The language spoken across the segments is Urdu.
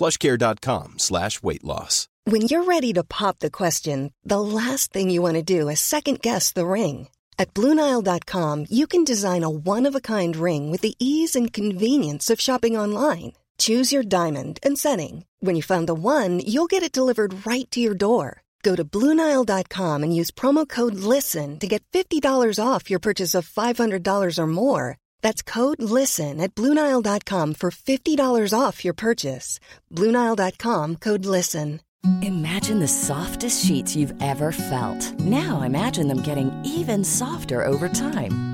Lasting Blue Nile dot you can design unwind ring with ease in shopping online choose your diamond setting when you find one you get it delivered right your door Blue Nile dot com and use promo code listen to fifty dollar off your purchase five hundred dollars more That's code LISTEN at BlueNile.com for $50 off your purchase. BlueNile.com, code LISTEN. Imagine the softest sheets you've ever felt. Now imagine them getting even softer over time.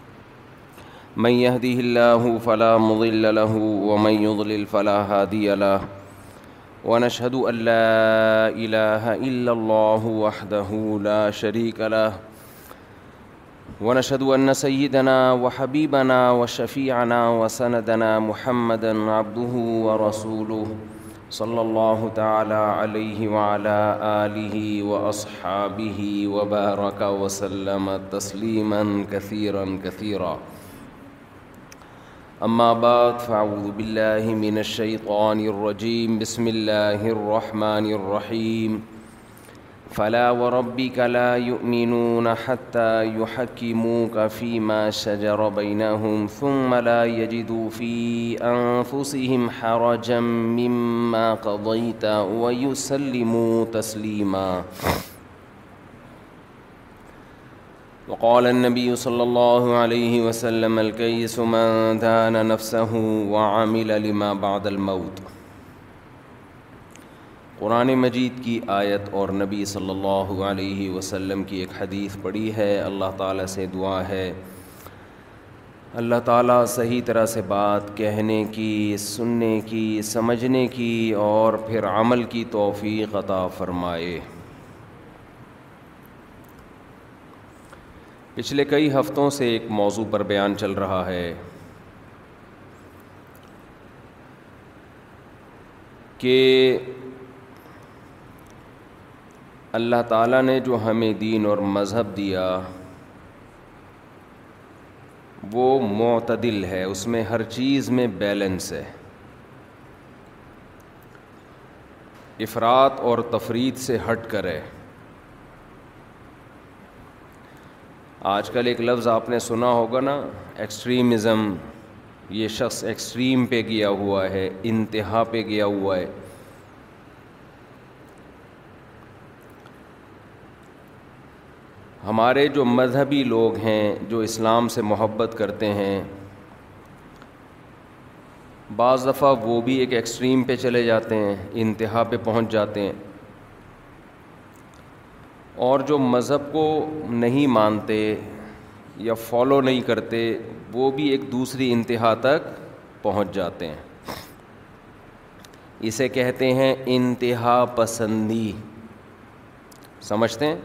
من يهده الله فلا مضل له ومن يضلل فلا هادي له ونشهد أن لا إله إلا الله وحده لا شريك له ونشهد أن سيدنا وحبيبنا وشفيعنا وسندنا محمدًا عبده ورسوله صلى الله تعالى عليه وعلى آله وأصحابه وبارك وسلم تسليما كثيرا كثيرا اما بعد فاعوذ باللہ من الشیطان الرجیم بسم اللہ الرحمن الرحیم فلا وربك لا يؤمنون حتى يحكموك فيما شجر بينهم ثم لا يجدوا في أنفسهم حرجا مما قضيت ويسلموا تسليماً وقال النبي صلى الله عليه وسلم الكيس من دان نفسه وعمل لما بعد الموت قرآن مجید کی آیت اور نبی صلی اللہ علیہ وسلم کی ایک حدیث پڑی ہے اللہ تعالیٰ سے دعا ہے اللہ تعالیٰ صحیح طرح سے بات کہنے کی سننے کی سمجھنے کی اور پھر عمل کی توفیق عطا فرمائے پچھلے کئی ہفتوں سے ایک موضوع پر بیان چل رہا ہے کہ اللہ تعالیٰ نے جو ہمیں دین اور مذہب دیا وہ معتدل ہے اس میں ہر چیز میں بیلنس ہے افراد اور تفرید سے ہٹ کر ہے آج کل ایک لفظ آپ نے سنا ہوگا نا ایکسٹریمزم یہ شخص ایکسٹریم پہ گیا ہوا ہے انتہا پہ گیا ہوا ہے ہمارے جو مذہبی لوگ ہیں جو اسلام سے محبت کرتے ہیں بعض دفعہ وہ بھی ایک ایکسٹریم پہ چلے جاتے ہیں انتہا پہ پہنچ جاتے ہیں اور جو مذہب کو نہیں مانتے یا فالو نہیں کرتے وہ بھی ایک دوسری انتہا تک پہنچ جاتے ہیں اسے کہتے ہیں انتہا پسندی سمجھتے ہیں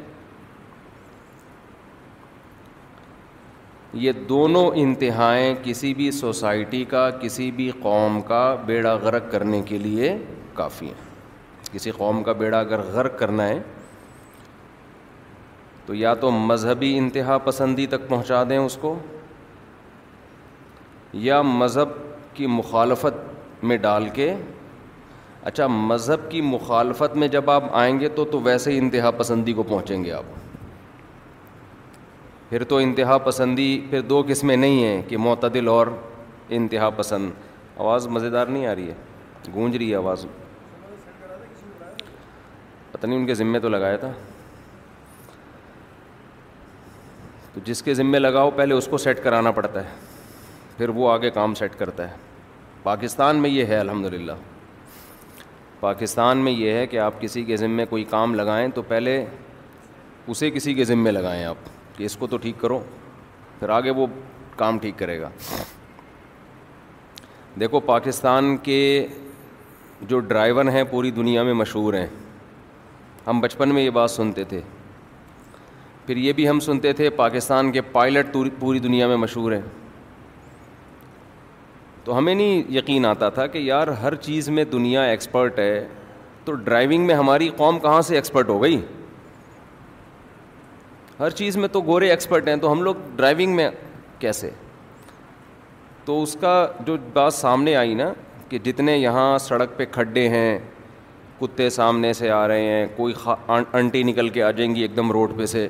یہ دونوں انتہائیں کسی بھی سوسائٹی کا کسی بھی قوم کا بیڑا غرق کرنے کے لیے کافی ہیں کسی قوم کا بیڑا اگر غرق کرنا ہے تو یا تو مذہبی انتہا پسندی تک پہنچا دیں اس کو یا مذہب کی مخالفت میں ڈال کے اچھا مذہب کی مخالفت میں جب آپ آئیں گے تو تو ویسے ہی انتہا پسندی کو پہنچیں گے آپ پھر تو انتہا پسندی پھر دو قسمیں نہیں ہیں کہ معتدل اور انتہا پسند آواز مزیدار نہیں آ رہی ہے گونج رہی ہے آواز پتہ نہیں ان کے ذمے تو لگایا تھا تو جس کے ذمے لگاؤ پہلے اس کو سیٹ کرانا پڑتا ہے پھر وہ آگے کام سیٹ کرتا ہے پاکستان میں یہ ہے الحمد للہ پاکستان میں یہ ہے کہ آپ کسی کے ذمے کوئی کام لگائیں تو پہلے اسے کسی کے ذمے لگائیں آپ کہ اس کو تو ٹھیک کرو پھر آگے وہ کام ٹھیک کرے گا دیکھو پاکستان کے جو ڈرائیور ہیں پوری دنیا میں مشہور ہیں ہم بچپن میں یہ بات سنتے تھے پھر یہ بھی ہم سنتے تھے پاکستان کے پائلٹ پوری دنیا میں مشہور ہیں تو ہمیں نہیں یقین آتا تھا کہ یار ہر چیز میں دنیا ایکسپرٹ ہے تو ڈرائیونگ میں ہماری قوم کہاں سے ایکسپرٹ ہو گئی ہر چیز میں تو گورے ایکسپرٹ ہیں تو ہم لوگ ڈرائیونگ میں کیسے تو اس کا جو بات سامنے آئی نا کہ جتنے یہاں سڑک پہ کھڈے ہیں کتے سامنے سے آ رہے ہیں کوئی انٹی نکل کے آ جائیں گی ایک دم روڈ پہ سے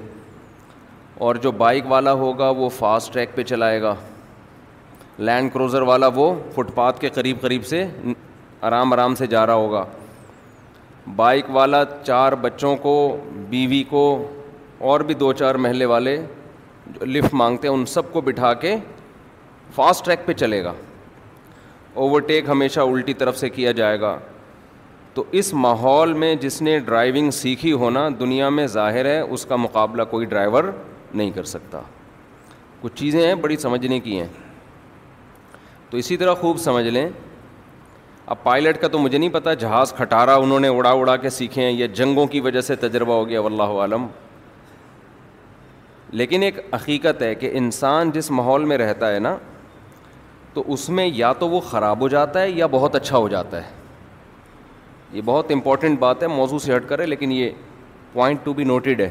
اور جو بائک والا ہوگا وہ فاسٹ ٹریک پہ چلائے گا لینڈ کروزر والا وہ فٹ پاتھ کے قریب قریب سے آرام آرام سے جا رہا ہوگا بائک والا چار بچوں کو بیوی کو اور بھی دو چار محلے والے جو لفٹ مانگتے ہیں ان سب کو بٹھا کے فاسٹ ٹریک پہ چلے گا اوور ٹیک ہمیشہ الٹی طرف سے کیا جائے گا تو اس ماحول میں جس نے ڈرائیونگ سیکھی ہونا دنیا میں ظاہر ہے اس کا مقابلہ کوئی ڈرائیور نہیں کر سکتا کچھ چیزیں ہیں بڑی سمجھنے کی ہیں تو اسی طرح خوب سمجھ لیں اب پائلٹ کا تو مجھے نہیں پتہ جہاز کھٹارا انہوں نے اڑا اڑا کے سیکھے ہیں یا جنگوں کی وجہ سے تجربہ ہو گیا واللہ عالم لیکن ایک حقیقت ہے کہ انسان جس ماحول میں رہتا ہے نا تو اس میں یا تو وہ خراب ہو جاتا ہے یا بہت اچھا ہو جاتا ہے یہ بہت امپورٹنٹ بات ہے موضوع سے ہٹ کرے لیکن یہ پوائنٹ ٹو بی نوٹڈ ہے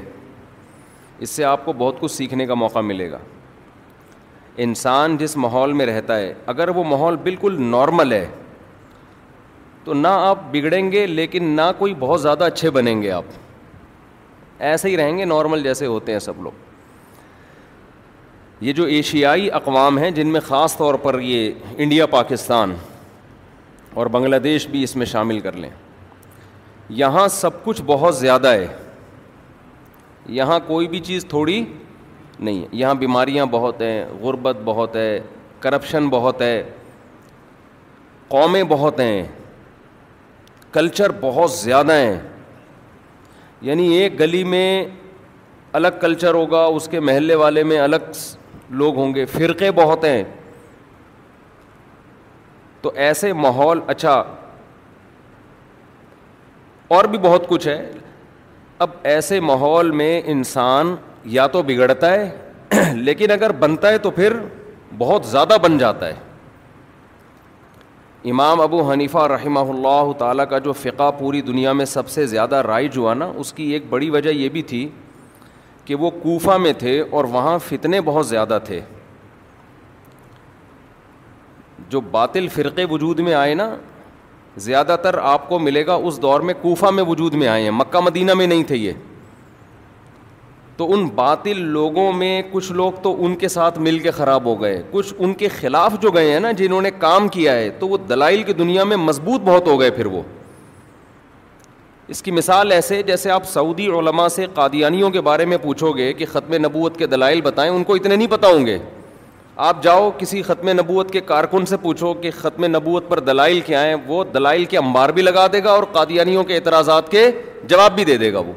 اس سے آپ کو بہت کچھ سیکھنے کا موقع ملے گا انسان جس ماحول میں رہتا ہے اگر وہ ماحول بالکل نارمل ہے تو نہ آپ بگڑیں گے لیکن نہ کوئی بہت زیادہ اچھے بنیں گے آپ ایسے ہی رہیں گے نارمل جیسے ہوتے ہیں سب لوگ یہ جو ایشیائی اقوام ہیں جن میں خاص طور پر یہ انڈیا پاکستان اور بنگلہ دیش بھی اس میں شامل کر لیں یہاں سب کچھ بہت زیادہ ہے یہاں کوئی بھی چیز تھوڑی نہیں ہے یہاں بیماریاں بہت ہیں غربت بہت ہے کرپشن بہت ہے قومیں بہت ہیں کلچر بہت زیادہ ہیں یعنی ایک گلی میں الگ کلچر ہوگا اس کے محلے والے میں الگ لوگ ہوں گے فرقے بہت ہیں تو ایسے ماحول اچھا اور بھی بہت کچھ ہے اب ایسے ماحول میں انسان یا تو بگڑتا ہے لیکن اگر بنتا ہے تو پھر بہت زیادہ بن جاتا ہے امام ابو حنیفہ رحمہ اللہ تعالیٰ کا جو فقہ پوری دنیا میں سب سے زیادہ رائے جو نا اس کی ایک بڑی وجہ یہ بھی تھی کہ وہ کوفہ میں تھے اور وہاں فتنے بہت زیادہ تھے جو باطل فرقے وجود میں آئے نا زیادہ تر آپ کو ملے گا اس دور میں کوفہ میں وجود میں آئے ہیں مکہ مدینہ میں نہیں تھے یہ تو ان باطل لوگوں میں کچھ لوگ تو ان کے ساتھ مل کے خراب ہو گئے کچھ ان کے خلاف جو گئے ہیں نا جنہوں نے کام کیا ہے تو وہ دلائل کی دنیا میں مضبوط بہت ہو گئے پھر وہ اس کی مثال ایسے جیسے آپ سعودی علماء سے قادیانیوں کے بارے میں پوچھو گے کہ ختم نبوت کے دلائل بتائیں ان کو اتنے نہیں ہوں گے آپ جاؤ کسی ختم نبوت کے کارکن سے پوچھو کہ ختم نبوت پر دلائل کیا ہیں وہ دلائل کے انبار بھی لگا دے گا اور قادیانیوں کے اعتراضات کے جواب بھی دے دے گا وہ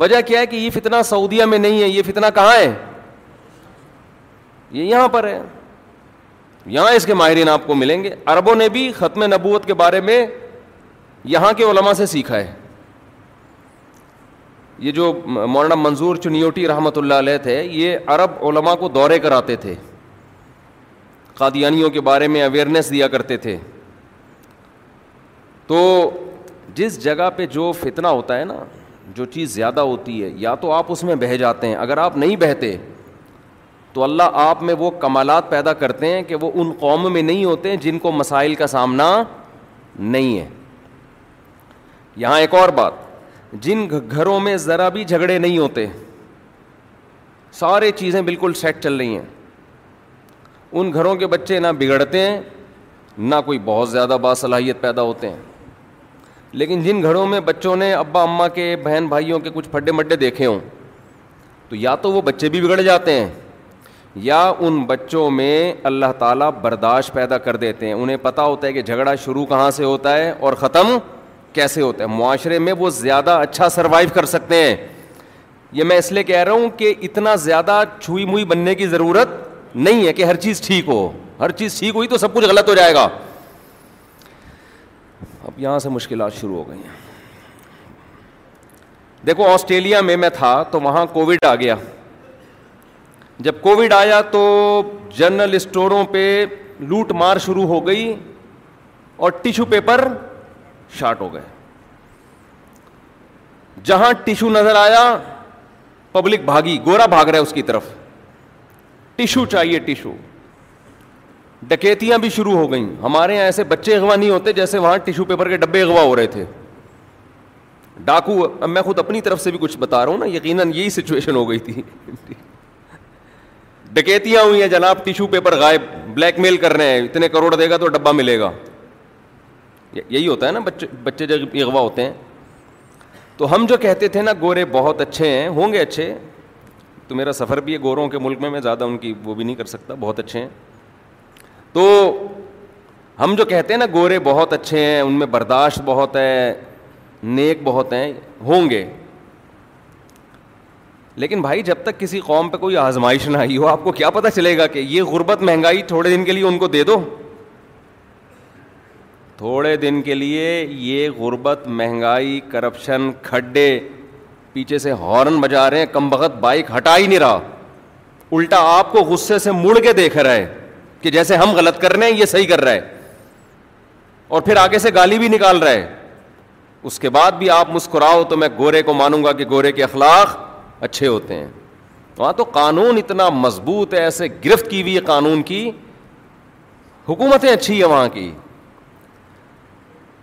وجہ کیا ہے کہ یہ فتنہ سعودیہ میں نہیں ہے یہ فتنہ کہاں ہے یہ یہاں پر ہے یہاں اس کے ماہرین آپ کو ملیں گے عربوں نے بھی ختم نبوت کے بارے میں یہاں کے علماء سے سیکھا ہے یہ جو مولانا منظور چنیوٹی رحمۃ اللہ علیہ تھے یہ عرب علماء کو دورے کراتے تھے قادیانیوں کے بارے میں اویئرنیس دیا کرتے تھے تو جس جگہ پہ جو فتنہ ہوتا ہے نا جو چیز زیادہ ہوتی ہے یا تو آپ اس میں بہہ جاتے ہیں اگر آپ نہیں بہتے تو اللہ آپ میں وہ کمالات پیدا کرتے ہیں کہ وہ ان قوم میں نہیں ہوتے جن کو مسائل کا سامنا نہیں ہے یہاں ایک اور بات جن گھروں میں ذرا بھی جھگڑے نہیں ہوتے سارے چیزیں بالکل سیٹ چل رہی ہیں ان گھروں کے بچے نہ بگڑتے ہیں نہ کوئی بہت زیادہ باصلاحیت پیدا ہوتے ہیں لیکن جن گھروں میں بچوں نے ابا اماں کے بہن بھائیوں کے کچھ پھڈے مڈے دیکھے ہوں تو یا تو وہ بچے بھی بگڑ جاتے ہیں یا ان بچوں میں اللہ تعالیٰ برداشت پیدا کر دیتے ہیں انہیں پتہ ہوتا ہے کہ جھگڑا شروع کہاں سے ہوتا ہے اور ختم کیسے ہوتا ہے معاشرے میں وہ زیادہ اچھا سروائیو کر سکتے ہیں یہ میں اس لیے کہہ رہا ہوں کہ اتنا زیادہ چھوئی موئی بننے کی ضرورت نہیں ہے کہ ہر چیز ٹھیک ہو ہر چیز ٹھیک ہوئی تو سب کچھ غلط ہو جائے گا اب یہاں سے مشکلات شروع ہو گئی ہیں دیکھو آسٹریلیا میں میں تھا تو وہاں کووڈ آ گیا جب کووڈ آیا تو جنرل اسٹوروں پہ لوٹ مار شروع ہو گئی اور ٹیشو پیپر شارٹ ہو گئے جہاں ٹشو نظر آیا پبلک بھاگی گورا بھاگ رہا ہے اس کی طرف ٹشو چاہیے ٹشو ڈکیتیاں بھی شروع ہو گئیں ہمارے یہاں ایسے بچے اغوا نہیں ہوتے جیسے وہاں ٹیشو پیپر کے ڈبے اغوا ہو رہے تھے ڈاکو اب میں خود اپنی طرف سے بھی کچھ بتا رہا ہوں نا یقیناً یہی سچویشن ہو گئی تھی ڈکیتیاں ہوئی ہیں جناب ٹیشو پیپر غائب بلیک میل کر رہے ہیں اتنے کروڑ دے گا تو ڈبہ ملے گا یہی ہوتا ہے نا بچے بچے جو اغوا ہوتے ہیں تو ہم جو کہتے تھے نا گورے بہت اچھے ہیں ہوں گے اچھے تو میرا سفر بھی ہے گوروں کے ملک میں میں زیادہ ان کی وہ بھی نہیں کر سکتا بہت اچھے ہیں تو ہم جو کہتے ہیں نا گورے بہت اچھے ہیں ان میں برداشت بہت ہے نیک بہت ہیں ہوں گے لیکن بھائی جب تک کسی قوم پہ کوئی آزمائش نہ آئی ہو آپ کو کیا پتہ چلے گا کہ یہ غربت مہنگائی تھوڑے دن کے لیے ان کو دے دو تھوڑے دن کے لیے یہ غربت مہنگائی کرپشن کھڈے پیچھے سے ہارن بجا رہے ہیں کم بخت بائک ہٹا ہی نہیں رہا الٹا آپ کو غصے سے مڑ کے دیکھ رہے ہے کہ جیسے ہم غلط کر رہے ہیں یہ صحیح کر رہا ہے اور پھر آگے سے گالی بھی نکال رہا ہے اس کے بعد بھی آپ مسکراؤ تو میں گورے کو مانوں گا کہ گورے کے اخلاق اچھے ہوتے ہیں وہاں تو قانون اتنا مضبوط ہے ایسے گرفت کی ہوئی ہے قانون کی حکومتیں اچھی ہیں وہاں کی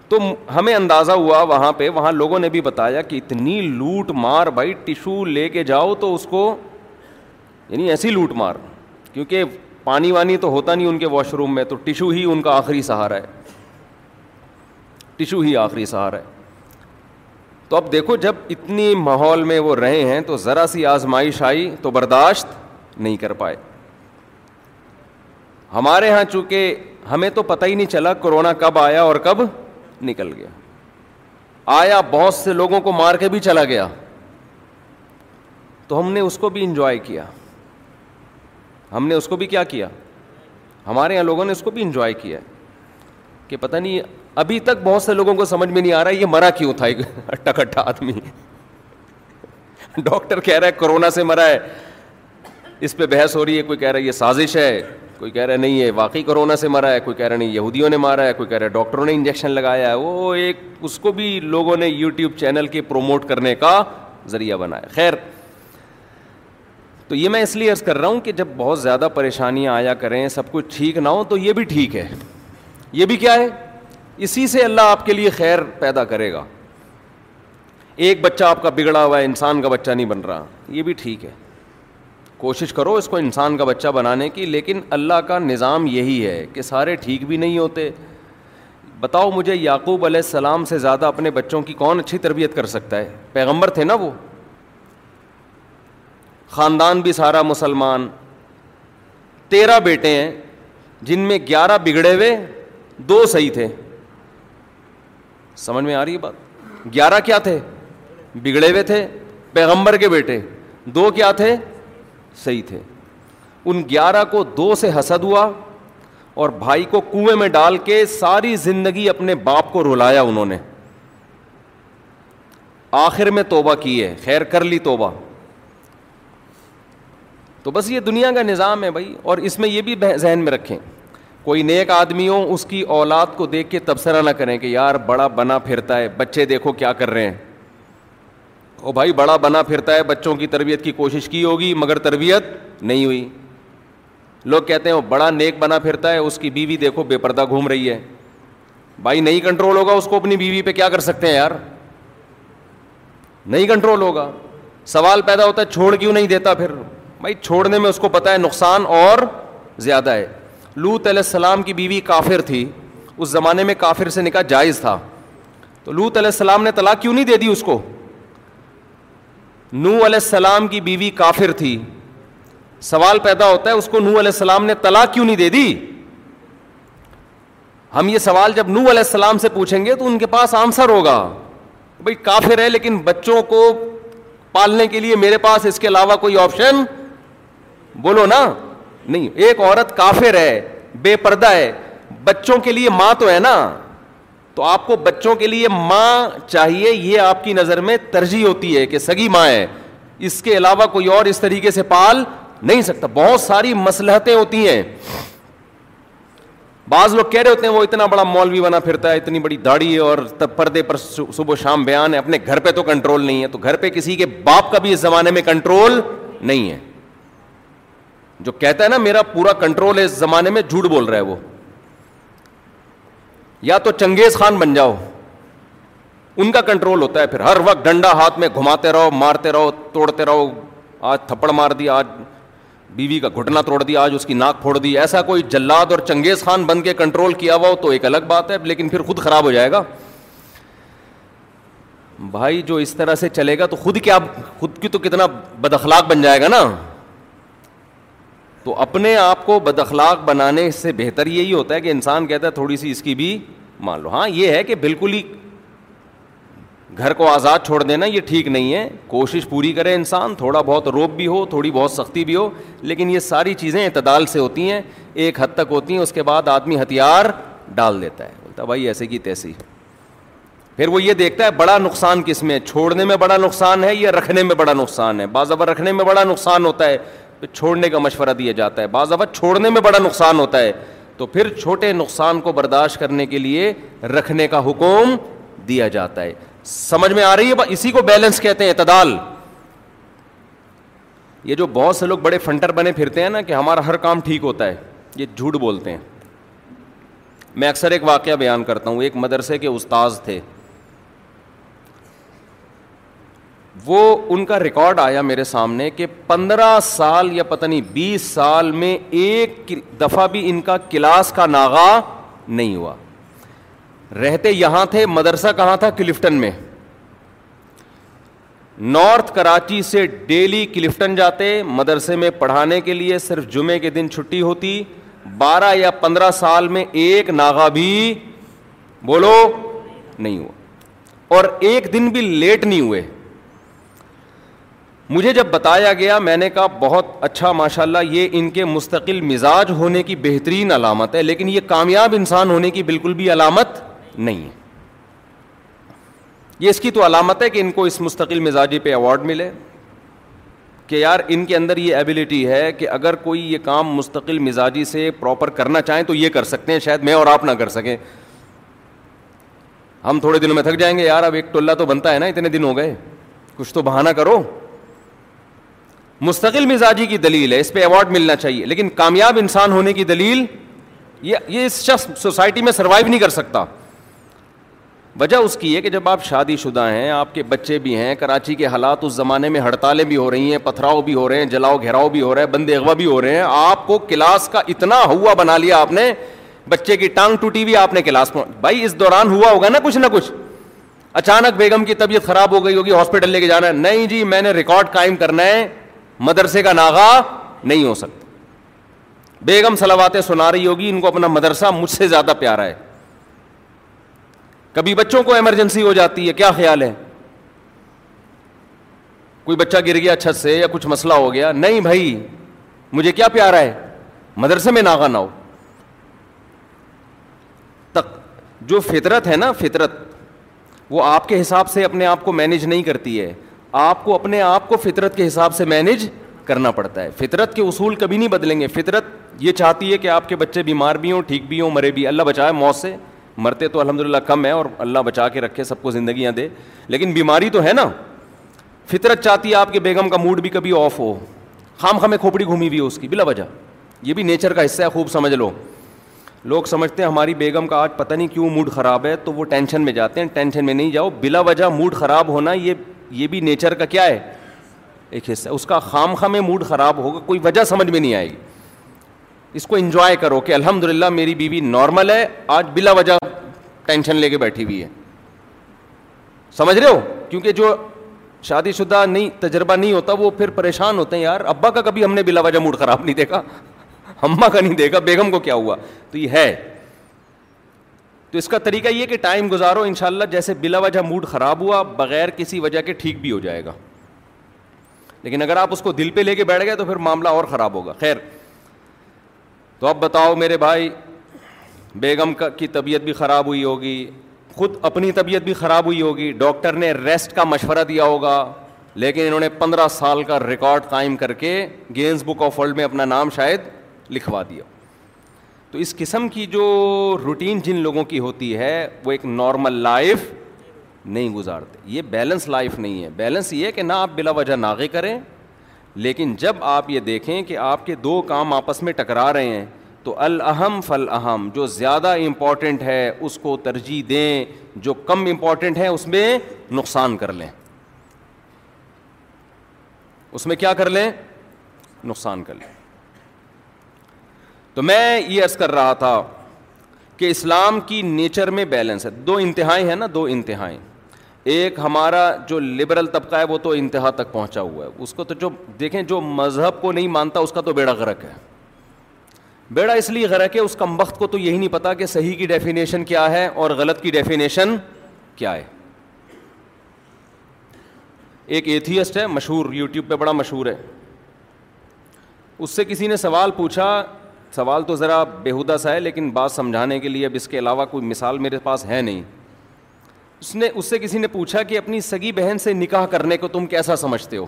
تو ہمیں اندازہ ہوا وہاں پہ وہاں لوگوں نے بھی بتایا کہ اتنی لوٹ مار بھائی ٹشو لے کے جاؤ تو اس کو یعنی ایسی لوٹ مار کیونکہ پانی وانی تو ہوتا نہیں ان کے واش روم میں تو ٹشو ہی ان کا آخری سہارا ہے ٹشو ہی آخری سہارا ہے تو اب دیکھو جب اتنی ماحول میں وہ رہے ہیں تو ذرا سی آزمائش آئی تو برداشت نہیں کر پائے ہمارے یہاں چونکہ ہمیں تو پتہ ہی نہیں چلا کرونا کب آیا اور کب نکل گیا آیا بہت سے لوگوں کو مار کے بھی چلا گیا تو ہم نے اس کو بھی انجوائے کیا ہم نے اس کو بھی کیا کیا ہمارے یہاں لوگوں نے اس کو بھی انجوائے کیا کہ پتہ نہیں ابھی تک بہت سے لوگوں کو سمجھ میں نہیں آ رہا یہ مرا کیوں تھا ایک اٹھا کٹا آدمی ڈاکٹر کہہ رہا ہے کورونا سے مرا ہے اس پہ بحث ہو رہی ہے کوئی کہہ رہا ہے یہ سازش ہے کوئی کہہ رہا ہے نہیں یہ واقعی کرونا سے مرا ہے کوئی کہہ رہا نہیں یہودیوں نے مارا ہے کوئی کہہ رہا ہے ڈاکٹروں نے انجیکشن لگایا ہے وہ ایک اس کو بھی لوگوں نے یوٹیوب چینل کے پروموٹ کرنے کا ذریعہ بنا ہے خیر تو یہ میں اس لیے عرض کر رہا ہوں کہ جب بہت زیادہ پریشانیاں آیا کریں سب کچھ ٹھیک نہ ہو تو یہ بھی ٹھیک ہے یہ بھی کیا ہے اسی سے اللہ آپ کے لیے خیر پیدا کرے گا ایک بچہ آپ کا بگڑا ہوا ہے انسان کا بچہ نہیں بن رہا یہ بھی ٹھیک ہے کوشش کرو اس کو انسان کا بچہ بنانے کی لیکن اللہ کا نظام یہی ہے کہ سارے ٹھیک بھی نہیں ہوتے بتاؤ مجھے یعقوب علیہ السلام سے زیادہ اپنے بچوں کی کون اچھی تربیت کر سکتا ہے پیغمبر تھے نا وہ خاندان بھی سارا مسلمان تیرہ بیٹے ہیں جن میں گیارہ بگڑے ہوئے دو صحیح تھے سمجھ میں آ رہی ہے بات گیارہ کیا تھے بگڑے ہوئے تھے پیغمبر کے بیٹے دو کیا تھے صحیح تھے ان گیارہ کو دو سے حسد ہوا اور بھائی کو کنویں میں ڈال کے ساری زندگی اپنے باپ کو رلایا انہوں نے آخر میں توبہ کی ہے خیر کر لی توبہ تو بس یہ دنیا کا نظام ہے بھائی اور اس میں یہ بھی ذہن میں رکھیں کوئی نیک آدمی ہو اس کی اولاد کو دیکھ کے تبصرہ نہ کریں کہ یار بڑا بنا پھرتا ہے بچے دیکھو کیا کر رہے ہیں او بھائی بڑا بنا پھرتا ہے بچوں کی تربیت کی کوشش کی ہوگی مگر تربیت نہیں ہوئی لوگ کہتے ہیں وہ بڑا نیک بنا پھرتا ہے اس کی بیوی دیکھو بے پردہ گھوم رہی ہے بھائی نہیں کنٹرول ہوگا اس کو اپنی بیوی پہ کیا کر سکتے ہیں یار نہیں کنٹرول ہوگا سوال پیدا ہوتا ہے چھوڑ کیوں نہیں دیتا پھر بھائی چھوڑنے میں اس کو پتہ ہے نقصان اور زیادہ ہے لوت علیہ السلام کی بیوی کافر تھی اس زمانے میں کافر سے نکاح جائز تھا تو لوت علیہ السلام نے طلاق کیوں نہیں دے دی اس کو نو علیہ السلام کی بیوی کافر تھی سوال پیدا ہوتا ہے اس کو نو علیہ السلام نے تلا کیوں نہیں دے دی ہم یہ سوال جب نو علیہ السلام سے پوچھیں گے تو ان کے پاس آنسر ہوگا بھائی کافر ہے لیکن بچوں کو پالنے کے لیے میرے پاس اس کے علاوہ کوئی آپشن بولو نا نہیں ایک عورت کافر ہے بے پردہ ہے بچوں کے لیے ماں تو ہے نا تو آپ کو بچوں کے لیے ماں چاہیے یہ آپ کی نظر میں ترجیح ہوتی ہے کہ سگی ماں ہے اس کے علاوہ کوئی اور اس طریقے سے پال نہیں سکتا بہت ساری مسلحتیں ہوتی ہیں بعض لوگ کہہ رہے ہوتے ہیں وہ اتنا بڑا مولوی بنا پھرتا ہے اتنی بڑی داڑھی ہے اور تب پردے پر صبح شام بیان ہے اپنے گھر پہ تو کنٹرول نہیں ہے تو گھر پہ کسی کے باپ کا بھی اس زمانے میں کنٹرول نہیں ہے جو کہتا ہے نا میرا پورا کنٹرول ہے اس زمانے میں جھوٹ بول رہا ہے وہ یا تو چنگیز خان بن جاؤ ان کا کنٹرول ہوتا ہے پھر ہر وقت ڈنڈا ہاتھ میں گھماتے رہو مارتے رہو توڑتے رہو آج تھپڑ مار دی آج بیوی کا گھٹنا توڑ دیا آج اس کی ناک پھوڑ دی ایسا کوئی جلاد اور چنگیز خان بن کے کنٹرول کیا ہوا ہو تو ایک الگ بات ہے لیکن پھر خود خراب ہو جائے گا بھائی جو اس طرح سے چلے گا تو خود کیا خود کی تو کتنا بد اخلاق بن جائے گا نا تو اپنے آپ کو بد اخلاق بنانے سے بہتر یہی ہوتا ہے کہ انسان کہتا ہے تھوڑی سی اس کی بھی مان لو ہاں یہ ہے کہ بالکل ہی گھر کو آزاد چھوڑ دینا یہ ٹھیک نہیں ہے کوشش پوری کرے انسان تھوڑا بہت روپ بھی ہو تھوڑی بہت سختی بھی ہو لیکن یہ ساری چیزیں اعتدال سے ہوتی ہیں ایک حد تک ہوتی ہیں اس کے بعد آدمی ہتھیار ڈال دیتا ہے بولتا بھائی ایسے کی تیسی پھر وہ یہ دیکھتا ہے بڑا نقصان کس میں چھوڑنے میں بڑا نقصان ہے یا رکھنے میں بڑا نقصان ہے باضابط رکھنے میں بڑا نقصان ہوتا ہے چھوڑنے کا مشورہ دیا جاتا ہے بعض اوقات چھوڑنے میں بڑا نقصان ہوتا ہے تو پھر چھوٹے نقصان کو برداشت کرنے کے لیے رکھنے کا حکم دیا جاتا ہے سمجھ میں آ رہی ہے اسی کو بیلنس کہتے ہیں اعتدال یہ جو بہت سے لوگ بڑے فنٹر بنے پھرتے ہیں نا کہ ہمارا ہر کام ٹھیک ہوتا ہے یہ جھوٹ بولتے ہیں میں اکثر ایک واقعہ بیان کرتا ہوں ایک مدرسے کے استاذ تھے وہ ان کا ریکارڈ آیا میرے سامنے کہ پندرہ سال یا پتہ نہیں بیس سال میں ایک دفعہ بھی ان کا کلاس کا ناغا نہیں ہوا رہتے یہاں تھے مدرسہ کہاں تھا کلفٹن میں نارتھ کراچی سے ڈیلی کلفٹن جاتے مدرسے میں پڑھانے کے لیے صرف جمعے کے دن چھٹی ہوتی بارہ یا پندرہ سال میں ایک ناغا بھی بولو نہیں ہوا اور ایک دن بھی لیٹ نہیں ہوئے مجھے جب بتایا گیا میں نے کہا بہت اچھا ماشاء اللہ یہ ان کے مستقل مزاج ہونے کی بہترین علامت ہے لیکن یہ کامیاب انسان ہونے کی بالکل بھی علامت نہیں ہے یہ اس کی تو علامت ہے کہ ان کو اس مستقل مزاجی پہ ایوارڈ ملے کہ یار ان کے اندر یہ ایبیلٹی ہے کہ اگر کوئی یہ کام مستقل مزاجی سے پراپر کرنا چاہیں تو یہ کر سکتے ہیں شاید میں اور آپ نہ کر سکیں ہم تھوڑے دنوں میں تھک جائیں گے یار اب ایک ٹولہ تو بنتا ہے نا اتنے دن ہو گئے کچھ تو بہانہ کرو مستقل مزاجی کی دلیل ہے اس پہ ایوارڈ ملنا چاہیے لیکن کامیاب انسان ہونے کی دلیل یہ اس شخص سوسائٹی میں سروائیو نہیں کر سکتا وجہ اس کی ہے کہ جب آپ شادی شدہ ہیں آپ کے بچے بھی ہیں کراچی کے حالات اس زمانے میں ہڑتالیں بھی ہو رہی ہیں پتھراؤ بھی ہو رہے ہیں جلاؤ گھیراؤ بھی ہو رہے ہیں بندے اغوا بھی ہو رہے ہیں آپ کو کلاس کا اتنا ہوا بنا لیا آپ نے بچے کی ٹانگ ٹوٹی ہوئی آپ نے کلاس میں بھائی اس دوران ہوا ہوگا نا کچھ نہ کچھ اچانک بیگم کی طبیعت خراب ہو گئی ہوگی ہاسپٹل لے کے جانا ہے نہیں جی میں نے ریکارڈ قائم کرنا ہے مدرسے کا ناغا نہیں ہو سکتا بیگم سلاواتیں سنا رہی ہوگی ان کو اپنا مدرسہ مجھ سے زیادہ پیارا ہے کبھی بچوں کو ایمرجنسی ہو جاتی ہے کیا خیال ہے کوئی بچہ گر گیا چھت سے یا کچھ مسئلہ ہو گیا نہیں بھائی مجھے کیا پیارا ہے مدرسے میں ناغا نہ ہو تک جو فطرت ہے نا فطرت وہ آپ کے حساب سے اپنے آپ کو مینج نہیں کرتی ہے آپ کو اپنے آپ کو فطرت کے حساب سے مینج کرنا پڑتا ہے فطرت کے اصول کبھی نہیں بدلیں گے فطرت یہ چاہتی ہے کہ آپ کے بچے بیمار بھی ہوں ٹھیک بھی ہوں مرے بھی اللہ بچائے موت سے مرتے تو الحمد للہ کم ہے اور اللہ بچا کے رکھے سب کو زندگیاں دے لیکن بیماری تو ہے نا فطرت چاہتی ہے آپ کے بیگم کا موڈ بھی کبھی آف ہو خام خامیں کھوپڑی گھومی ہوئی ہو اس کی بلا وجہ یہ بھی نیچر کا حصہ ہے خوب سمجھ لو لوگ سمجھتے ہیں ہماری بیگم کا آج پتہ نہیں کیوں موڈ خراب ہے تو وہ ٹینشن میں جاتے ہیں ٹینشن میں نہیں جاؤ بلا وجہ موڈ خراب ہونا یہ یہ بھی نیچر کا کیا ہے ایک حصہ اس کا خام خام موڈ خراب ہوگا کوئی وجہ سمجھ میں نہیں آئے گی اس کو انجوائے کرو کہ الحمد للہ میری بیوی نارمل ہے آج بلا وجہ ٹینشن لے کے بیٹھی ہوئی ہے سمجھ رہے ہو کیونکہ جو شادی شدہ نہیں تجربہ نہیں ہوتا وہ پھر پریشان ہوتے ہیں یار ابا کا کبھی ہم نے بلا وجہ موڈ خراب نہیں دیکھا اما کا نہیں دیکھا بیگم کو کیا ہوا تو یہ ہے تو اس کا طریقہ یہ کہ ٹائم گزارو ان شاء اللہ جیسے بلا وجہ موڈ خراب ہوا بغیر کسی وجہ کے ٹھیک بھی ہو جائے گا لیکن اگر آپ اس کو دل پہ لے کے بیٹھ گئے تو پھر معاملہ اور خراب ہوگا خیر تو اب بتاؤ میرے بھائی بیگم کا کی طبیعت بھی خراب ہوئی ہوگی خود اپنی طبیعت بھی خراب ہوئی ہوگی ڈاکٹر نے ریسٹ کا مشورہ دیا ہوگا لیکن انہوں نے پندرہ سال کا ریکارڈ قائم کر کے گینز بک آف ورلڈ میں اپنا نام شاید لکھوا دیا تو اس قسم کی جو روٹین جن لوگوں کی ہوتی ہے وہ ایک نارمل لائف نہیں گزارتے یہ بیلنس لائف نہیں ہے بیلنس یہ کہ نہ آپ بلا وجہ ناغے کریں لیکن جب آپ یہ دیکھیں کہ آپ کے دو کام آپس میں ٹکرا رہے ہیں تو الہم فل اہم جو زیادہ امپورٹنٹ ہے اس کو ترجیح دیں جو کم امپورٹنٹ ہے اس میں نقصان کر لیں اس میں کیا کر لیں نقصان کر لیں تو میں یہ عرض کر رہا تھا کہ اسلام کی نیچر میں بیلنس ہے دو انتہائیں ہیں نا دو انتہائی ایک ہمارا جو لبرل طبقہ ہے وہ تو انتہا تک پہنچا ہوا ہے اس کو تو جو دیکھیں جو مذہب کو نہیں مانتا اس کا تو بیڑا غرق ہے بیڑا اس لیے غرق ہے اس کم وقت کو تو یہی نہیں پتا کہ صحیح کی ڈیفینیشن کیا ہے اور غلط کی ڈیفینیشن کیا ہے ایک ایتھیسٹ ہے مشہور یوٹیوب پہ بڑا مشہور ہے اس سے کسی نے سوال پوچھا سوال تو ذرا بےحدہ سا ہے لیکن بات سمجھانے کے لیے اب اس کے علاوہ کوئی مثال میرے پاس ہے نہیں اس نے اس سے کسی نے پوچھا کہ اپنی سگی بہن سے نکاح کرنے کو تم کیسا سمجھتے ہو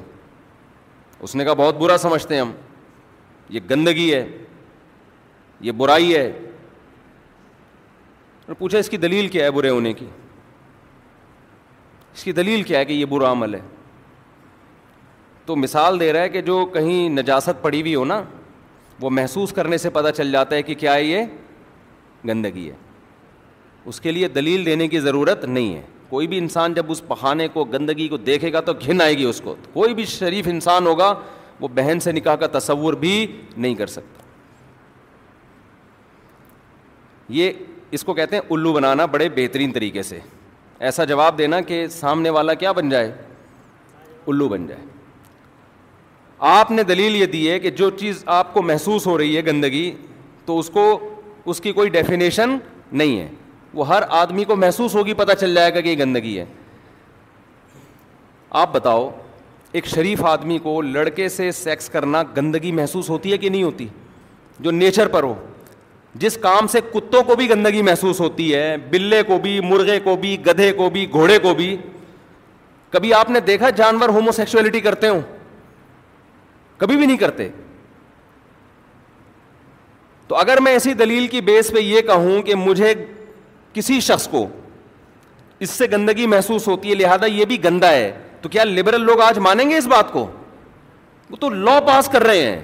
اس نے کہا بہت برا سمجھتے ہیں ہم یہ گندگی ہے یہ برائی ہے اور پوچھا اس کی دلیل کیا ہے برے ہونے کی اس کی دلیل کیا ہے کہ یہ برا عمل ہے تو مثال دے رہا ہے کہ جو کہیں نجاست پڑی ہوئی ہو نا وہ محسوس کرنے سے پتہ چل جاتا ہے کہ کیا ہے یہ گندگی ہے اس کے لیے دلیل دینے کی ضرورت نہیں ہے کوئی بھی انسان جب اس پہانے کو گندگی کو دیکھے گا تو گھن آئے گی اس کو کوئی بھی شریف انسان ہوگا وہ بہن سے نکاح کا تصور بھی نہیں کر سکتا یہ اس کو کہتے ہیں الو بنانا بڑے بہترین طریقے سے ایسا جواب دینا کہ سامنے والا کیا بن جائے الو بن جائے آپ نے دلیل یہ دی ہے کہ جو چیز آپ کو محسوس ہو رہی ہے گندگی تو اس کو اس کی کوئی ڈیفینیشن نہیں ہے وہ ہر آدمی کو محسوس ہوگی پتہ چل جائے گا کہ یہ گندگی ہے آپ بتاؤ ایک شریف آدمی کو لڑکے سے سیکس کرنا گندگی محسوس ہوتی ہے کہ نہیں ہوتی جو نیچر پر ہو جس کام سے کتوں کو بھی گندگی محسوس ہوتی ہے بلے کو بھی مرغے کو بھی گدھے کو بھی گھوڑے کو بھی کبھی آپ نے دیکھا جانور ہومو سیکسولیٹی کرتے ہوں کبھی بھی نہیں کرتے تو اگر میں ایسی دلیل کی بیس پہ یہ کہوں کہ مجھے کسی شخص کو اس سے گندگی محسوس ہوتی ہے لہذا یہ بھی گندا ہے تو کیا لبرل لوگ آج مانیں گے اس بات کو وہ تو لا پاس کر رہے ہیں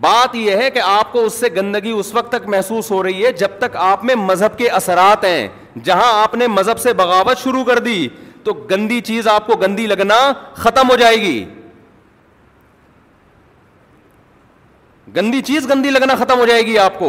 بات یہ ہے کہ آپ کو اس سے گندگی اس وقت تک محسوس ہو رہی ہے جب تک آپ میں مذہب کے اثرات ہیں جہاں آپ نے مذہب سے بغاوت شروع کر دی تو گندی چیز آپ کو گندی لگنا ختم ہو جائے گی گندی چیز گندی لگنا ختم ہو جائے گی آپ کو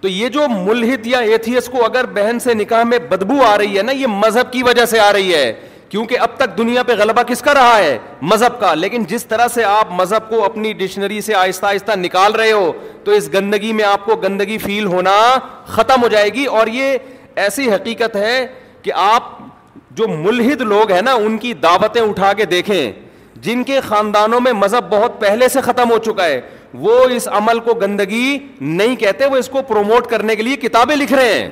تو یہ جو ملحد یا ایتھیس کو اگر بہن سے نکاح میں بدبو آ رہی ہے نا یہ مذہب کی وجہ سے آ رہی ہے کیونکہ اب تک دنیا پہ غلبہ کس کا رہا ہے مذہب کا لیکن جس طرح سے آپ مذہب کو اپنی ڈکشنری سے آہستہ آہستہ نکال رہے ہو تو اس گندگی میں آپ کو گندگی فیل ہونا ختم ہو جائے گی اور یہ ایسی حقیقت ہے کہ آپ جو ملحد لوگ ہیں نا ان کی دعوتیں اٹھا کے دیکھیں جن کے خاندانوں میں مذہب بہت پہلے سے ختم ہو چکا ہے وہ اس عمل کو گندگی نہیں کہتے وہ اس کو پروموٹ کرنے کے لیے کتابیں لکھ رہے ہیں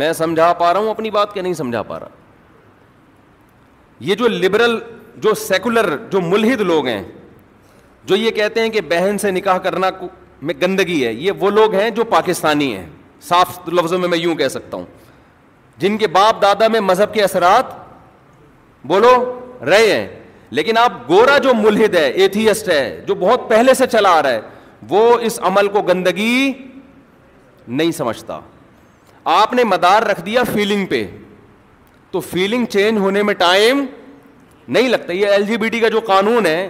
میں سمجھا پا رہا ہوں اپنی بات کہ نہیں سمجھا پا رہا یہ جو لبرل جو سیکولر جو ملحد لوگ ہیں جو یہ کہتے ہیں کہ بہن سے نکاح کرنا میں گندگی ہے یہ وہ لوگ ہیں جو پاکستانی ہیں صاف لفظوں میں میں یوں کہہ سکتا ہوں جن کے باپ دادا میں مذہب کے اثرات بولو رہے ہیں لیکن آپ گورا جو ملحد ہے ایتھیسٹ ہے جو بہت پہلے سے چلا آ رہا ہے وہ اس عمل کو گندگی نہیں سمجھتا آپ نے مدار رکھ دیا فیلنگ پہ تو فیلنگ چینج ہونے میں ٹائم نہیں لگتا یہ ایل جی بی ٹی کا جو قانون ہے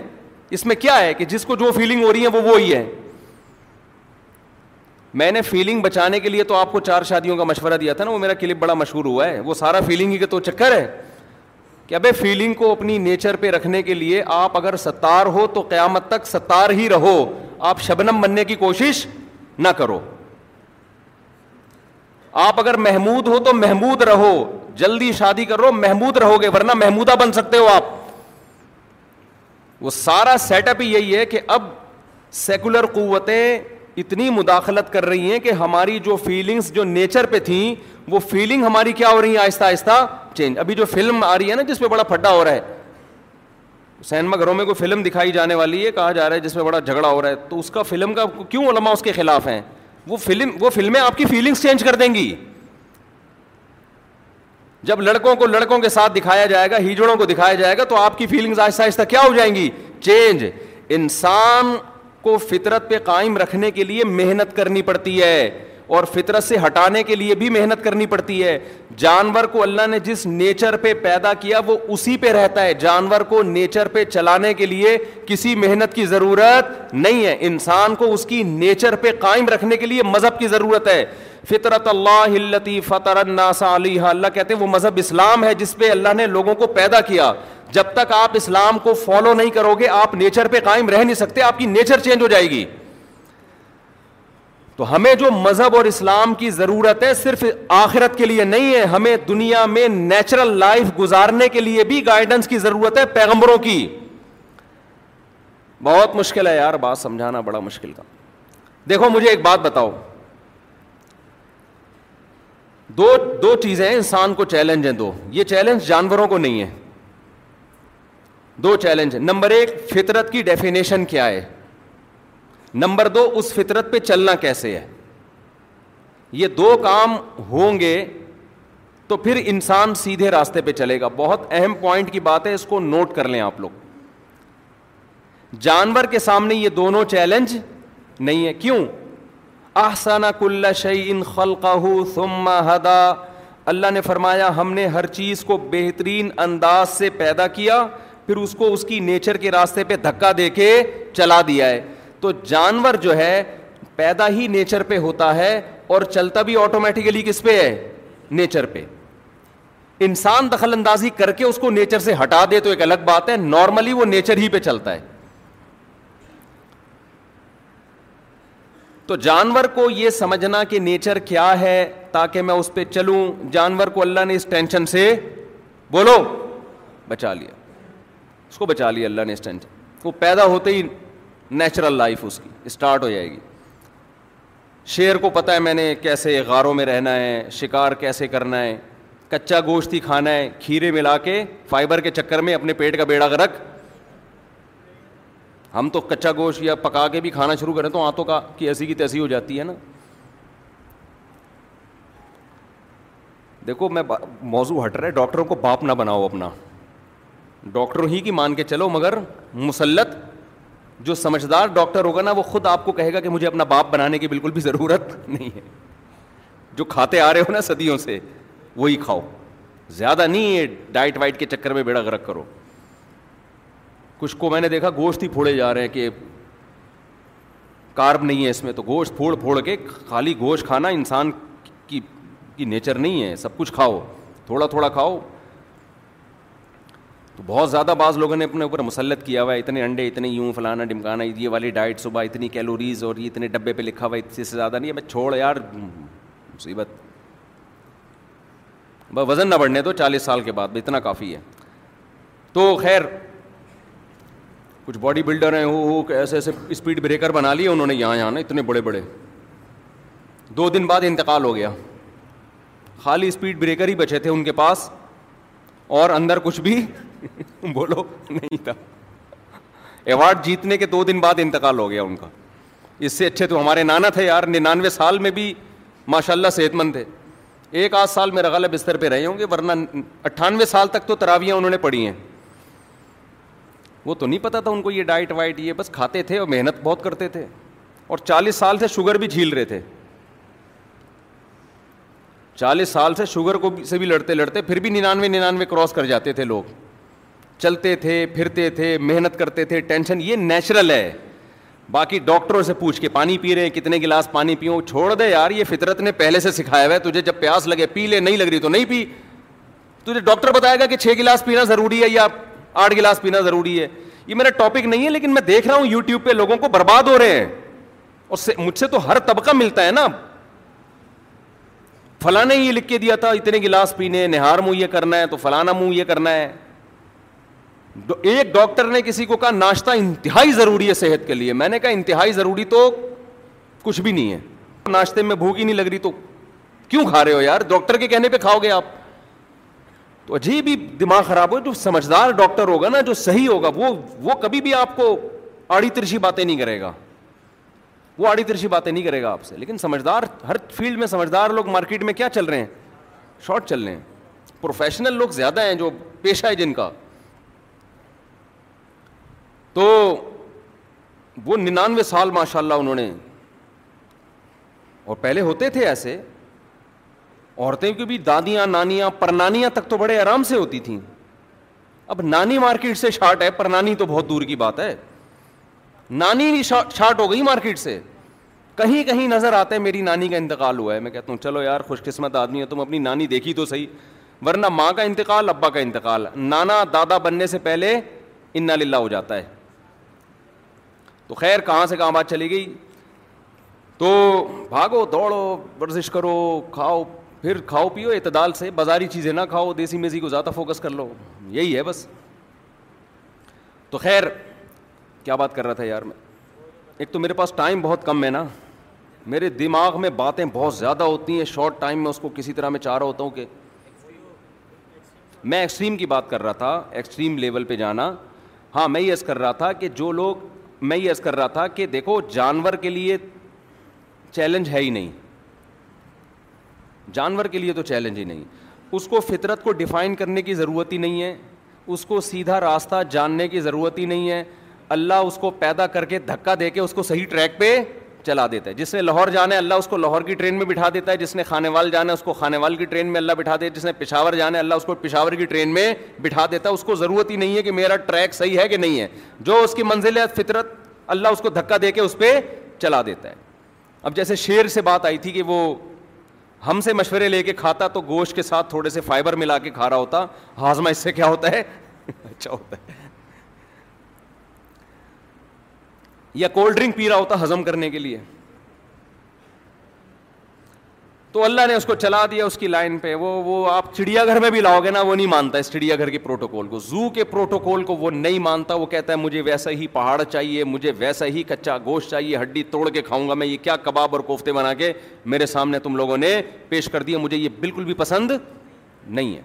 اس میں کیا ہے کہ جس کو جو فیلنگ ہو رہی ہے وہ وہی ہے میں نے فیلنگ بچانے کے لیے تو آپ کو چار شادیوں کا مشورہ دیا تھا نا وہ میرا کلپ بڑا مشہور ہوا ہے وہ سارا فیلنگ ہی کا تو چکر ہے کہ ابے فیلنگ کو اپنی نیچر پہ رکھنے کے لیے آپ اگر ستار ہو تو قیامت تک ستار ہی رہو آپ شبنم بننے کی کوشش نہ کرو آپ اگر محمود ہو تو محمود رہو جلدی شادی کرو محمود رہو گے ورنہ محمودہ بن سکتے ہو آپ وہ سارا سیٹ اپ ہی یہی ہے کہ اب سیکولر قوتیں اتنی مداخلت کر رہی ہیں کہ ہماری جو فیلنگس جو نیچر پہ تھیں وہ فیلنگ ہماری کیا ہو رہی ہیں آہستہ آہستہ چینج ابھی جو فلم آ رہی ہے نا جس پہ بڑا پھڈا ہو رہا ہے سینما گھروں میں کوئی فلم دکھائی جانے والی ہے ہے کہا جا رہا جس بڑا جھگڑا ہو رہا ہے تو اس کا فلم کا کیوں علما اس کے خلاف ہیں وہ فلم وہ فلمیں آپ کی فیلنگس چینج کر دیں گی جب لڑکوں کو لڑکوں کے ساتھ دکھایا جائے گا ہیجڑوں کو دکھایا جائے گا تو آپ کی فیلنگز آہستہ آہستہ کیا ہو جائیں گی چینج انسان کو فطرت پہ قائم رکھنے کے لیے محنت کرنی پڑتی ہے اور فطرت سے ہٹانے کے لیے بھی محنت کرنی پڑتی ہے جانور کو اللہ نے جس نیچر پہ پیدا کیا وہ اسی پہ رہتا ہے جانور کو نیچر پہ چلانے کے لیے کسی محنت کی ضرورت نہیں ہے انسان کو اس کی نیچر پہ قائم رکھنے کے لیے مذہب کی ضرورت ہے فطرت اللہ التی فطر الناس علیہ اللہ کہتے ہیں وہ مذہب اسلام ہے جس پہ اللہ نے لوگوں کو پیدا کیا جب تک آپ اسلام کو فالو نہیں کرو گے آپ نیچر پہ قائم رہ نہیں سکتے آپ کی نیچر چینج ہو جائے گی تو ہمیں جو مذہب اور اسلام کی ضرورت ہے صرف آخرت کے لیے نہیں ہے ہمیں دنیا میں نیچرل لائف گزارنے کے لیے بھی گائیڈنس کی ضرورت ہے پیغمبروں کی بہت مشکل ہے یار بات سمجھانا بڑا مشکل کا دیکھو مجھے ایک بات بتاؤ دو دو چیزیں ہیں انسان کو چیلنج ہیں دو یہ چیلنج جانوروں کو نہیں ہے دو چیلنج نمبر ایک فطرت کی ڈیفینیشن کیا ہے نمبر دو اس فطرت پہ چلنا کیسے ہے یہ دو کام ہوں گے تو پھر انسان سیدھے راستے پہ چلے گا بہت اہم پوائنٹ کی بات ہے اس کو نوٹ کر لیں آپ لوگ جانور کے سامنے یہ دونوں چیلنج نہیں ہے کیوں احسن کل شعی ہدا اللہ نے فرمایا ہم نے ہر چیز کو بہترین انداز سے پیدا کیا پھر اس کو اس کی نیچر کے راستے پہ دھکا دے کے چلا دیا ہے تو جانور جو ہے پیدا ہی نیچر پہ ہوتا ہے اور چلتا بھی آٹومیٹیکلی کس پہ ہے نیچر پہ انسان دخل اندازی کر کے اس کو نیچر سے ہٹا دے تو ایک الگ بات ہے نارملی وہ نیچر ہی پہ چلتا ہے تو جانور کو یہ سمجھنا کہ نیچر کیا ہے تاکہ میں اس پہ چلوں جانور کو اللہ نے اس ٹینشن سے بولو بچا لیا اس کو بچا لیا اللہ نے اس ٹینشن وہ پیدا ہوتے ہی نیچرل لائف اس کی اسٹارٹ ہو جائے گی شیر کو پتہ ہے میں نے کیسے غاروں میں رہنا ہے شکار کیسے کرنا ہے کچا گوشت ہی کھانا ہے کھیرے ملا کے فائبر کے چکر میں اپنے پیٹ کا بیڑا گرک ہم تو کچا گوشت یا پکا کے بھی کھانا شروع کریں تو آنتوں کا کہ ایسی کی تیسی ہو جاتی ہے نا دیکھو میں موضوع ہٹ رہا ہے ڈاکٹروں کو باپ نہ بناؤ اپنا ڈاکٹروں ہی کی مان کے چلو مگر مسلط جو سمجھدار ڈاکٹر ہوگا نا وہ خود آپ کو کہے گا کہ مجھے اپنا باپ بنانے کی بالکل بھی ضرورت نہیں ہے جو کھاتے آ رہے ہو نا صدیوں سے وہی کھاؤ زیادہ نہیں ہے ڈائٹ وائٹ کے چکر میں بیڑا گرک کرو کچھ کو میں نے دیکھا گوشت ہی پھوڑے جا رہے ہیں کہ کارب نہیں ہے اس میں تو گوشت پھوڑ پھوڑ کے خالی گوشت کھانا انسان کی, کی نیچر نہیں ہے سب کچھ کھاؤ تھوڑا تھوڑا کھاؤ تو بہت زیادہ بعض لوگوں نے اپنے اوپر مسلط کیا ہوا ہے اتنے انڈے اتنے یوں فلانا ڈمکانا یہ والی ڈائٹ صبح اتنی کیلوریز اور یہ اتنے ڈبے پہ لکھا ہوا ہے اتنے سے زیادہ نہیں ہے بس چھوڑ یار مصیبت بس وزن نہ بڑھنے تو چالیس سال کے بعد اتنا کافی ہے تو خیر کچھ باڈی بلڈر ہیں وہ ایسے ایسے اسپیڈ بریکر بنا لیے انہوں نے یہاں یہاں اتنے بڑے بڑے دو دن بعد انتقال ہو گیا خالی اسپیڈ بریکر ہی بچے تھے ان کے پاس اور اندر کچھ بھی بولو نہیں تھا ایوارڈ جیتنے کے دو دن بعد انتقال ہو گیا ان کا اس سے اچھے تو ہمارے نانا تھے یار ننانوے سال میں بھی ماشاء اللہ صحت مند تھے ایک آدھ سال میں غلط بستر پہ رہے ہوں گے ورنہ اٹھانوے سال تک تو تراویاں انہوں نے پڑھی ہیں وہ تو نہیں پتا تھا ان کو یہ ڈائٹ وائٹ یہ بس کھاتے تھے اور محنت بہت کرتے تھے اور چالیس سال سے شوگر بھی جھیل رہے تھے چالیس سال سے شوگر کو سے بھی لڑتے لڑتے پھر بھی ننانوے ننانوے کراس کر جاتے تھے لوگ چلتے تھے پھرتے تھے محنت کرتے تھے ٹینشن یہ نیچرل ہے باقی ڈاکٹروں سے پوچھ کے پانی پی رہے ہیں کتنے گلاس پانی پیوں چھوڑ دے یار یہ فطرت نے پہلے سے سکھایا ہوا ہے تجھے جب پیاس لگے پی لے نہیں لگ رہی تو نہیں پی تجھے ڈاکٹر بتائے گا کہ چھ گلاس پینا ضروری ہے یا آٹھ گلاس پینا ضروری ہے یہ میرا ٹاپک نہیں ہے لیکن میں دیکھ رہا ہوں یو ٹیوب پہ لوگوں کو برباد ہو رہے ہیں اور مجھ سے تو ہر طبقہ ملتا ہے نا فلاں نے یہ لکھ کے دیا تھا اتنے گلاس پینے نہار منہ یہ کرنا ہے تو فلانا منہ یہ کرنا ہے ایک ڈاکٹر نے کسی کو کہا ناشتہ انتہائی ضروری ہے صحت کے لیے میں نے کہا انتہائی ضروری تو کچھ بھی نہیں ہے ناشتے میں بھوک ہی نہیں لگ رہی تو کیوں کھا رہے ہو یار ڈاکٹر کے کہنے پہ کھاؤ گے آپ تو عجیب ہی دماغ خراب ہو جو سمجھدار ڈاکٹر ہوگا نا جو صحیح ہوگا وہ وہ کبھی بھی آپ کو آڑی ترشی باتیں نہیں کرے گا وہ آڑی ترشی باتیں نہیں کرے گا آپ سے لیکن سمجھدار ہر فیلڈ میں سمجھدار لوگ مارکیٹ میں کیا چل رہے ہیں شارٹ چل رہے ہیں پروفیشنل لوگ زیادہ ہیں جو پیشہ ہے جن کا تو وہ ننانوے سال ماشاء اللہ انہوں نے اور پہلے ہوتے تھے ایسے عورتیں کی بھی دادیاں نانیاں پرنانیاں تک تو بڑے آرام سے ہوتی تھیں اب نانی مارکیٹ سے شارٹ ہے پرنانی تو بہت دور کی بات ہے نانی شارٹ ہو گئی مارکیٹ سے کہیں کہیں نظر آتے میری نانی کا انتقال ہوا ہے میں کہتا ہوں چلو یار خوش قسمت آدمی ہے تم اپنی نانی دیکھی تو صحیح ورنہ ماں کا انتقال ابا کا انتقال نانا دادا بننے سے پہلے انا للہ ہو جاتا ہے تو خیر کہاں سے کہاں بات چلی گئی تو بھاگو دوڑو ورزش کرو کھاؤ پھر کھاؤ پیو اعتدال سے بازاری چیزیں نہ کھاؤ دیسی میزی کو زیادہ فوکس کر لو یہی ہے بس تو خیر کیا بات کر رہا تھا یار میں ایک تو میرے پاس ٹائم بہت کم ہے نا میرے دماغ میں باتیں بہت زیادہ ہوتی ہیں شارٹ ٹائم میں اس کو کسی طرح میں چاہ رہا ہوتا ہوں کہ میں ایکسٹریم کی بات کر رہا تھا ایکسٹریم لیول پہ جانا ہاں میں یس کر رہا تھا کہ جو لوگ میں یس کر رہا تھا کہ دیکھو جانور کے لیے چیلنج ہے ہی نہیں جانور کے لیے تو چیلنج ہی نہیں اس کو فطرت کو ڈیفائن کرنے کی ضرورت ہی نہیں ہے اس کو سیدھا راستہ جاننے کی ضرورت ہی نہیں ہے اللہ اس کو پیدا کر کے دھکا دے کے اس کو صحیح ٹریک پہ چلا دیتا ہے جس نے لاہور جانا ہے اللہ اس کو لاہور کی ٹرین میں بٹھا دیتا ہے جس نے کھانے وال جانا ہے اس کو کھانے وال کی ٹرین میں اللہ بٹھا دیتا ہے جس نے پشاور جانا ہے اللہ اس کو پشاور کی ٹرین میں بٹھا دیتا ہے اس کو ضرورت ہی نہیں ہے کہ میرا ٹریک صحیح ہے کہ نہیں ہے جو اس کی منزل ہے فطرت اللہ اس کو دھکا دے کے اس پہ چلا دیتا ہے اب جیسے شیر سے بات آئی تھی کہ وہ ہم سے مشورے لے کے کھاتا تو گوشت کے ساتھ تھوڑے سے فائبر ملا کے کھا رہا ہوتا ہاضمہ اس سے کیا ہوتا ہے اچھا ہوتا ہے یا کولڈ ڈرنک پی رہا ہوتا ہزم کرنے کے لیے تو اللہ نے اس کو چلا دیا اس کی لائن پہ وہ وہ آپ چڑیا گھر میں بھی لاؤ گے نا وہ نہیں مانتا اس چڑیا گھر کے پروٹوکول کو زو کے پروٹوکول کو وہ نہیں مانتا وہ کہتا ہے مجھے ویسا ہی پہاڑ چاہیے مجھے ویسا ہی کچا گوشت چاہیے ہڈی توڑ کے کھاؤں گا میں یہ کیا کباب اور کوفتے بنا کے میرے سامنے تم لوگوں نے پیش کر دیا مجھے یہ بالکل بھی پسند نہیں ہے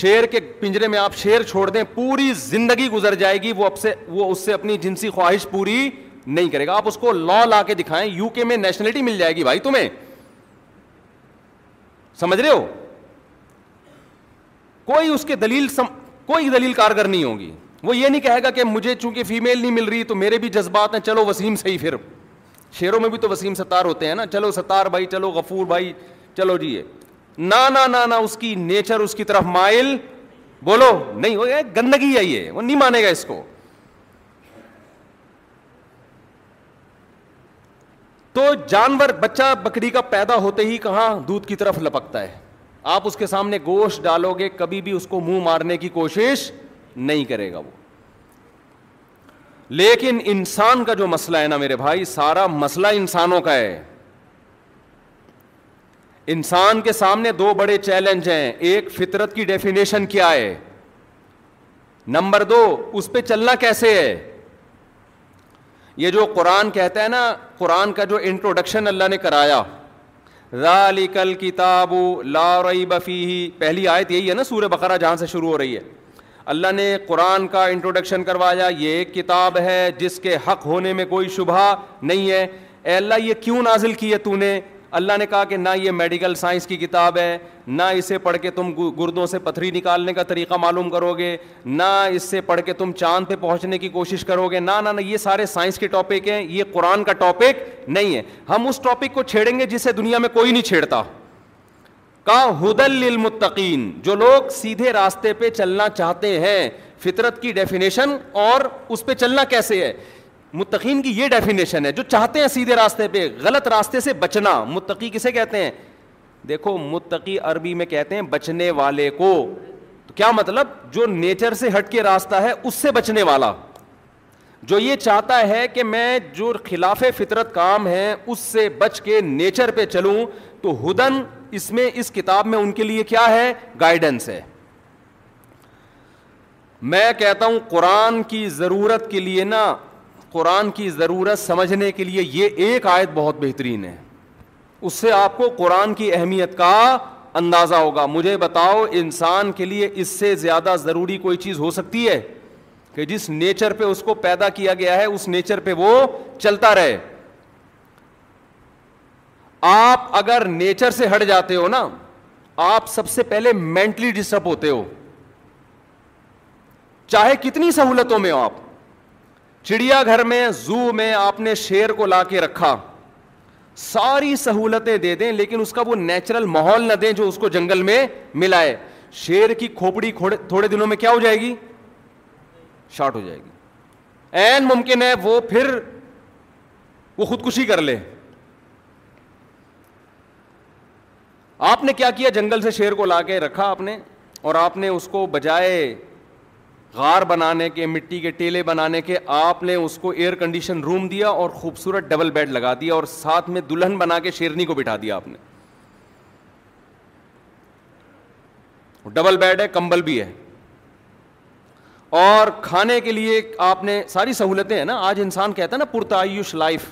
شیر کے پنجرے میں آپ شیر چھوڑ دیں پوری زندگی گزر جائے گی وہ اس سے اپنی جنسی خواہش پوری نہیں کرے گا آپ اس کو لا لا کے دکھائیں یو کے میں نیشنلٹی مل جائے گی بھائی تمہیں سمجھ رہے ہو کوئی اس کے دلیل سم... کوئی دلیل کارگر نہیں ہوگی وہ یہ نہیں کہے گا کہ مجھے چونکہ فیمیل نہیں مل رہی تو میرے بھی جذبات ہیں چلو وسیم ہی پھر شیروں میں بھی تو وسیم ستار ہوتے ہیں نا چلو ستار بھائی چلو غفور بھائی چلو جی نہ اس کی نیچر اس کی طرف مائل بولو نہیں ہو گیا گندگی یہ وہ نہیں مانے گا اس کو تو جانور بچہ بکری کا پیدا ہوتے ہی کہاں دودھ کی طرف لپکتا ہے آپ اس کے سامنے گوشت ڈالو گے کبھی بھی اس کو منہ مارنے کی کوشش نہیں کرے گا وہ لیکن انسان کا جو مسئلہ ہے نا میرے بھائی سارا مسئلہ انسانوں کا ہے انسان کے سامنے دو بڑے چیلنج ہیں ایک فطرت کی ڈیفینیشن کیا ہے نمبر دو اس پہ چلنا کیسے ہے یہ جو قرآن کہتا ہے نا قرآن کا جو انٹروڈکشن اللہ نے کرایا ذالک کل کتاب لا ریب بفی پہلی آیت یہی ہے نا سور بقرہ جہاں سے شروع ہو رہی ہے اللہ نے قرآن کا انٹروڈکشن کروایا یہ ایک کتاب ہے جس کے حق ہونے میں کوئی شبہ نہیں ہے اے اللہ یہ کیوں نازل کی ہے تو نے اللہ نے کہا کہ نہ یہ میڈیکل سائنس کی کتاب ہے نہ اسے پڑھ کے تم گردوں سے پتھری نکالنے کا طریقہ معلوم کرو گے نہ اس سے پڑھ کے تم چاند پہ پہنچنے کی کوشش کرو گے نہ نہ نہ یہ سارے سائنس کے ٹاپک ہیں یہ قرآن کا ٹاپک نہیں ہے ہم اس ٹاپک کو چھیڑیں گے جسے دنیا میں کوئی نہیں چھیڑتا کا ہدل للمتقین جو لوگ سیدھے راستے پہ چلنا چاہتے ہیں فطرت کی ڈیفینیشن اور اس پہ چلنا کیسے ہے متقین کی یہ ڈیفینیشن ہے جو چاہتے ہیں سیدھے راستے پہ غلط راستے سے بچنا متقی کسے کہتے ہیں دیکھو متقی عربی میں کہتے ہیں بچنے والے کو تو کیا مطلب جو نیچر سے ہٹ کے راستہ ہے اس سے بچنے والا جو یہ چاہتا ہے کہ میں جو خلاف فطرت کام ہے اس سے بچ کے نیچر پہ چلوں تو ہدن اس میں اس کتاب میں ان کے لیے کیا ہے گائیڈنس ہے میں کہتا ہوں قرآن کی ضرورت کے لیے نا قرآن کی ضرورت سمجھنے کے لیے یہ ایک آیت بہت بہترین ہے اس سے آپ کو قرآن کی اہمیت کا اندازہ ہوگا مجھے بتاؤ انسان کے لیے اس سے زیادہ ضروری کوئی چیز ہو سکتی ہے کہ جس نیچر پہ اس کو پیدا کیا گیا ہے اس نیچر پہ وہ چلتا رہے آپ اگر نیچر سے ہٹ جاتے ہو نا آپ سب سے پہلے مینٹلی ڈسٹرب ہوتے ہو چاہے کتنی سہولتوں میں ہو آپ چڑیا گھر میں زو میں آپ نے شیر کو لا کے رکھا ساری سہولتیں دے دیں لیکن اس کا وہ نیچرل ماحول نہ دیں جو اس کو جنگل میں ملا ہے شیر کی کھوپڑی تھوڑے دنوں میں کیا ہو جائے گی شارٹ ہو جائے گی این ممکن ہے وہ پھر وہ خودکشی کر لے آپ نے کیا کیا جنگل سے شیر کو لا کے رکھا آپ نے اور آپ نے اس کو بجائے غار بنانے کے مٹی کے ٹیلے بنانے کے آپ نے اس کو ایئر کنڈیشن روم دیا اور خوبصورت ڈبل بیڈ لگا دیا اور ساتھ میں دلہن بنا کے شیرنی کو بٹھا دیا آپ نے ڈبل بیڈ ہے کمبل بھی ہے اور کھانے کے لیے آپ نے ساری سہولتیں ہیں نا آج انسان کہتا ہے نا پرتعیش لائف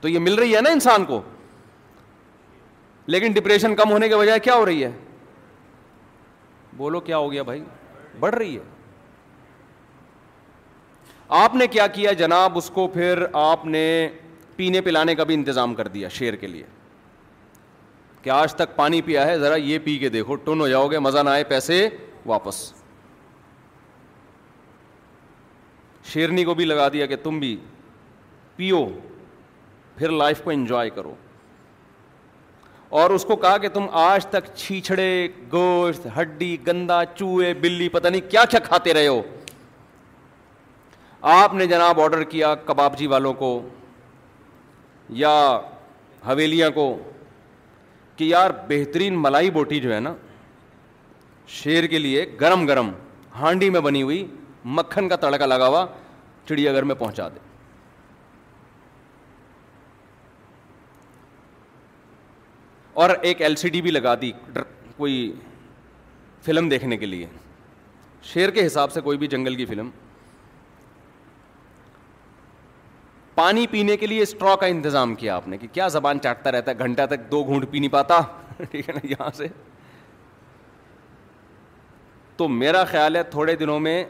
تو یہ مل رہی ہے نا انسان کو لیکن ڈپریشن کم ہونے کے بجائے کیا ہو رہی ہے بولو کیا ہو گیا بھائی بڑھ رہی ہے آپ نے کیا کیا جناب اس کو پھر آپ نے پینے پلانے کا بھی انتظام کر دیا شیر کے لیے کہ آج تک پانی پیا ہے ذرا یہ پی کے دیکھو ٹن ہو جاؤ گے مزہ نہ آئے پیسے واپس شیرنی کو بھی لگا دیا کہ تم بھی پیو پھر لائف کو انجوائے کرو اور اس کو کہا کہ تم آج تک چھیچڑے گوشت ہڈی گندا چوہے بلی پتہ نہیں کیا کیا کھاتے رہے ہو آپ نے جناب آڈر کیا کباب جی والوں کو یا حویلیاں کو کہ یار بہترین ملائی بوٹی جو ہے نا شیر کے لیے گرم گرم ہانڈی میں بنی ہوئی مکھن کا تڑکا لگا ہوا چڑیا گھر میں پہنچا دے اور ایک ایل سی ڈی بھی لگا دی کوئی فلم دیکھنے کے لیے شیر کے حساب سے کوئی بھی جنگل کی فلم پانی پینے کے لیے اسٹرا کا انتظام کیا آپ نے کہ کیا زبان چاٹتا رہتا ہے گھنٹہ تک دو گھونٹ پی نہیں پاتا ٹھیک ہے نا یہاں سے تو میرا خیال ہے تھوڑے دنوں میں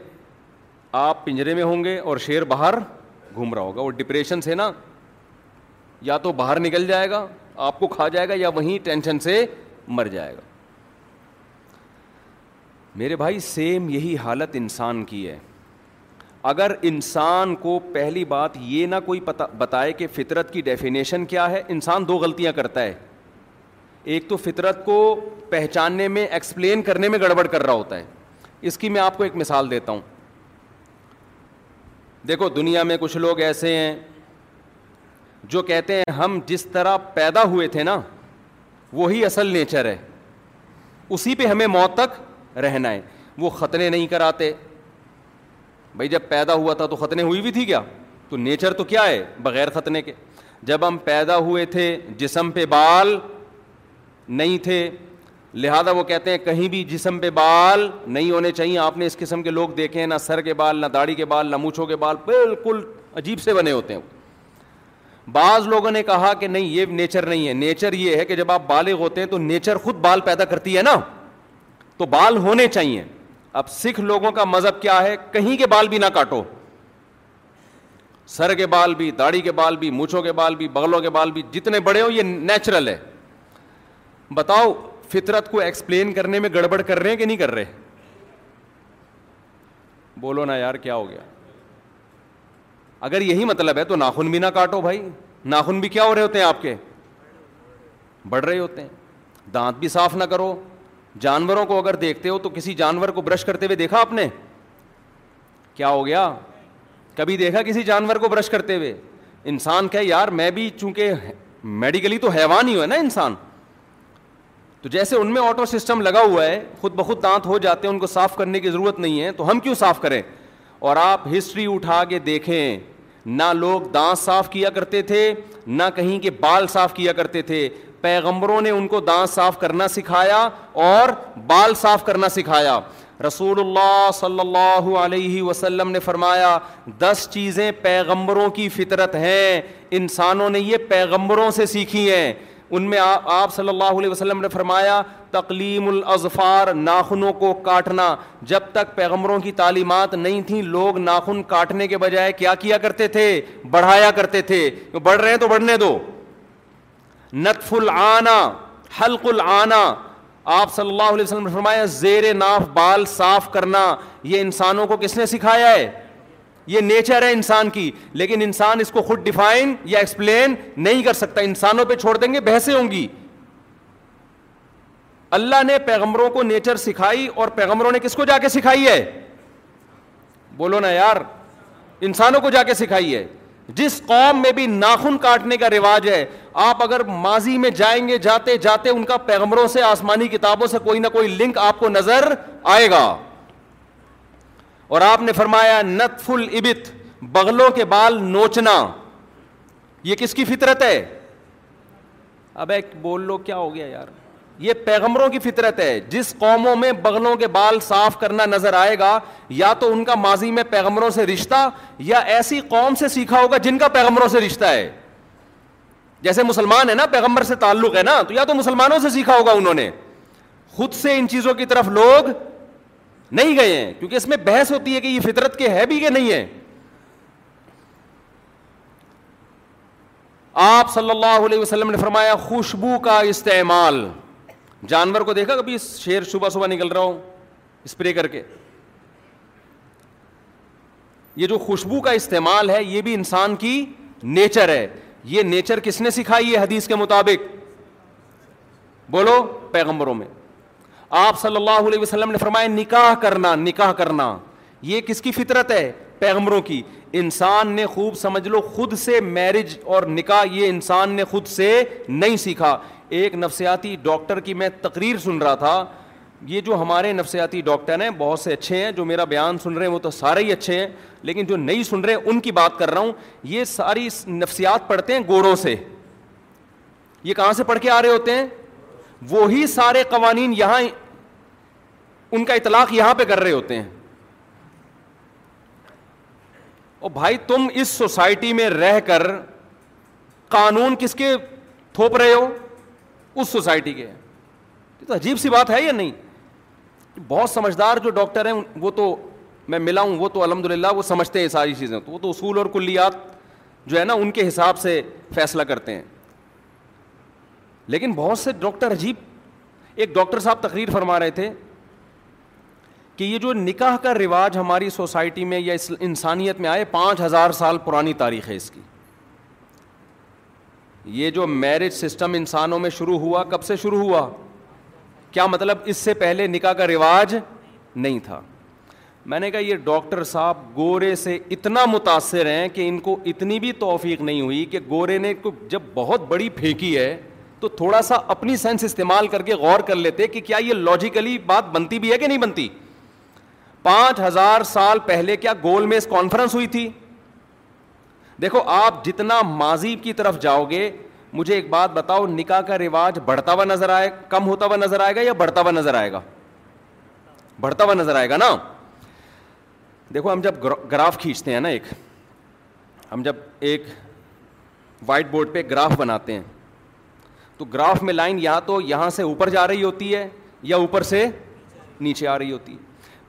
آپ پنجرے میں ہوں گے اور شیر باہر گھوم رہا ہوگا وہ ڈپریشن سے نا یا تو باہر نکل جائے گا آپ کو کھا جائے گا یا وہیں ٹینشن سے مر جائے گا میرے بھائی سیم یہی حالت انسان کی ہے اگر انسان کو پہلی بات یہ نہ کوئی پتا بتائے کہ فطرت کی ڈیفینیشن کیا ہے انسان دو غلطیاں کرتا ہے ایک تو فطرت کو پہچاننے میں ایکسپلین کرنے میں گڑبڑ کر رہا ہوتا ہے اس کی میں آپ کو ایک مثال دیتا ہوں دیکھو دنیا میں کچھ لوگ ایسے ہیں جو کہتے ہیں ہم جس طرح پیدا ہوئے تھے نا وہی اصل نیچر ہے اسی پہ ہمیں موت تک رہنا ہے وہ خطرے نہیں کراتے بھائی جب پیدا ہوا تھا تو ختنے ہوئی بھی تھی کیا تو نیچر تو کیا ہے بغیر ختنے کے جب ہم پیدا ہوئے تھے جسم پہ بال نہیں تھے لہذا وہ کہتے ہیں کہیں بھی جسم پہ بال نہیں ہونے چاہیے آپ نے اس قسم کے لوگ دیکھے ہیں نہ سر کے بال نہ داڑھی کے بال نہ مونچھوں کے بال بالکل عجیب سے بنے ہوتے ہیں بعض لوگوں نے کہا کہ نہیں یہ نیچر نہیں ہے نیچر یہ ہے کہ جب آپ بالغ ہوتے ہیں تو نیچر خود بال پیدا کرتی ہے نا تو بال ہونے چاہیے اب سکھ لوگوں کا مذہب کیا ہے کہیں کے بال بھی نہ کاٹو سر کے بال بھی داڑھی کے بال بھی مونچھوں کے بال بھی بغلوں کے بال بھی جتنے بڑے ہو یہ نیچرل ہے بتاؤ فطرت کو ایکسپلین کرنے میں گڑبڑ کر رہے ہیں کہ نہیں کر رہے بولو نا یار کیا ہو گیا اگر یہی مطلب ہے تو ناخن بھی نہ کاٹو بھائی ناخن بھی کیا ہو رہے ہوتے ہیں آپ کے بڑھ رہے ہوتے ہیں دانت بھی صاف نہ کرو جانوروں کو اگر دیکھتے ہو تو کسی جانور کو برش کرتے ہوئے دیکھا آپ نے کیا ہو گیا کبھی دیکھا کسی جانور کو برش کرتے ہوئے انسان کہ یار میں بھی چونکہ میڈیکلی تو حیوان ہی ہوا ہے نا انسان تو جیسے ان میں آٹو سسٹم لگا ہوا ہے خود بخود دانت ہو جاتے ہیں ان کو صاف کرنے کی ضرورت نہیں ہے تو ہم کیوں صاف کریں اور آپ ہسٹری اٹھا کے دیکھیں نہ لوگ دانت صاف کیا کرتے تھے نہ کہیں کے بال صاف کیا کرتے تھے پیغمبروں نے ان کو دانت صاف کرنا سکھایا اور بال صاف کرنا سکھایا رسول اللہ صلی اللہ علیہ وسلم نے فرمایا دس چیزیں پیغمبروں کی فطرت ہیں انسانوں نے یہ پیغمبروں سے سیکھی ہیں ان میں آپ صلی اللہ علیہ وسلم نے فرمایا تقلیم الاظفار ناخنوں کو کاٹنا جب تک پیغمبروں کی تعلیمات نہیں تھیں لوگ ناخن کاٹنے کے بجائے کیا کیا کرتے تھے بڑھایا کرتے تھے بڑھ رہے ہیں تو بڑھنے دو نطف العانہ حلق العانہ آپ صلی اللہ علیہ وسلم نے فرمایا زیر ناف بال صاف کرنا یہ انسانوں کو کس نے سکھایا ہے یہ نیچر ہے انسان کی لیکن انسان اس کو خود ڈیفائن یا ایکسپلین نہیں کر سکتا انسانوں پہ چھوڑ دیں گے بحثیں ہوں گی اللہ نے پیغمبروں کو نیچر سکھائی اور پیغمبروں نے کس کو جا کے سکھائی ہے بولو نا یار انسانوں کو جا کے سکھائی ہے جس قوم میں بھی ناخن کاٹنے کا رواج ہے آپ اگر ماضی میں جائیں گے جاتے جاتے ان کا پیغمروں سے آسمانی کتابوں سے کوئی نہ کوئی لنک آپ کو نظر آئے گا اور آپ نے فرمایا نتف ابت بغلوں کے بال نوچنا یہ کس کی فطرت ہے اب ایک بول لو کیا ہو گیا یار یہ پیغمبروں کی فطرت ہے جس قوموں میں بغلوں کے بال صاف کرنا نظر آئے گا یا تو ان کا ماضی میں پیغمبروں سے رشتہ یا ایسی قوم سے سیکھا ہوگا جن کا پیغمبروں سے رشتہ ہے جیسے مسلمان ہے نا پیغمبر سے تعلق ہے نا تو یا تو مسلمانوں سے سیکھا ہوگا انہوں نے خود سے ان چیزوں کی طرف لوگ نہیں گئے ہیں کیونکہ اس میں بحث ہوتی ہے کہ یہ فطرت کے ہے بھی کہ نہیں ہے آپ صلی اللہ علیہ وسلم نے فرمایا خوشبو کا استعمال جانور کو دیکھا کبھی شیر صبح صبح نکل رہا ہوں اسپرے کر کے یہ جو خوشبو کا استعمال ہے یہ بھی انسان کی نیچر ہے یہ نیچر کس نے سکھائی ہے حدیث کے مطابق بولو پیغمبروں میں آپ صلی اللہ علیہ وسلم نے فرمایا نکاح کرنا نکاح کرنا یہ کس کی فطرت ہے پیغمبروں کی انسان نے خوب سمجھ لو خود سے میرج اور نکاح یہ انسان نے خود سے نہیں سیکھا ایک نفسیاتی ڈاکٹر کی میں تقریر سن رہا تھا یہ جو ہمارے نفسیاتی ڈاکٹر ہیں بہت سے اچھے ہیں جو میرا بیان سن رہے ہیں وہ تو سارے ہی اچھے ہیں لیکن جو نہیں سن رہے ہیں ان کی بات کر رہا ہوں یہ ساری نفسیات پڑھتے ہیں گوروں سے یہ کہاں سے پڑھ کے آ رہے ہوتے ہیں وہی سارے قوانین یہاں ان کا اطلاق یہاں پہ کر رہے ہوتے ہیں اور بھائی تم اس سوسائٹی میں رہ کر قانون کس کے تھوپ رہے ہو اس سوسائٹی کے ہیں تو عجیب سی بات ہے یا نہیں بہت سمجھدار جو ڈاکٹر ہیں وہ تو میں ملا ہوں وہ تو الحمد للہ وہ سمجھتے ہیں ساری چیزیں تو وہ تو اصول اور کلیات جو ہے نا ان کے حساب سے فیصلہ کرتے ہیں لیکن بہت سے ڈاکٹر عجیب ایک ڈاکٹر صاحب تقریر فرما رہے تھے کہ یہ جو نکاح کا رواج ہماری سوسائٹی میں یا انسانیت میں آئے پانچ ہزار سال پرانی تاریخ ہے اس کی یہ جو میرج سسٹم انسانوں میں شروع ہوا کب سے شروع ہوا کیا مطلب اس سے پہلے نکاح کا رواج نہیں تھا میں نے کہا یہ ڈاکٹر صاحب گورے سے اتنا متاثر ہیں کہ ان کو اتنی بھی توفیق نہیں ہوئی کہ گورے نے جب بہت بڑی پھینکی ہے تو تھوڑا سا اپنی سینس استعمال کر کے غور کر لیتے کہ کیا یہ لاجیکلی بات بنتی بھی ہے کہ نہیں بنتی پانچ ہزار سال پہلے کیا گول میں اس کانفرنس ہوئی تھی دیکھو آپ جتنا ماضی کی طرف جاؤ گے مجھے ایک بات بتاؤ نکاح کا رواج بڑھتا ہوا نظر آئے کم ہوتا ہوا نظر آئے گا یا بڑھتا ہوا نظر آئے گا بڑھتا ہوا نظر آئے گا نا دیکھو ہم جب گراف کھینچتے ہیں نا ایک ہم جب ایک وائٹ بورڈ پہ گراف بناتے ہیں تو گراف میں لائن یا تو یہاں سے اوپر جا رہی ہوتی ہے یا اوپر سے نیچے آ رہی ہوتی ہے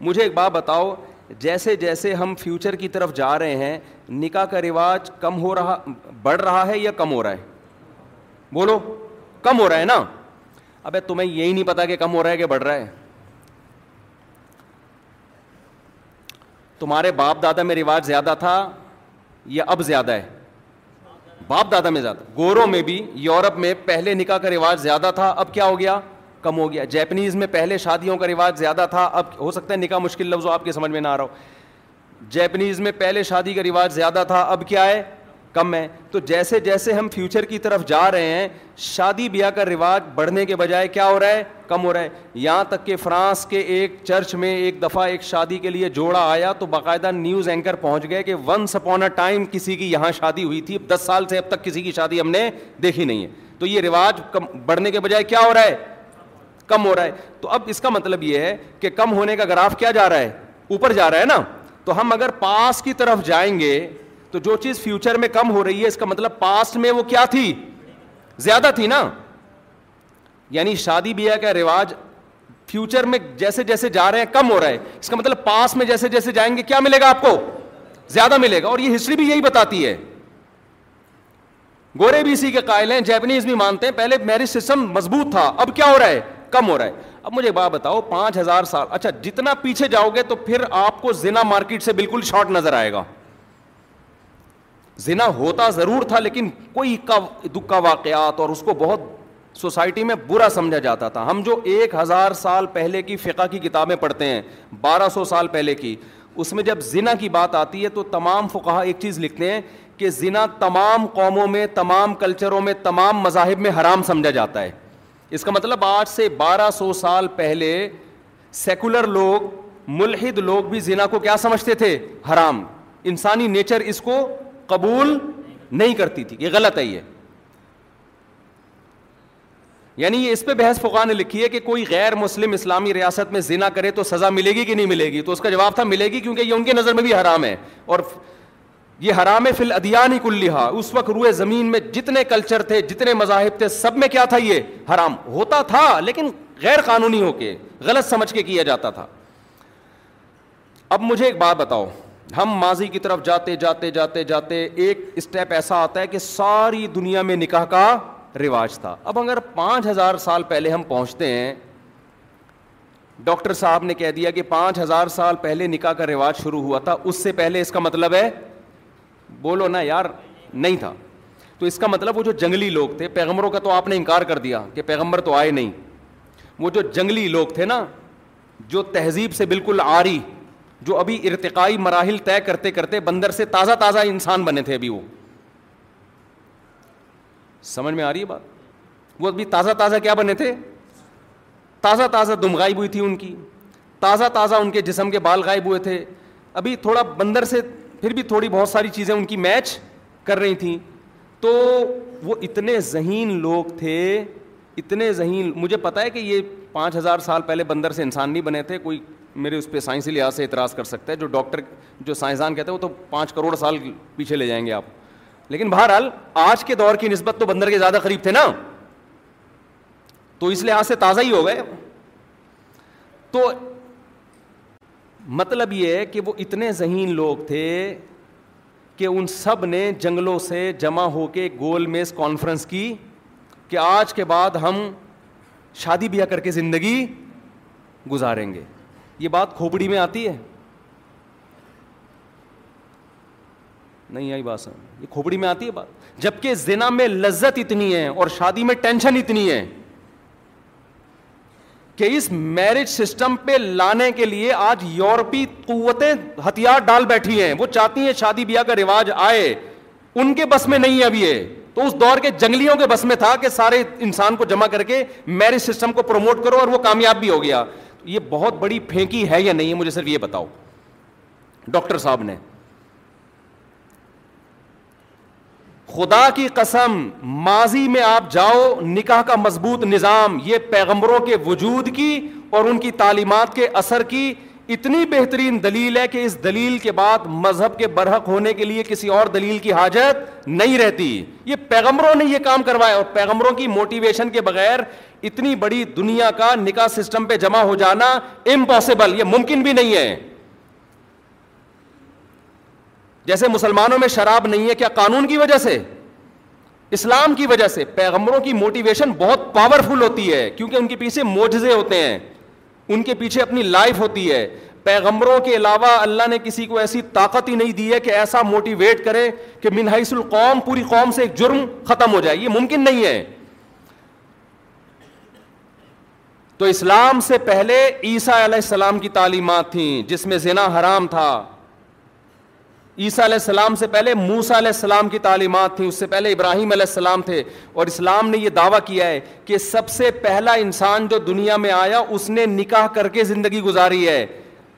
مجھے ایک بات بتاؤ جیسے جیسے ہم فیوچر کی طرف جا رہے ہیں نکاح کا رواج کم ہو رہا بڑھ رہا ہے یا کم ہو رہا ہے بولو کم ہو رہا ہے نا اب تمہیں یہی نہیں پتا کہ کم ہو رہا ہے کہ بڑھ رہا ہے تمہارے باپ دادا میں رواج زیادہ تھا یا اب زیادہ ہے باپ دادا میں زیادہ گوروں میں بھی یورپ میں پہلے نکاح کا رواج زیادہ تھا اب کیا ہو گیا کم ہو گیا جیپنیز میں پہلے شادیوں کا رواج زیادہ تھا اب ہو سکتا ہے نکاح مشکل لفظ آپ کے سمجھ میں نہ آ رہا ہو جیپنیز میں پہلے شادی کا رواج زیادہ تھا اب کیا ہے کم ہے تو جیسے جیسے ہم فیوچر کی طرف جا رہے ہیں شادی بیاہ کا رواج بڑھنے کے بجائے کیا ہو رہا ہے کم ہو رہا ہے یہاں تک کہ فرانس کے ایک چرچ میں ایک دفعہ ایک شادی کے لیے جوڑا آیا تو باقاعدہ نیوز اینکر پہنچ گئے کہ ونس اپون کسی کی یہاں شادی ہوئی تھی دس سال سے اب تک کسی کی شادی ہم نے دیکھی نہیں ہے تو یہ رواج بڑھنے کے بجائے کیا ہو رہا ہے کم ہو رہا ہے تو اب اس کا مطلب یہ ہے کہ کم ہونے کا گراف کیا جا رہا ہے اوپر جا رہا ہے نا تو ہم اگر پاس کی طرف جائیں گے تو جو چیز فیوچر میں کم ہو رہی ہے اس کا مطلب پاسٹ میں وہ کیا تھی زیادہ تھی نا یعنی شادی بیاہ کا رواج فیوچر میں جیسے جیسے جا رہے ہیں کم ہو رہا ہے اس کا مطلب پاس میں جیسے جیسے جائیں گے کیا ملے گا آپ کو زیادہ ملے گا اور یہ ہسٹری بھی یہی بتاتی ہے گورے بھی اسی کے قائل ہیں جیپنیز بھی مانتے ہیں پہلے میرج سسٹم مضبوط تھا اب کیا ہو رہا ہے کم ہو رہا ہے اب مجھے بات بتاؤ پانچ ہزار سال اچھا جتنا پیچھے جاؤ گے تو پھر آپ کو زنا مارکیٹ سے بالکل شارٹ نظر آئے گا زنا ہوتا ضرور تھا لیکن کوئی واقعات اور اس کو بہت سوسائٹی میں برا سمجھا جاتا تھا ہم جو ایک ہزار سال پہلے کی فقہ کی کتابیں پڑھتے ہیں بارہ سو سال پہلے کی اس میں جب زنا کی بات آتی ہے تو تمام فقہ ایک چیز لکھتے ہیں کہ زنا تمام تمام قوموں میں میں کلچروں تمام مذاہب میں حرام سمجھا جاتا ہے اس کا مطلب آج سے بارہ سو سال پہلے سیکولر لوگ ملحد لوگ بھی زنا کو کیا سمجھتے تھے حرام انسانی نیچر اس کو قبول نہیں کرتی تھی یہ غلط ہے یہ یعنی یہ اس پہ بحث فقا نے لکھی ہے کہ کوئی غیر مسلم اسلامی ریاست میں زنا کرے تو سزا ملے گی کہ نہیں ملے گی تو اس کا جواب تھا ملے گی کیونکہ یہ ان کی نظر میں بھی حرام ہے اور یہ حرام فی الادیان کلیہ کل اس وقت روئے زمین میں جتنے کلچر تھے جتنے مذاہب تھے سب میں کیا تھا یہ حرام ہوتا تھا لیکن غیر قانونی ہو کے غلط سمجھ کے کیا جاتا تھا اب مجھے ایک بات بتاؤ ہم ماضی کی طرف جاتے جاتے جاتے جاتے ایک اسٹیپ ایسا آتا ہے کہ ساری دنیا میں نکاح کا رواج تھا اب اگر پانچ ہزار سال پہلے ہم پہنچتے ہیں ڈاکٹر صاحب نے کہہ دیا کہ پانچ ہزار سال پہلے نکاح کا رواج شروع ہوا تھا اس سے پہلے اس کا مطلب ہے بولو نا یار نہیں تھا تو اس کا مطلب وہ جو جنگلی لوگ تھے پیغمبروں کا تو آپ نے انکار کر دیا کہ پیغمبر تو آئے نہیں وہ جو جنگلی لوگ تھے نا جو تہذیب سے بالکل آ رہی جو ابھی ارتقائی مراحل طے کرتے کرتے بندر سے تازہ تازہ انسان بنے تھے ابھی وہ سمجھ میں آ رہی ہے بات وہ ابھی تازہ تازہ کیا بنے تھے تازہ تازہ دم غائب ہوئی تھی ان کی تازہ تازہ ان کے جسم کے بال غائب ہوئے تھے ابھی تھوڑا بندر سے پھر بھی تھوڑی بہت ساری چیزیں ان کی میچ کر رہی تھیں تو وہ اتنے ذہین لوگ تھے اتنے ذہین مجھے ہے کہ یہ پانچ ہزار سال پہلے بندر سے انسان نہیں بنے تھے کوئی میرے اس پہ سائنسی لحاظ سے اعتراض کر سکتا ہے جو ڈاکٹر جو سائنسدان کہتے ہیں وہ تو پانچ کروڑ سال پیچھے لے جائیں گے آپ لیکن بہرحال آج کے دور کی نسبت تو بندر کے زیادہ قریب تھے نا تو اس لحاظ سے تازہ ہی ہو گئے تو مطلب یہ ہے کہ وہ اتنے ذہین لوگ تھے کہ ان سب نے جنگلوں سے جمع ہو کے گول میز کانفرنس کی کہ آج کے بعد ہم شادی بیاہ کر کے زندگی گزاریں گے یہ بات کھوپڑی میں آتی ہے نہیں آئی بات سمجھ یہ کھوپڑی میں آتی ہے بات جبکہ زنا میں لذت اتنی ہے اور شادی میں ٹینشن اتنی ہے کہ اس میرج سسٹم پہ لانے کے لیے آج یورپی قوتیں ہتھیار ڈال بیٹھی ہیں وہ چاہتی ہیں شادی بیاہ کا رواج آئے ان کے بس میں نہیں ہے اب یہ تو اس دور کے جنگلیوں کے بس میں تھا کہ سارے انسان کو جمع کر کے میرج سسٹم کو پروموٹ کرو اور وہ کامیاب بھی ہو گیا یہ بہت بڑی پھینکی ہے یا نہیں ہے مجھے صرف یہ بتاؤ ڈاکٹر صاحب نے خدا کی قسم ماضی میں آپ جاؤ نکاح کا مضبوط نظام یہ پیغمبروں کے وجود کی اور ان کی تعلیمات کے اثر کی اتنی بہترین دلیل ہے کہ اس دلیل کے بعد مذہب کے برحق ہونے کے لیے کسی اور دلیل کی حاجت نہیں رہتی یہ پیغمبروں نے یہ کام کروایا اور پیغمبروں کی موٹیویشن کے بغیر اتنی بڑی دنیا کا نکاح سسٹم پہ جمع ہو جانا امپاسبل یہ ممکن بھی نہیں ہے جیسے مسلمانوں میں شراب نہیں ہے کیا قانون کی وجہ سے اسلام کی وجہ سے پیغمبروں کی موٹیویشن بہت پاورفل ہوتی ہے کیونکہ ان کے پیچھے موجزے ہوتے ہیں ان کے پیچھے اپنی لائف ہوتی ہے پیغمبروں کے علاوہ اللہ نے کسی کو ایسی طاقت ہی نہیں دی ہے کہ ایسا موٹیویٹ کرے کہ منحص القوم پوری قوم سے ایک جرم ختم ہو جائے یہ ممکن نہیں ہے تو اسلام سے پہلے عیسیٰ علیہ السلام کی تعلیمات تھیں جس میں زنا حرام تھا عیسیٰ علیہ السلام سے پہلے موسا علیہ السلام کی تعلیمات تھی اس سے پہلے ابراہیم علیہ السلام تھے اور اسلام نے یہ دعویٰ کیا ہے کہ سب سے پہلا انسان جو دنیا میں آیا اس نے نکاح کر کے زندگی گزاری ہے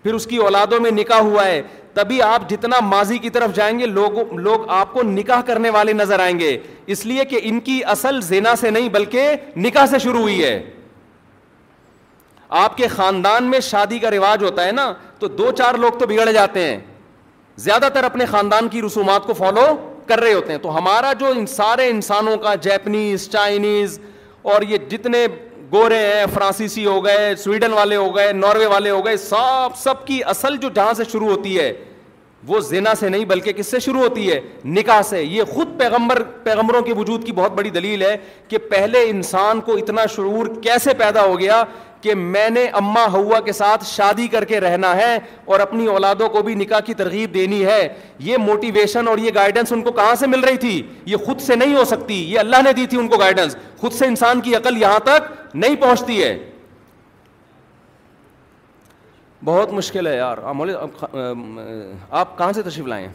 پھر اس کی اولادوں میں نکاح ہوا ہے تبھی آپ جتنا ماضی کی طرف جائیں گے لوگ لوگ آپ کو نکاح کرنے والے نظر آئیں گے اس لیے کہ ان کی اصل زینا سے نہیں بلکہ نکاح سے شروع ہوئی ہے آپ کے خاندان میں شادی کا رواج ہوتا ہے نا تو دو چار لوگ تو بگڑ جاتے ہیں زیادہ تر اپنے خاندان کی رسومات کو فالو کر رہے ہوتے ہیں تو ہمارا جو ان سارے انسانوں کا جیپنیز چائنیز اور یہ جتنے گورے ہیں فرانسیسی ہو گئے سویڈن والے ہو گئے ناروے والے ہو گئے سب سب کی اصل جو جہاں سے شروع ہوتی ہے وہ زینا سے نہیں بلکہ کس سے شروع ہوتی ہے نکاح سے یہ خود پیغمبر پیغمبروں کے وجود کی بہت بڑی دلیل ہے کہ پہلے انسان کو اتنا شعور کیسے پیدا ہو گیا کہ میں نے اما ہوا کے ساتھ شادی کر کے رہنا ہے اور اپنی اولادوں کو بھی نکاح کی ترغیب دینی ہے یہ موٹیویشن اور یہ گائیڈنس ان کو کہاں سے مل رہی تھی یہ خود سے نہیں ہو سکتی یہ اللہ نے دی تھی ان کو گائیڈنس خود سے انسان کی عقل یہاں تک نہیں پہنچتی ہے بہت مشکل ہے یار آپ کہاں سے تشریف لائیں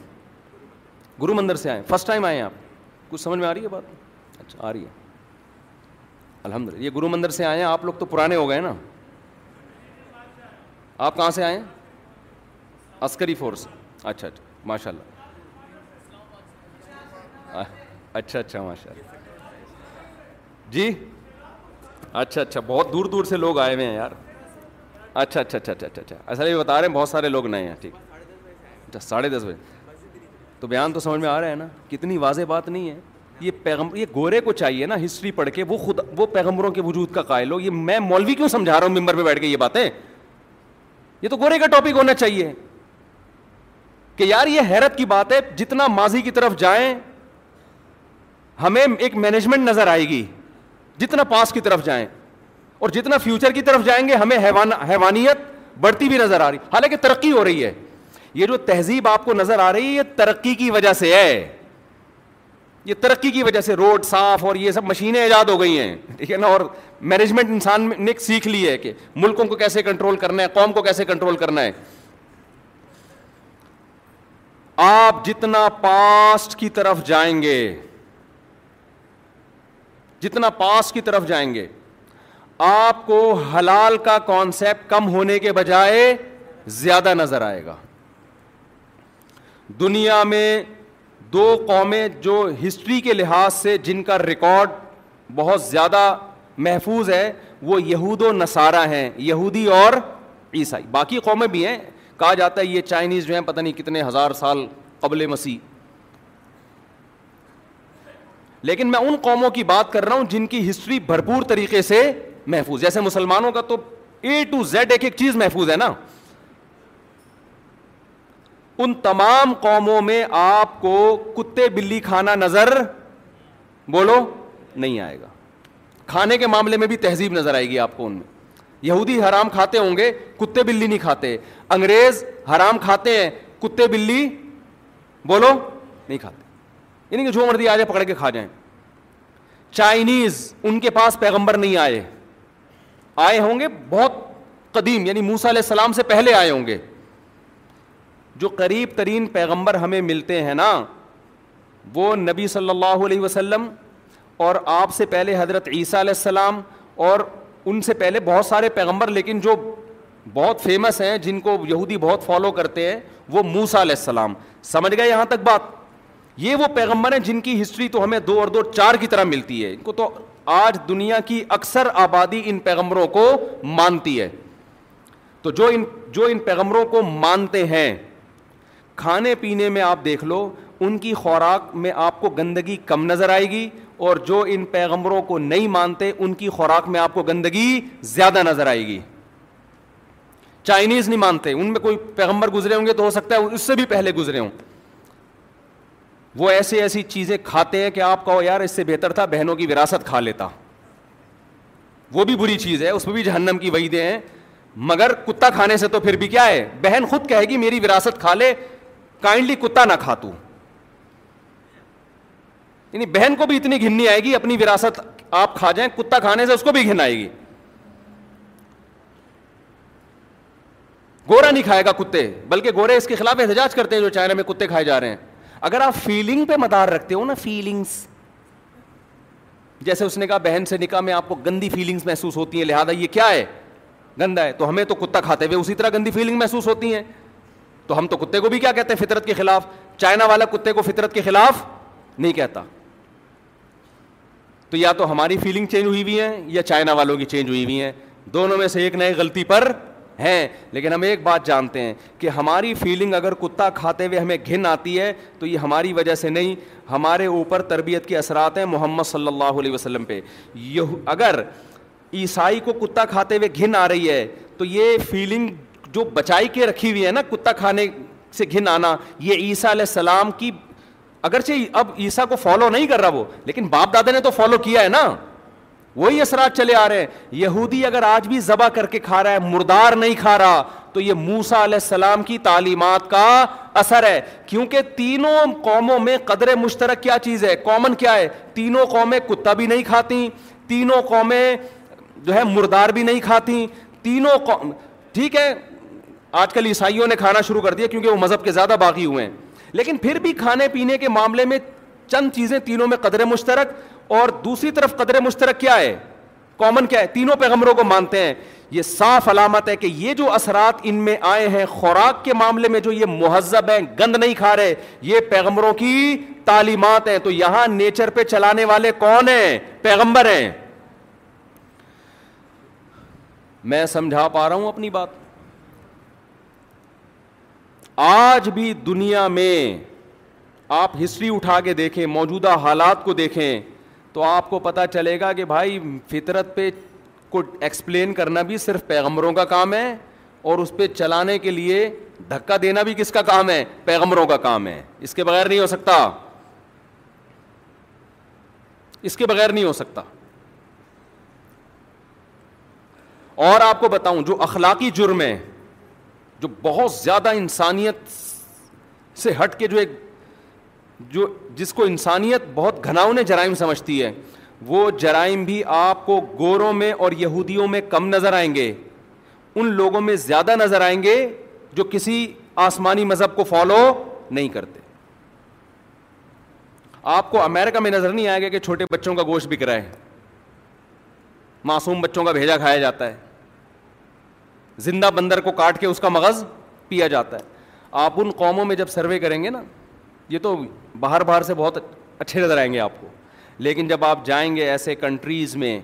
مندر سے آئیں فرسٹ ٹائم آئیں آپ کچھ سمجھ میں آ رہی ہے بات اچھا آ رہی ہے الحمد للہ یہ گرو مندر سے آئے ہیں آپ لوگ تو پرانے ہو گئے نا آپ کہاں سے آئے ہیں عسکری فورس اچھا اچھا ماشاء اللہ اچھا اچھا ماشاء اللہ جی اچھا اچھا بہت دور دور سے لوگ آئے ہوئے ہیں یار اچھا اچھا اچھا اچھا اچھا اچھا اصل یہ بتا رہے ہیں بہت سارے لوگ نئے ہیں ٹھیک اچھا ساڑھے دس بجے تو بیان تو سمجھ میں آ رہا ہے نا کتنی واضح بات نہیں ہے یہ پیغمبر یہ گورے کو چاہیے نا ہسٹری پڑھ کے وہ خود وہ پیغمبروں کے وجود کا قائل ہو یہ میں مولوی کیوں سمجھا رہا ہوں ممبر پہ بیٹھ کے یہ باتیں یہ تو گورے کا ٹاپک ہونا چاہیے کہ یار یہ حیرت کی بات ہے جتنا ماضی کی طرف جائیں ہمیں ایک مینجمنٹ نظر آئے گی جتنا پاس کی طرف جائیں اور جتنا فیوچر کی طرف جائیں گے ہمیں حیوان حیوانیت بڑھتی بھی نظر آ رہی حالانکہ ترقی ہو رہی ہے یہ جو تہذیب آپ کو نظر آ رہی ہے یہ ترقی کی وجہ سے ہے یہ ترقی کی وجہ سے روڈ صاف اور یہ سب مشینیں ایجاد ہو گئی ہیں ٹھیک ہے نا اور مینجمنٹ انسان نے سیکھ لی ہے کہ ملکوں کو کیسے کنٹرول کرنا ہے قوم کو کیسے کنٹرول کرنا ہے آپ جتنا پاسٹ کی طرف جائیں گے جتنا پاسٹ کی طرف جائیں گے آپ کو حلال کا کانسیپٹ کم ہونے کے بجائے زیادہ نظر آئے گا دنیا میں دو قومیں جو ہسٹری کے لحاظ سے جن کا ریکارڈ بہت زیادہ محفوظ ہے وہ یہود و نصارہ ہیں یہودی اور عیسائی باقی قومیں بھی ہیں کہا جاتا ہے یہ چائنیز جو ہیں پتہ نہیں کتنے ہزار سال قبل مسیح لیکن میں ان قوموں کی بات کر رہا ہوں جن کی ہسٹری بھرپور طریقے سے محفوظ جیسے مسلمانوں کا تو اے ٹو زیڈ ایک ایک چیز محفوظ ہے نا ان تمام قوموں میں آپ کو کتے بلی کھانا نظر بولو نہیں آئے گا کھانے کے معاملے میں بھی تہذیب نظر آئے گی آپ کو ان میں یہودی حرام کھاتے ہوں گے کتے بلی نہیں کھاتے انگریز حرام کھاتے ہیں کتے بلی بولو نہیں کھاتے یعنی کہ جو مردی آ جائے پکڑ کے کھا جائیں چائنیز ان کے پاس پیغمبر نہیں آئے آئے ہوں گے بہت قدیم یعنی موسا علیہ السلام سے پہلے آئے ہوں گے جو قریب ترین پیغمبر ہمیں ملتے ہیں نا وہ نبی صلی اللہ علیہ وسلم اور آپ سے پہلے حضرت عیسیٰ علیہ السلام اور ان سے پہلے بہت سارے پیغمبر لیکن جو بہت فیمس ہیں جن کو یہودی بہت فالو کرتے ہیں وہ موسا علیہ السلام سمجھ گئے یہاں تک بات یہ وہ پیغمبر ہیں جن کی ہسٹری تو ہمیں دو اور دو چار کی طرح ملتی ہے ان کو تو آج دنیا کی اکثر آبادی ان پیغمبروں کو مانتی ہے تو جو ان جو ان پیغمبروں کو مانتے ہیں کھانے پینے میں آپ دیکھ لو ان کی خوراک میں آپ کو گندگی کم نظر آئے گی اور جو ان پیغمبروں کو نہیں مانتے ان کی خوراک میں آپ کو گندگی زیادہ نظر آئے گی چائنیز نہیں مانتے ان میں کوئی پیغمبر گزرے ہوں گے تو ہو سکتا ہے اس سے بھی پہلے گزرے ہوں وہ ایسی ایسی چیزیں کھاتے ہیں کہ آپ کہو یار اس سے بہتر تھا بہنوں کی وراثت کھا لیتا وہ بھی بری چیز ہے اس میں بھی جہنم کی وعیدیں ہیں مگر کتا کھانے سے تو پھر بھی کیا ہے بہن خود کہے گی میری وراثت کھا لے کائنڈلی کتا نہ کھا تو یعنی بہن کو بھی اتنی گھننی آئے گی اپنی وراثت آپ کھا جائیں کتا کھانے سے اس کو بھی گھن آئے گی گورا نہیں کھائے گا کتے بلکہ گورے اس کے خلاف احتجاج کرتے ہیں جو چائنا میں کتے کھائے جا رہے ہیں اگر آپ فیلنگ پہ مدار رکھتے ہو نا فیلنگس جیسے اس نے کہا بہن سے نکاح میں آپ کو گندی فیلنگس محسوس ہوتی ہیں لہٰذا یہ کیا ہے گندا ہے تو ہمیں تو کتا کھاتے ہوئے اسی طرح گندی فیلنگ محسوس ہوتی ہیں تو ہم تو کتے کو بھی کیا کہتے ہیں فطرت کے خلاف چائنا والا کتے کو فطرت کے خلاف نہیں کہتا تو یا تو ہماری فیلنگ چینج ہوئی ہوئی ہیں یا چائنا والوں کی چینج ہوئی بھی ہیں دونوں میں سے ایک نئے غلطی پر ہیں لیکن ہم ایک بات جانتے ہیں کہ ہماری فیلنگ اگر کتا کھاتے ہوئے ہمیں گھن آتی ہے تو یہ ہماری وجہ سے نہیں ہمارے اوپر تربیت کے اثرات ہیں محمد صلی اللہ علیہ وسلم پہ یہ اگر عیسائی کو کتا کھاتے ہوئے گھن آ رہی ہے تو یہ فیلنگ جو بچائی کے رکھی ہوئی ہے نا کتا کھانے سے گھن آنا یہ عیسیٰ علیہ السلام کی اگرچہ اب عیسیٰ کو فالو نہیں کر رہا وہ لیکن باپ دادا نے تو فالو کیا ہے نا وہی اثرات چلے آ رہے ہیں یہودی اگر آج بھی ذبح کر کے کھا رہا ہے مردار نہیں کھا رہا تو یہ موسا علیہ السلام کی تعلیمات کا اثر ہے کیونکہ تینوں قوموں میں قدر مشترک کیا چیز ہے کامن کیا ہے تینوں قومیں کتا بھی نہیں کھاتی تینوں قومیں جو ہے مردار بھی نہیں کھاتی تینوں قوم ٹھیک ہے آج کل عیسائیوں نے کھانا شروع کر دیا کیونکہ وہ مذہب کے زیادہ باقی ہوئے ہیں لیکن پھر بھی کھانے پینے کے معاملے میں چند چیزیں تینوں میں قدر مشترک اور دوسری طرف قدر مشترک کیا ہے کامن کیا ہے تینوں پیغمبروں کو مانتے ہیں یہ صاف علامت ہے کہ یہ جو اثرات ان میں آئے ہیں خوراک کے معاملے میں جو یہ مہذب ہیں گند نہیں کھا رہے یہ پیغمبروں کی تعلیمات ہیں تو یہاں نیچر پہ چلانے والے کون ہیں پیغمبر ہیں میں سمجھا پا رہا ہوں اپنی بات آج بھی دنیا میں آپ ہسٹری اٹھا کے دیکھیں موجودہ حالات کو دیکھیں تو آپ کو پتا چلے گا کہ بھائی فطرت پہ کو ایکسپلین کرنا بھی صرف پیغمبروں کا کام ہے اور اس پہ چلانے کے لیے دھکا دینا بھی کس کا کام ہے پیغمبروں کا کام ہے اس کے بغیر نہیں ہو سکتا اس کے بغیر نہیں ہو سکتا اور آپ کو بتاؤں جو اخلاقی جرم ہے جو بہت زیادہ انسانیت سے ہٹ کے جو ایک جو جس کو انسانیت بہت گھناؤنے نے جرائم سمجھتی ہے وہ جرائم بھی آپ کو گوروں میں اور یہودیوں میں کم نظر آئیں گے ان لوگوں میں زیادہ نظر آئیں گے جو کسی آسمانی مذہب کو فالو نہیں کرتے آپ کو امیرکا میں نظر نہیں آئے گا کہ چھوٹے بچوں کا گوشت بک رہا ہے معصوم بچوں کا بھیجا کھایا جاتا ہے زندہ بندر کو کاٹ کے اس کا مغز پیا جاتا ہے آپ ان قوموں میں جب سروے کریں گے نا یہ تو باہر باہر سے بہت اچھے نظر آئیں گے آپ کو لیکن جب آپ جائیں گے ایسے کنٹریز میں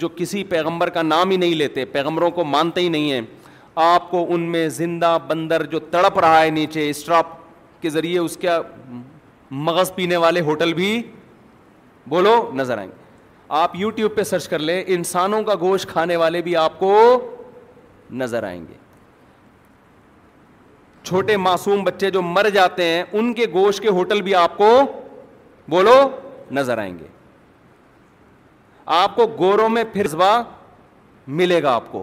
جو کسی پیغمبر کا نام ہی نہیں لیتے پیغمبروں کو مانتے ہی نہیں ہیں آپ کو ان میں زندہ بندر جو تڑپ رہا ہے نیچے اسٹراپ کے ذریعے اس کا مغز پینے والے ہوٹل بھی بولو نظر آئیں گے آپ یوٹیوب پہ سرچ کر لیں انسانوں کا گوشت کھانے والے بھی آپ کو نظر آئیں گے چھوٹے معصوم بچے جو مر جاتے ہیں ان کے گوشت کے ہوٹل بھی آپ کو بولو نظر آئیں گے آپ کو گوروں میں زبا ملے گا آپ کو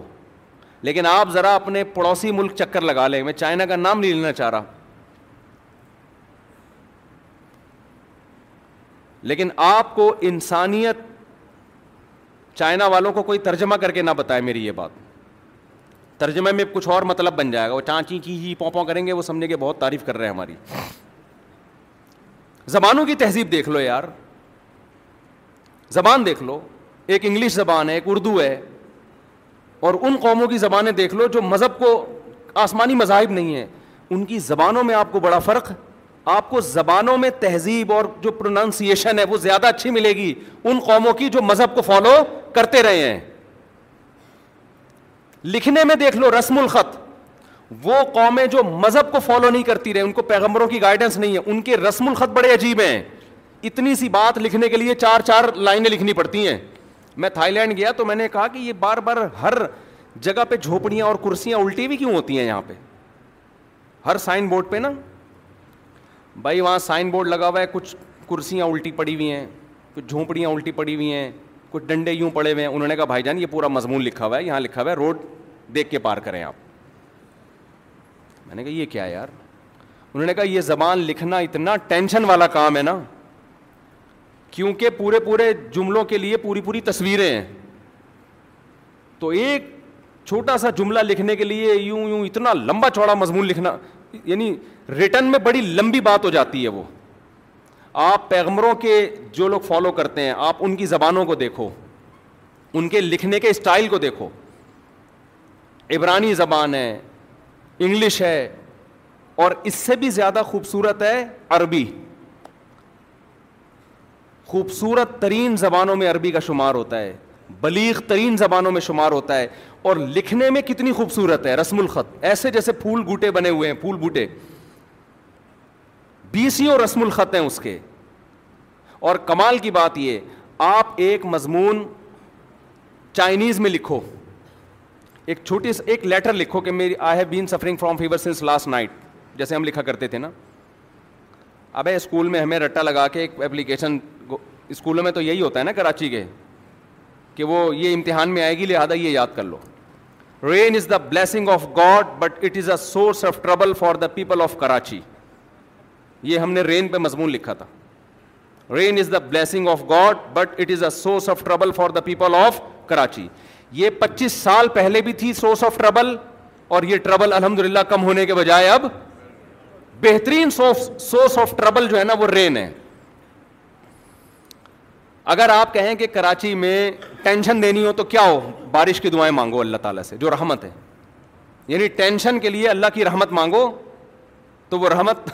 لیکن آپ ذرا اپنے پڑوسی ملک چکر لگا لیں میں چائنا کا نام نہیں لینا چاہ رہا لیکن آپ کو انسانیت چائنا والوں کو کوئی ترجمہ کر کے نہ بتائے میری یہ بات ترجمے میں کچھ اور مطلب بن جائے گا وہ چانچی چی چی پوں پاؤں کریں گے وہ سمجھیں گے بہت تعریف کر رہے ہیں ہماری زبانوں کی تہذیب دیکھ لو یار زبان دیکھ لو ایک انگلش زبان ہے ایک اردو ہے اور ان قوموں کی زبانیں دیکھ لو جو مذہب کو آسمانی مذاہب نہیں ہیں ان کی زبانوں میں آپ کو بڑا فرق آپ کو زبانوں میں تہذیب اور جو پروننسیشن ہے وہ زیادہ اچھی ملے گی ان قوموں کی جو مذہب کو فالو کرتے رہے ہیں لکھنے میں دیکھ لو رسم الخط وہ قومیں جو مذہب کو فالو نہیں کرتی رہے ان کو پیغمبروں کی گائیڈنس نہیں ہے ان کے رسم الخط بڑے عجیب ہیں اتنی سی بات لکھنے کے لیے چار چار لائنیں لکھنی پڑتی ہیں میں تھائی لینڈ گیا تو میں نے کہا کہ یہ بار بار ہر جگہ پہ جھوپڑیاں اور کرسیاں الٹی بھی کیوں ہوتی ہیں یہاں پہ ہر سائن بورڈ پہ نا بھائی وہاں سائن بورڈ لگا ہوا ہے کچھ کرسیاں الٹی پڑی ہوئی ہیں کچھ جھونپڑیاں الٹی پڑی ہوئی ہیں کچھ ڈنڈے یوں پڑے ہوئے ہیں انہوں نے کہا بھائی جان یہ پورا مضمون لکھا ہوا ہے یہاں لکھا ہوا ہے روڈ دیکھ کے پار کریں آپ میں نے کہا یہ کیا ہے یار انہوں نے کہا یہ زبان لکھنا اتنا ٹینشن والا کام ہے نا کیونکہ پورے پورے جملوں کے لیے پوری پوری تصویریں ہیں تو ایک چھوٹا سا جملہ لکھنے کے لیے یوں یوں اتنا لمبا چوڑا مضمون لکھنا یعنی ریٹرن میں بڑی لمبی بات ہو جاتی ہے وہ آپ پیغمبروں کے جو لوگ فالو کرتے ہیں آپ ان کی زبانوں کو دیکھو ان کے لکھنے کے اسٹائل کو دیکھو عبرانی زبان ہے انگلش ہے اور اس سے بھی زیادہ خوبصورت ہے عربی خوبصورت ترین زبانوں میں عربی کا شمار ہوتا ہے بلیغ ترین زبانوں میں شمار ہوتا ہے اور لکھنے میں کتنی خوبصورت ہے رسم الخط ایسے جیسے پھول بوٹے بنے ہوئے ہیں پھول بوٹے بیسوں رسم الخط ہیں اس کے اور کمال کی بات یہ آپ ایک مضمون چائنیز میں لکھو ایک چھوٹی سی ایک لیٹر لکھو کہ میری I have been suffering from fever since last night جیسے ہم لکھا کرتے تھے نا اب اسکول میں ہمیں رٹا لگا کے ایک اپلیکیشن اسکولوں میں تو یہی ہوتا ہے نا کراچی کے کہ وہ یہ امتحان میں آئے گی لہٰذا یہ یاد کر لو rain is the blessing of God but it is a source of trouble for the people of Karachi یہ ہم نے رین پہ مضمون لکھا تھا rain is the blessing of God but it is a source of trouble for the people of Karachi یہ پچیس سال پہلے بھی تھی سورس آف ٹربل اور یہ ٹربل الحمد للہ کم ہونے کے بجائے اب بہترین سورس آف ٹربل جو ہے نا وہ رین ہے اگر آپ کہیں کہ کراچی میں ٹینشن دینی ہو تو کیا ہو بارش کی دعائیں مانگو اللہ تعالیٰ سے جو رحمت ہے یعنی ٹینشن کے لیے اللہ کی رحمت مانگو تو وہ رحمت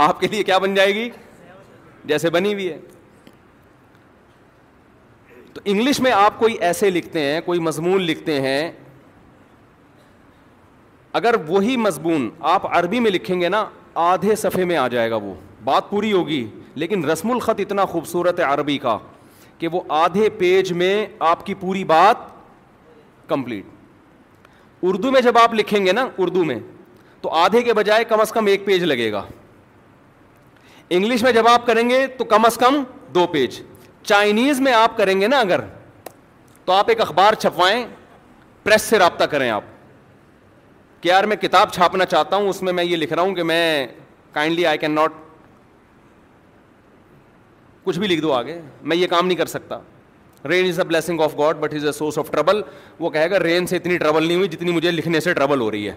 آپ کے لیے کیا بن جائے گی جیسے بنی ہوئی ہے تو انگلش میں آپ کوئی ایسے لکھتے ہیں کوئی مضمون لکھتے ہیں اگر وہی مضمون آپ عربی میں لکھیں گے نا آدھے صفحے میں آ جائے گا وہ بات پوری ہوگی لیکن رسم الخط اتنا خوبصورت ہے عربی کا کہ وہ آدھے پیج میں آپ کی پوری بات کمپلیٹ اردو میں جب آپ لکھیں گے نا اردو میں تو آدھے کے بجائے کم از کم ایک پیج لگے گا انگلش میں جب آپ کریں گے تو کم از کم دو پیج چائنیز میں آپ کریں گے نا اگر تو آپ ایک اخبار چھپوائیں پریس سے رابطہ کریں آپ کہ یار میں کتاب چھاپنا چاہتا ہوں اس میں میں یہ لکھ رہا ہوں کہ میں کائنڈلی آئی کین ناٹ کچھ بھی لکھ دو آگے میں یہ کام نہیں کر سکتا rain is a blessing of God but is a source of trouble وہ کہے گا رین سے اتنی ٹربل نہیں ہوئی جتنی مجھے لکھنے سے ٹربل ہو رہی ہے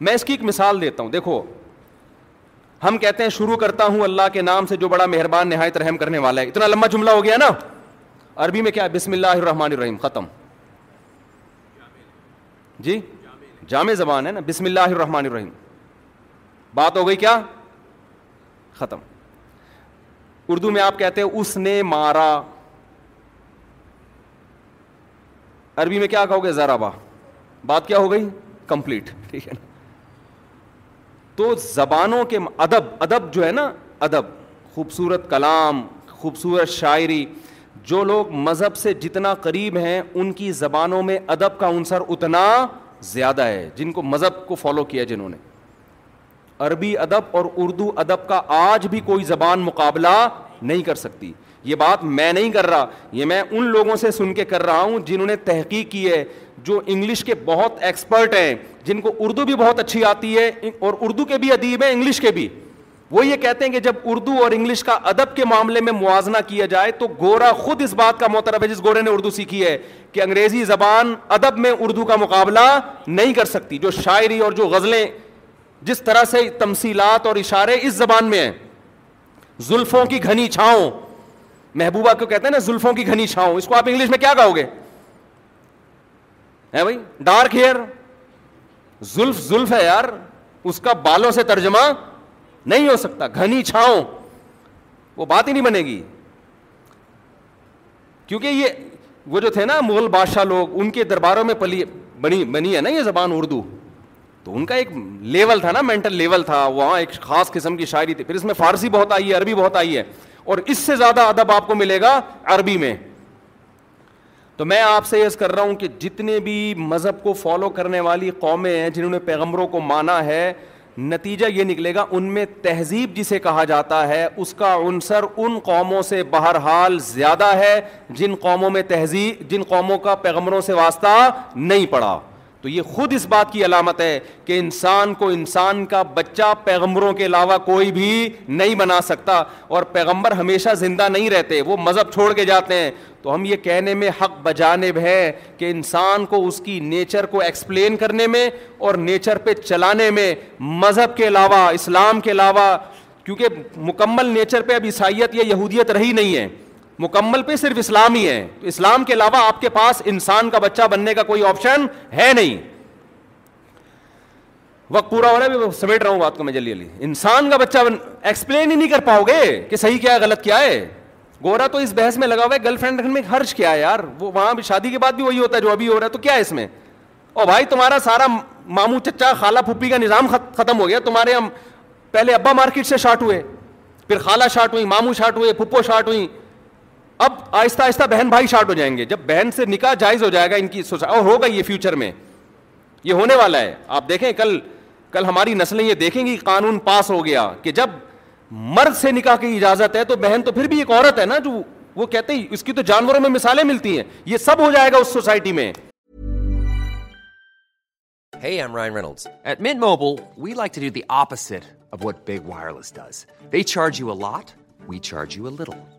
میں اس کی ایک مثال دیتا ہوں دیکھو ہم کہتے ہیں شروع کرتا ہوں اللہ کے نام سے جو بڑا مہربان نہایت رحم کرنے والا ہے اتنا لمبا جملہ ہو گیا نا عربی میں کیا بسم اللہ الرحمن الرحیم ختم جی جامع زبان ہے نا بسم اللہ الرحمن الرحیم بات ہو گئی کیا ختم اردو میں آپ کہتے ہیں اس نے مارا عربی میں کیا کہو گے ذرا با بات کیا ہو گئی کمپلیٹ ٹھیک ہے نا تو زبانوں کے ادب ادب جو ہے نا ادب خوبصورت کلام خوبصورت شاعری جو لوگ مذہب سے جتنا قریب ہیں ان کی زبانوں میں ادب کا عنصر اتنا زیادہ ہے جن کو مذہب کو فالو کیا جنہوں نے عربی ادب اور اردو ادب کا آج بھی کوئی زبان مقابلہ نہیں کر سکتی یہ بات میں نہیں کر رہا یہ میں ان لوگوں سے سن کے کر رہا ہوں جنہوں نے تحقیق کی ہے جو انگلش کے بہت ایکسپرٹ ہیں جن کو اردو بھی بہت اچھی آتی ہے اور اردو کے بھی ادیب ہیں انگلش کے بھی وہ یہ کہتے ہیں کہ جب اردو اور انگلش کا ادب کے معاملے میں موازنہ کیا جائے تو گورا خود اس بات کا موترب ہے جس گورے نے اردو سیکھی ہے کہ انگریزی زبان ادب میں اردو کا مقابلہ نہیں کر سکتی جو شاعری اور جو غزلیں جس طرح سے تمثیلات اور اشارے اس زبان میں ہیں زلفوں کی گھنی چھاؤں محبوبہ کو کہتے ہیں نا زلفوں کی گھنی چھاؤں اس کو آپ انگلش میں کیا کہو گے بھائی ڈارک ہیئر زلف زلف ہے یار اس کا بالوں سے ترجمہ نہیں ہو سکتا گھنی چھاؤں وہ بات ہی نہیں بنے گی کیونکہ یہ وہ جو تھے نا مغل بادشاہ لوگ ان کے درباروں میں پلی بنی بنی ہے نا یہ زبان اردو تو ان کا ایک لیول تھا نا مینٹل لیول تھا وہاں ایک خاص قسم کی شاعری تھی پھر اس میں فارسی بہت آئی ہے عربی بہت آئی ہے اور اس سے زیادہ ادب آپ کو ملے گا عربی میں تو میں آپ سے یس کر رہا ہوں کہ جتنے بھی مذہب کو فالو کرنے والی قومیں ہیں جنہوں نے پیغمبروں کو مانا ہے نتیجہ یہ نکلے گا ان میں تہذیب جسے کہا جاتا ہے اس کا عنصر ان قوموں سے بہرحال زیادہ ہے جن قوموں میں تہذیب جن قوموں کا پیغمبروں سے واسطہ نہیں پڑا تو یہ خود اس بات کی علامت ہے کہ انسان کو انسان کا بچہ پیغمبروں کے علاوہ کوئی بھی نہیں بنا سکتا اور پیغمبر ہمیشہ زندہ نہیں رہتے وہ مذہب چھوڑ کے جاتے ہیں تو ہم یہ کہنے میں حق بجانب ہے کہ انسان کو اس کی نیچر کو ایکسپلین کرنے میں اور نیچر پہ چلانے میں مذہب کے علاوہ اسلام کے علاوہ کیونکہ مکمل نیچر پہ اب عیسائیت یا یہودیت رہی نہیں ہے مکمل پہ صرف اسلام ہی ہے تو اسلام کے علاوہ آپ کے پاس انسان کا بچہ بننے کا کوئی آپشن ہے نہیں وقت پورا ہو رہا ہے سمیٹ رہا ہوں بات کو میں جلدی جلدی انسان کا بچہ بن ایکسپلین ہی نہیں کر پاؤ گے کہ صحیح کیا ہے غلط کیا ہے گورا تو اس بحث میں لگا ہوا ہے گرل فرینڈ میں خرچ کیا ہے یار وہ وہاں بھی شادی کے بعد بھی وہی ہوتا ہے جو ابھی ہو رہا ہے تو کیا ہے اس میں او بھائی تمہارا سارا مامو چچا خالہ پھپھی کا نظام ختم ہو گیا تمہارے ہم پہلے ابا مارکیٹ سے شارٹ ہوئے پھر خالہ شارٹ ہوئی مامو شارٹ ہوئے پھپھو شارٹ ہوئی اب آہستہ آہستہ بہن بھائی شارٹ ہو جائیں گے جب بہن سے نکاح جائز ہو جائے گا ان کی سوچا اور ہوگا یہ فیوچر میں یہ ہونے والا ہے آپ دیکھیں کل کل ہماری نسلیں یہ دیکھیں گی قانون پاس ہو گیا کہ جب مرد سے نکاح کی اجازت ہے تو بہن تو پھر بھی ایک عورت ہے نا جو وہ کہتے ہیں اس کی تو جانوروں میں مثالیں ملتی ہیں یہ سب ہو جائے گا اس سوسائٹی میں Hey, I'm Ryan Reynolds. At Mint Mobile, we like to do the opposite of what Big Wireless does. They charge you a lot, we charge you a little.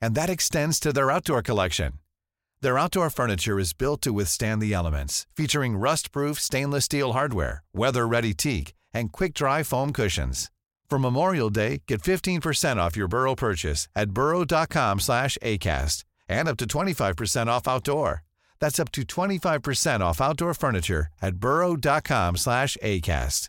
and that extends to their outdoor collection. Their outdoor furniture is built to withstand the elements, featuring rust-proof stainless steel hardware, weather-ready teak, and quick-dry foam cushions. For Memorial Day, get 15% off your Burrow purchase at burrow.com/acast and up to 25% off outdoor. That's up to 25% off outdoor furniture at burrow.com/acast.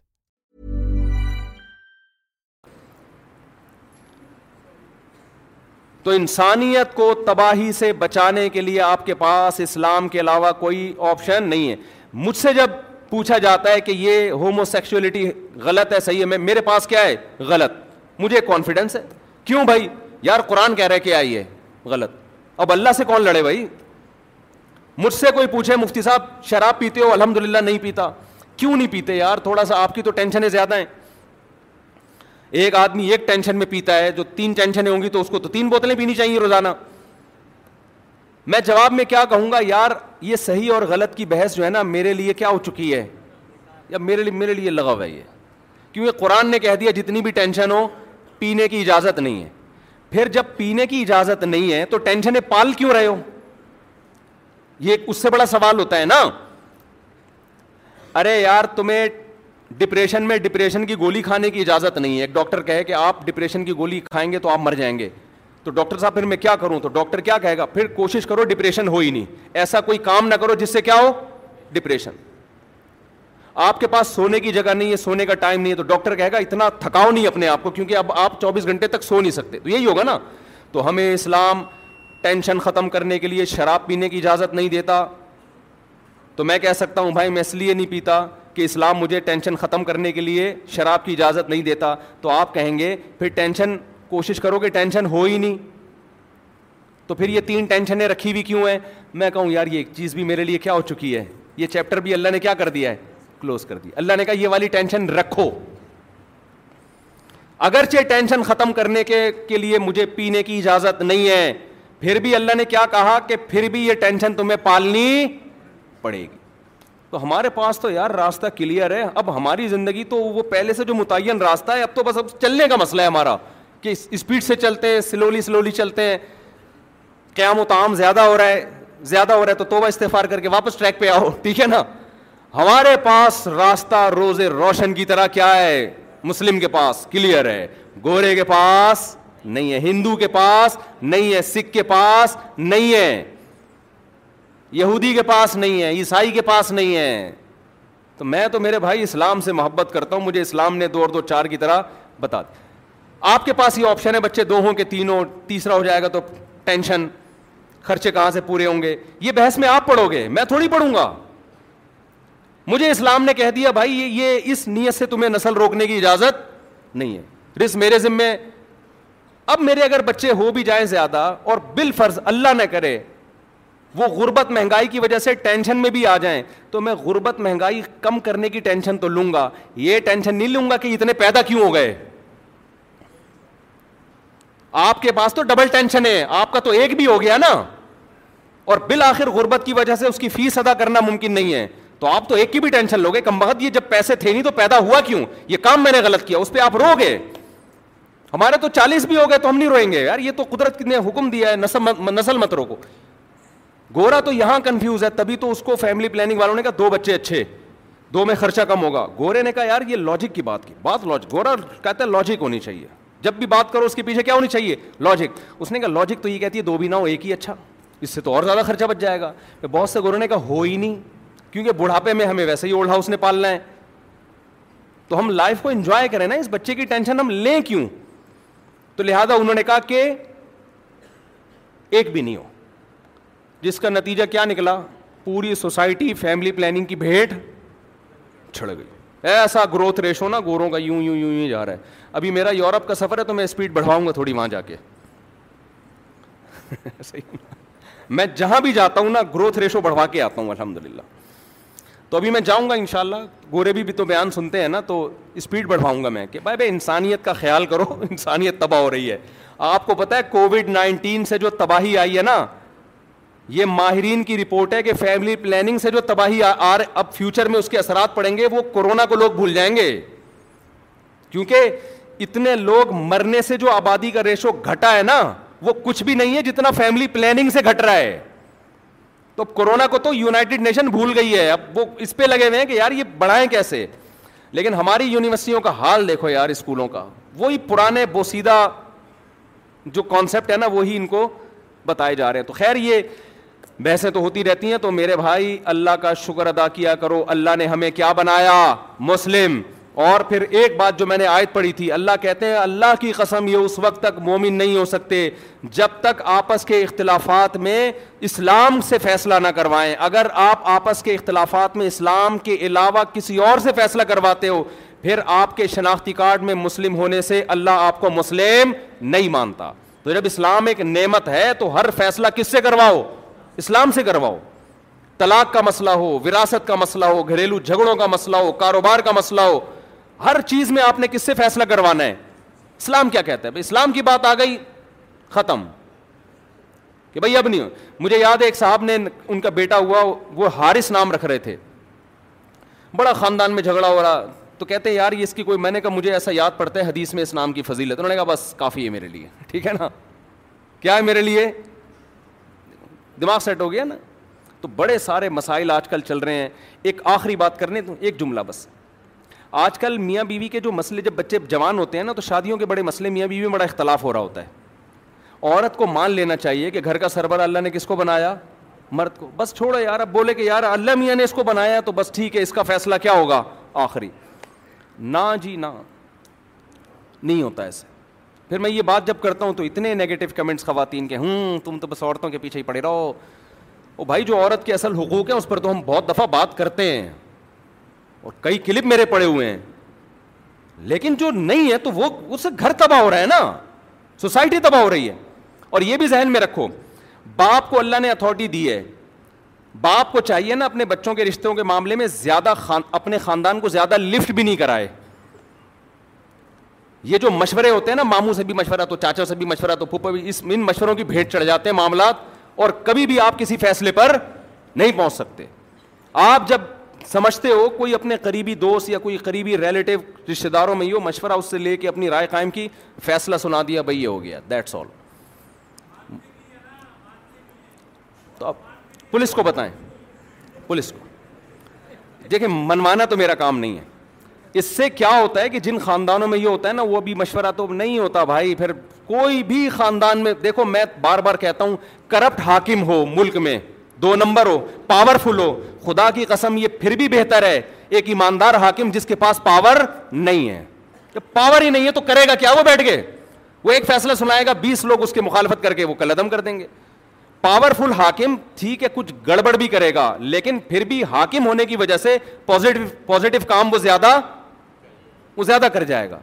تو انسانیت کو تباہی سے بچانے کے لیے آپ کے پاس اسلام کے علاوہ کوئی آپشن نہیں ہے مجھ سے جب پوچھا جاتا ہے کہ یہ ہومو سیکچولیٹی غلط ہے صحیح ہے میں میرے پاس کیا ہے غلط مجھے کانفیڈنس ہے کیوں بھائی یار قرآن کہہ رہے کہ آئیے غلط اب اللہ سے کون لڑے بھائی مجھ سے کوئی پوچھے مفتی صاحب شراب پیتے ہو الحمد للہ نہیں پیتا کیوں نہیں پیتے یار تھوڑا سا آپ کی تو ٹینشنیں زیادہ ہیں ایک آدمی ایک ٹینشن میں پیتا ہے جو تین ٹینشنیں ہوں گی تو اس کو تو تین بوتلیں پینی چاہیے روزانہ میں جواب میں کیا کہوں گا یار یہ صحیح اور غلط کی بحث جو ہے نا میرے لیے کیا ہو چکی ہے یا میرے لیے میرے لیے ہوا ہے یہ کیونکہ قرآن نے کہہ دیا جتنی بھی ٹینشن ہو پینے کی اجازت نہیں ہے پھر جب پینے کی اجازت نہیں ہے تو ٹینشنیں پال کیوں رہے ہو یہ اس سے بڑا سوال ہوتا ہے نا ارے یار تمہیں ڈپریشن میں ڈپریشن کی گولی کھانے کی اجازت نہیں ہے ایک ڈاکٹر کہے کہ آپ ڈپریشن کی گولی کھائیں گے تو آپ مر جائیں گے تو ڈاکٹر صاحب پھر میں کیا کروں تو ڈاکٹر کیا کہے گا پھر کوشش کرو ڈپریشن ہو ہی نہیں ایسا کوئی کام نہ کرو جس سے کیا ہو ڈپریشن آپ کے پاس سونے کی جگہ نہیں ہے سونے کا ٹائم نہیں ہے تو ڈاکٹر کہے گا اتنا تھکاؤ نہیں اپنے آپ کو کیونکہ اب آپ چوبیس گھنٹے تک سو نہیں سکتے تو یہی ہوگا نا تو ہمیں اسلام ٹینشن ختم کرنے کے لیے شراب پینے کی اجازت نہیں دیتا تو میں کہہ سکتا ہوں بھائی میں اس لیے نہیں پیتا کہ اسلام مجھے ٹینشن ختم کرنے کے لیے شراب کی اجازت نہیں دیتا تو آپ کہیں گے پھر ٹینشن کوشش کرو کہ ٹینشن ہو ہی نہیں تو پھر یہ تین ٹینشنیں رکھی ہوئی کیوں ہیں میں کہوں یار یہ چیز بھی میرے لیے کیا ہو چکی ہے یہ چیپٹر بھی اللہ نے کیا کر دیا ہے کلوز کر دیا اللہ نے کہا یہ والی ٹینشن رکھو اگرچہ ٹینشن ختم کرنے کے لیے مجھے پینے کی اجازت نہیں ہے پھر بھی اللہ نے کیا کہا کہ پھر بھی یہ ٹینشن تمہیں پالنی پڑے گی تو ہمارے پاس تو یار راستہ کلیئر ہے اب ہماری زندگی تو وہ پہلے سے جو متعین راستہ ہے اب تو بس اب چلنے کا مسئلہ ہے ہمارا کہ اسپیڈ سے چلتے ہیں سلولی سلولی چلتے ہیں قیام و تعام زیادہ ہو رہا ہے زیادہ ہو رہا ہے تو توبہ استفار کر کے واپس ٹریک پہ آؤ ٹھیک ہے نا ہمارے پاس راستہ روز روشن کی طرح کیا ہے مسلم کے پاس کلیئر ہے گورے کے پاس نہیں ہے ہندو کے پاس نہیں ہے سکھ کے پاس نہیں ہے یہودی کے پاس نہیں ہے عیسائی کے پاس نہیں ہے تو میں تو میرے بھائی اسلام سے محبت کرتا ہوں مجھے اسلام نے دو اور دو چار کی طرح بتا آپ کے پاس یہ آپشن ہے بچے دو ہوں کہ تین تیسرا ہو جائے گا تو ٹینشن خرچے کہاں سے پورے ہوں گے یہ بحث میں آپ پڑھو گے میں تھوڑی پڑھوں گا مجھے اسلام نے کہہ دیا بھائی یہ اس نیت سے تمہیں نسل روکنے کی اجازت نہیں ہے رس میرے ذمے اب میرے اگر بچے ہو بھی جائیں زیادہ اور بال فرض اللہ نہ کرے وہ غربت مہنگائی کی وجہ سے ٹینشن میں بھی آ جائیں تو میں غربت مہنگائی کم کرنے کی ٹینشن تو لوں گا یہ ٹینشن نہیں لوں گا کہ اتنے پیدا کیوں ہو گئے آپ کے پاس تو ڈبل ٹینشن ہے آپ کا تو ایک بھی ہو گیا نا اور بالآخر غربت کی وجہ سے اس کی فیس ادا کرنا ممکن نہیں ہے تو آپ تو ایک کی بھی ٹینشن لو گے کہ بہت یہ جب پیسے تھے نہیں تو پیدا ہوا کیوں یہ کام میں نے غلط کیا اس پہ آپ رو گے ہمارے تو چالیس بھی ہو گئے تو ہم نہیں روئیں گے یار یہ تو قدرت نے حکم دیا ہے نسل مت کو گورا تو یہاں کنفیوز ہے تبھی تو اس کو فیملی پلاننگ والوں نے کہا دو بچے اچھے دو میں خرچہ کم ہوگا گورے نے کہا یار یہ لاجک کی بات کی بات لاجک گورا کہتا ہے لاجک ہونی چاہیے جب بھی بات کرو اس کے پیچھے کیا ہونی چاہیے لاجک اس نے کہا لاجک تو یہ کہتی ہے دو بھی نہ ہو ایک ہی اچھا اس سے تو اور زیادہ خرچہ بچ جائے گا بہت سے گورے نے کہا ہو ہی نہیں کیونکہ بڑھاپے میں ہمیں ویسے ہی اولڈ ہاؤس نے پالنا ہے تو ہم لائف کو انجوائے کریں نا اس بچے کی ٹینشن ہم لیں کیوں تو لہٰذا انہوں نے کہا کہ ایک بھی نہیں ہو جس کا نتیجہ کیا نکلا پوری سوسائٹی فیملی پلاننگ کی بھیٹ چھڑ گئی ایسا گروتھ ریشو نا گوروں کا یوں یوں یوں یوں جا رہا ہے ابھی میرا یورپ کا سفر ہے تو میں اسپیڈ بڑھواؤں گا تھوڑی وہاں جا کے میں جہاں بھی جاتا ہوں نا گروتھ ریشو بڑھوا کے آتا ہوں الحمد للہ تو ابھی میں جاؤں گا ان شاء اللہ گورے بھی تو بیان سنتے ہیں نا تو اسپیڈ بڑھواؤں گا میں کہ بھائی بھائی انسانیت کا خیال کرو انسانیت تباہ ہو رہی ہے آپ کو پتا ہے کووڈ نائنٹین سے جو تباہی آئی ہے نا یہ ماہرین کی رپورٹ ہے کہ فیملی پلاننگ سے جو تباہی آ اب فیوچر میں اس کے اثرات پڑیں گے وہ کورونا کو لوگ بھول جائیں گے کیونکہ اتنے لوگ مرنے سے جو آبادی کا ریشو گھٹا ہے نا وہ کچھ بھی نہیں ہے جتنا فیملی پلاننگ سے گھٹ رہا ہے تو کورونا کو تو یونائٹڈ نیشن بھول گئی ہے اب وہ اس پہ لگے ہوئے ہیں کہ یار یہ بڑھائیں کیسے لیکن ہماری یونیورسٹیوں کا حال دیکھو یار اسکولوں کا وہی پرانے بوسیدہ جو کانسیپٹ ہے نا وہی ان کو بتائے جا رہے ہیں تو خیر یہ بحثیں تو ہوتی رہتی ہیں تو میرے بھائی اللہ کا شکر ادا کیا کرو اللہ نے ہمیں کیا بنایا مسلم اور پھر ایک بات جو میں نے آیت پڑھی تھی اللہ کہتے ہیں اللہ کی قسم یہ اس وقت تک مومن نہیں ہو سکتے جب تک آپس کے اختلافات میں اسلام سے فیصلہ نہ کروائیں اگر آپ آپس کے اختلافات میں اسلام کے علاوہ کسی اور سے فیصلہ کرواتے ہو پھر آپ کے شناختی کارڈ میں مسلم ہونے سے اللہ آپ کو مسلم نہیں مانتا تو جب اسلام ایک نعمت ہے تو ہر فیصلہ کس سے کرواؤ اسلام سے کرواؤ طلاق کا مسئلہ ہو وراثت کا مسئلہ ہو گھریلو جھگڑوں کا مسئلہ ہو کاروبار کا مسئلہ ہو ہر چیز میں آپ نے کس سے فیصلہ کروانا ہے اسلام کیا کہتا ہے اسلام کی بات آ گئی ختم کہ بھائی اب نہیں مجھے یاد ہے ایک صاحب نے ان کا بیٹا ہوا وہ حارث نام رکھ رہے تھے بڑا خاندان میں جھگڑا ہو رہا تو کہتے ہیں یار یہ اس کی کوئی میں نے کہا مجھے ایسا یاد پڑتا ہے حدیث میں اس نام کی فضیلت انہوں نے کہا بس کافی ہے میرے لیے ٹھیک ہے نا کیا ہے میرے لیے دماغ سیٹ ہو گیا نا تو بڑے سارے مسائل آج کل چل رہے ہیں ایک آخری بات کرنے تو ایک جملہ بس آج کل میاں بیوی کے جو مسئلے جب بچے جوان ہوتے ہیں نا تو شادیوں کے بڑے مسئلے میاں بیوی میں بڑا اختلاف ہو رہا ہوتا ہے عورت کو مان لینا چاہیے کہ گھر کا سربراہ اللہ نے کس کو بنایا مرد کو بس چھوڑا یار اب بولے کہ یار اللہ میاں نے اس کو بنایا تو بس ٹھیک ہے اس کا فیصلہ کیا ہوگا آخری نہ جی نہ نہیں ہوتا ایسے پھر میں یہ بات جب کرتا ہوں تو اتنے نگیٹو کمنٹس خواتین کے ہوں تم تو بس عورتوں کے پیچھے ہی پڑے رہو او بھائی جو عورت کے اصل حقوق ہیں اس پر تو ہم بہت دفعہ بات کرتے ہیں اور کئی کلپ میرے پڑے ہوئے ہیں لیکن جو نہیں ہے تو وہ اس سے گھر تباہ ہو رہا ہے نا سوسائٹی تباہ ہو رہی ہے اور یہ بھی ذہن میں رکھو باپ کو اللہ نے اتھارٹی دی ہے باپ کو چاہیے نا اپنے بچوں کے رشتوں کے معاملے میں زیادہ خان... اپنے خاندان کو زیادہ لفٹ بھی نہیں کرائے یہ جو مشورے ہوتے ہیں نا ماموں سے بھی مشورہ تو چاچا سے بھی مشورہ تو پھوپھا بھی اس ان مشوروں کی بھیٹ چڑھ جاتے ہیں معاملات اور کبھی بھی آپ کسی فیصلے پر نہیں پہنچ سکتے آپ جب سمجھتے ہو کوئی اپنے قریبی دوست یا کوئی قریبی ریلیٹو رشتے داروں میں ہی ہو مشورہ اس سے لے کے اپنی رائے قائم کی فیصلہ سنا دیا بھائی یہ ہو گیا دیٹس آل تو آپ پولیس کو بتائیں پولیس کو دیکھیں منوانا تو میرا کام نہیں ہے اس سے کیا ہوتا ہے کہ جن خاندانوں میں یہ ہوتا ہے نا وہ بھی مشورہ تو نہیں ہوتا بھائی پھر کوئی بھی خاندان میں دیکھو میں بار بار کہتا ہوں کرپٹ حاکم ہو ملک میں دو نمبر ہو پاورفل ہو خدا کی قسم یہ پھر بھی بہتر ہے ایک ایماندار حاکم جس کے پاس پاور نہیں ہے جب پاور ہی نہیں ہے تو کرے گا کیا وہ بیٹھ کے وہ ایک فیصلہ سنائے گا بیس لوگ اس کی مخالفت کر کے وہ کل عدم کر دیں گے پاورفل حاکم ٹھیک ہے کچھ گڑبڑ بھی کرے گا لیکن پھر بھی حاکم ہونے کی وجہ سے پوزیٹو پازیٹو کام وہ زیادہ وہ زیادہ کر جائے گا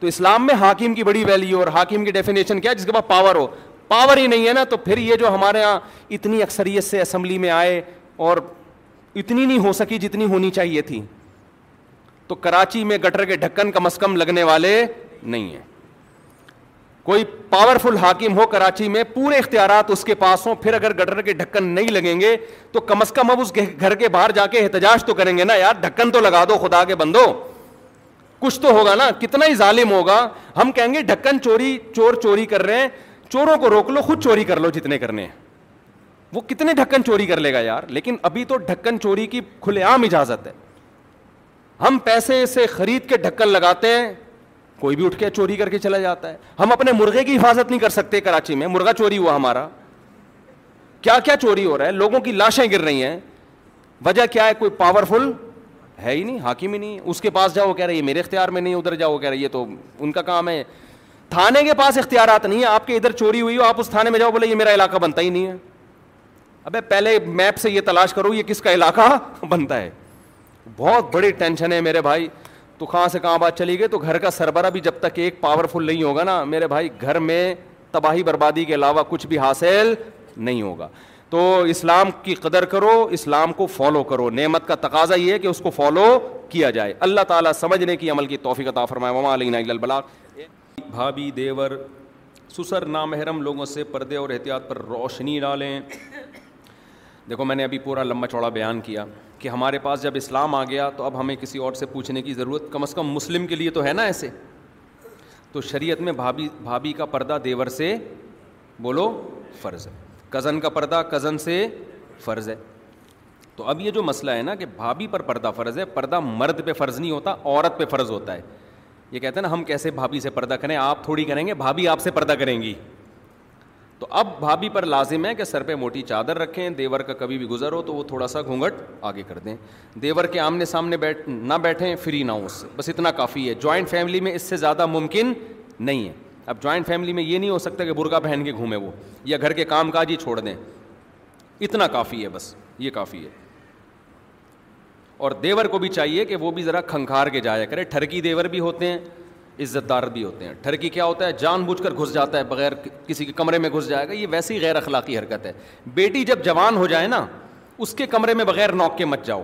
تو اسلام میں حاکم کی بڑی ویلیو اور حاکم کی ڈیفینیشن کیا جس کے پاس پاور ہو پاور ہی نہیں ہے نا تو پھر یہ جو ہمارے یہاں اتنی اکثریت سے اسمبلی میں آئے اور اتنی نہیں ہو سکی جتنی ہونی چاہیے تھی تو کراچی میں گٹر کے ڈھکن کم از کم لگنے والے نہیں ہیں کوئی پاورفل حاکم ہو کراچی میں پورے اختیارات اس کے پاس ہوں پھر اگر گٹر کے ڈھکن نہیں لگیں گے تو کم از کم اب اس گھر کے باہر جا کے احتجاج تو کریں گے نا یار ڈھکن تو لگا دو خدا کے بندو کچھ تو ہوگا نا کتنا ہی ظالم ہوگا ہم کہیں گے ڈھکن چوری چور چوری کر رہے ہیں چوروں کو روک لو خود چوری کر لو جتنے کرنے وہ کتنے ڈھکن چوری کر لے گا یار لیکن ابھی تو ڈھکن چوری کی کھلے عام اجازت ہے ہم پیسے سے خرید کے ڈھکن لگاتے ہیں کوئی بھی اٹھ کے چوری کر کے چلا جاتا ہے ہم اپنے مرغے کی حفاظت نہیں کر سکتے کراچی میں مرغا چوری ہوا ہمارا کیا کیا چوری ہو رہا ہے لوگوں کی لاشیں گر رہی ہیں وجہ کیا ہے کوئی پاورفل ہے ہی نہیں حاکم ہی نہیں اس کے پاس جاؤ کہہ رہے یہ میرے اختیار میں نہیں ادھر جاؤ کہہ رہے یہ تو ان کا کام ہے تھانے کے پاس اختیارات نہیں ہے آپ کے ادھر چوری ہوئی ہو آپ اس تھانے میں جاؤ بولے یہ میرا علاقہ بنتا ہی نہیں ہے ابے پہلے میپ سے یہ تلاش کرو یہ کس کا علاقہ بنتا ہے بہت بڑی ٹینشن ہے میرے بھائی تو کہاں سے کہاں بات چلی گئی تو گھر کا سربراہ بھی جب تک ایک پاورفل نہیں ہوگا نا میرے بھائی گھر میں تباہی بربادی کے علاوہ کچھ بھی حاصل نہیں ہوگا تو اسلام کی قدر کرو اسلام کو فالو کرو نعمت کا تقاضا یہ ہے کہ اس کو فالو کیا جائے اللہ تعالیٰ سمجھنے کی عمل کی توفیق عطا تعفرماء عما علین البلاغ بھابھی دیور سسر نامحرم لوگوں سے پردے اور احتیاط پر روشنی ڈالیں دیکھو میں نے ابھی پورا لمبا چوڑا بیان کیا کہ ہمارے پاس جب اسلام آ گیا تو اب ہمیں کسی اور سے پوچھنے کی ضرورت کم از کم مسلم کے لیے تو ہے نا ایسے تو شریعت میں بھابھی بھابھی کا پردہ دیور سے بولو فرض ہے کزن کا پردہ کزن سے فرض ہے تو اب یہ جو مسئلہ ہے نا کہ بھابھی پر پردہ فرض ہے پردہ مرد پہ فرض نہیں ہوتا عورت پہ فرض ہوتا ہے یہ کہتے ہیں نا ہم کیسے بھابھی سے پردہ کریں آپ تھوڑی کریں گے بھابھی آپ سے پردہ کریں گی تو اب بھابھی پر لازم ہے کہ سر پہ موٹی چادر رکھیں دیور کا کبھی بھی گزر ہو تو وہ تھوڑا سا گھونگھٹ آگے کر دیں دیور کے آمنے سامنے بیٹھ نہ بیٹھیں فری نہ ہو اس سے بس اتنا کافی ہے جوائنٹ فیملی میں اس سے زیادہ ممکن نہیں ہے اب جوائنٹ فیملی میں یہ نہیں ہو سکتا کہ برقع پہن کے گھومے وہ یا گھر کے کام کاج ہی چھوڑ دیں اتنا کافی ہے بس یہ کافی ہے اور دیور کو بھی چاہیے کہ وہ بھی ذرا کھنکھار کے جایا کرے ٹھرکی دیور بھی ہوتے ہیں عزت دار بھی ہوتے ہیں ٹھرکی کیا ہوتا ہے جان بوجھ کر گھس جاتا ہے بغیر کسی کے کمرے میں گھس جائے گا یہ ویسی غیر اخلاقی حرکت ہے بیٹی جب جوان ہو جائے نا اس کے کمرے میں بغیر نوک کے مت جاؤ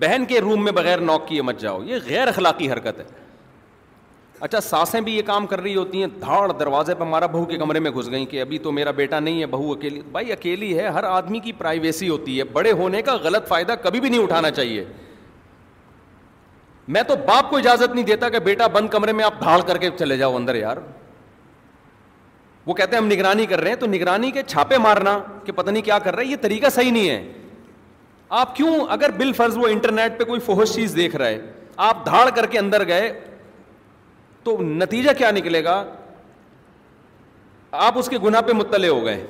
بہن کے روم میں بغیر نوک کیے مت جاؤ یہ غیر اخلاقی حرکت ہے اچھا ساسیں بھی یہ کام کر رہی ہوتی ہیں دھاڑ دروازے پہ ہمارا بہو کے کمرے میں گھس گئی کہ ابھی تو میرا بیٹا نہیں ہے بہو اکیلی بھائی اکیلی ہے ہر آدمی کی پرائیویسی ہوتی ہے بڑے ہونے کا غلط فائدہ کبھی بھی نہیں اٹھانا چاہیے میں تو باپ کو اجازت نہیں دیتا کہ بیٹا بند کمرے میں آپ دھاڑ کر کے چلے جاؤ اندر یار وہ کہتے ہیں ہم نگرانی کر رہے ہیں تو نگرانی کے چھاپے مارنا کہ پتہ نہیں کیا کر رہا ہے یہ طریقہ صحیح نہیں ہے آپ کیوں اگر بال فرض وہ انٹرنیٹ پہ کوئی فوہش چیز دیکھ رہا ہے آپ دھاڑ کر کے اندر گئے تو نتیجہ کیا نکلے گا آپ اس کے گناہ پہ مطلع ہو گئے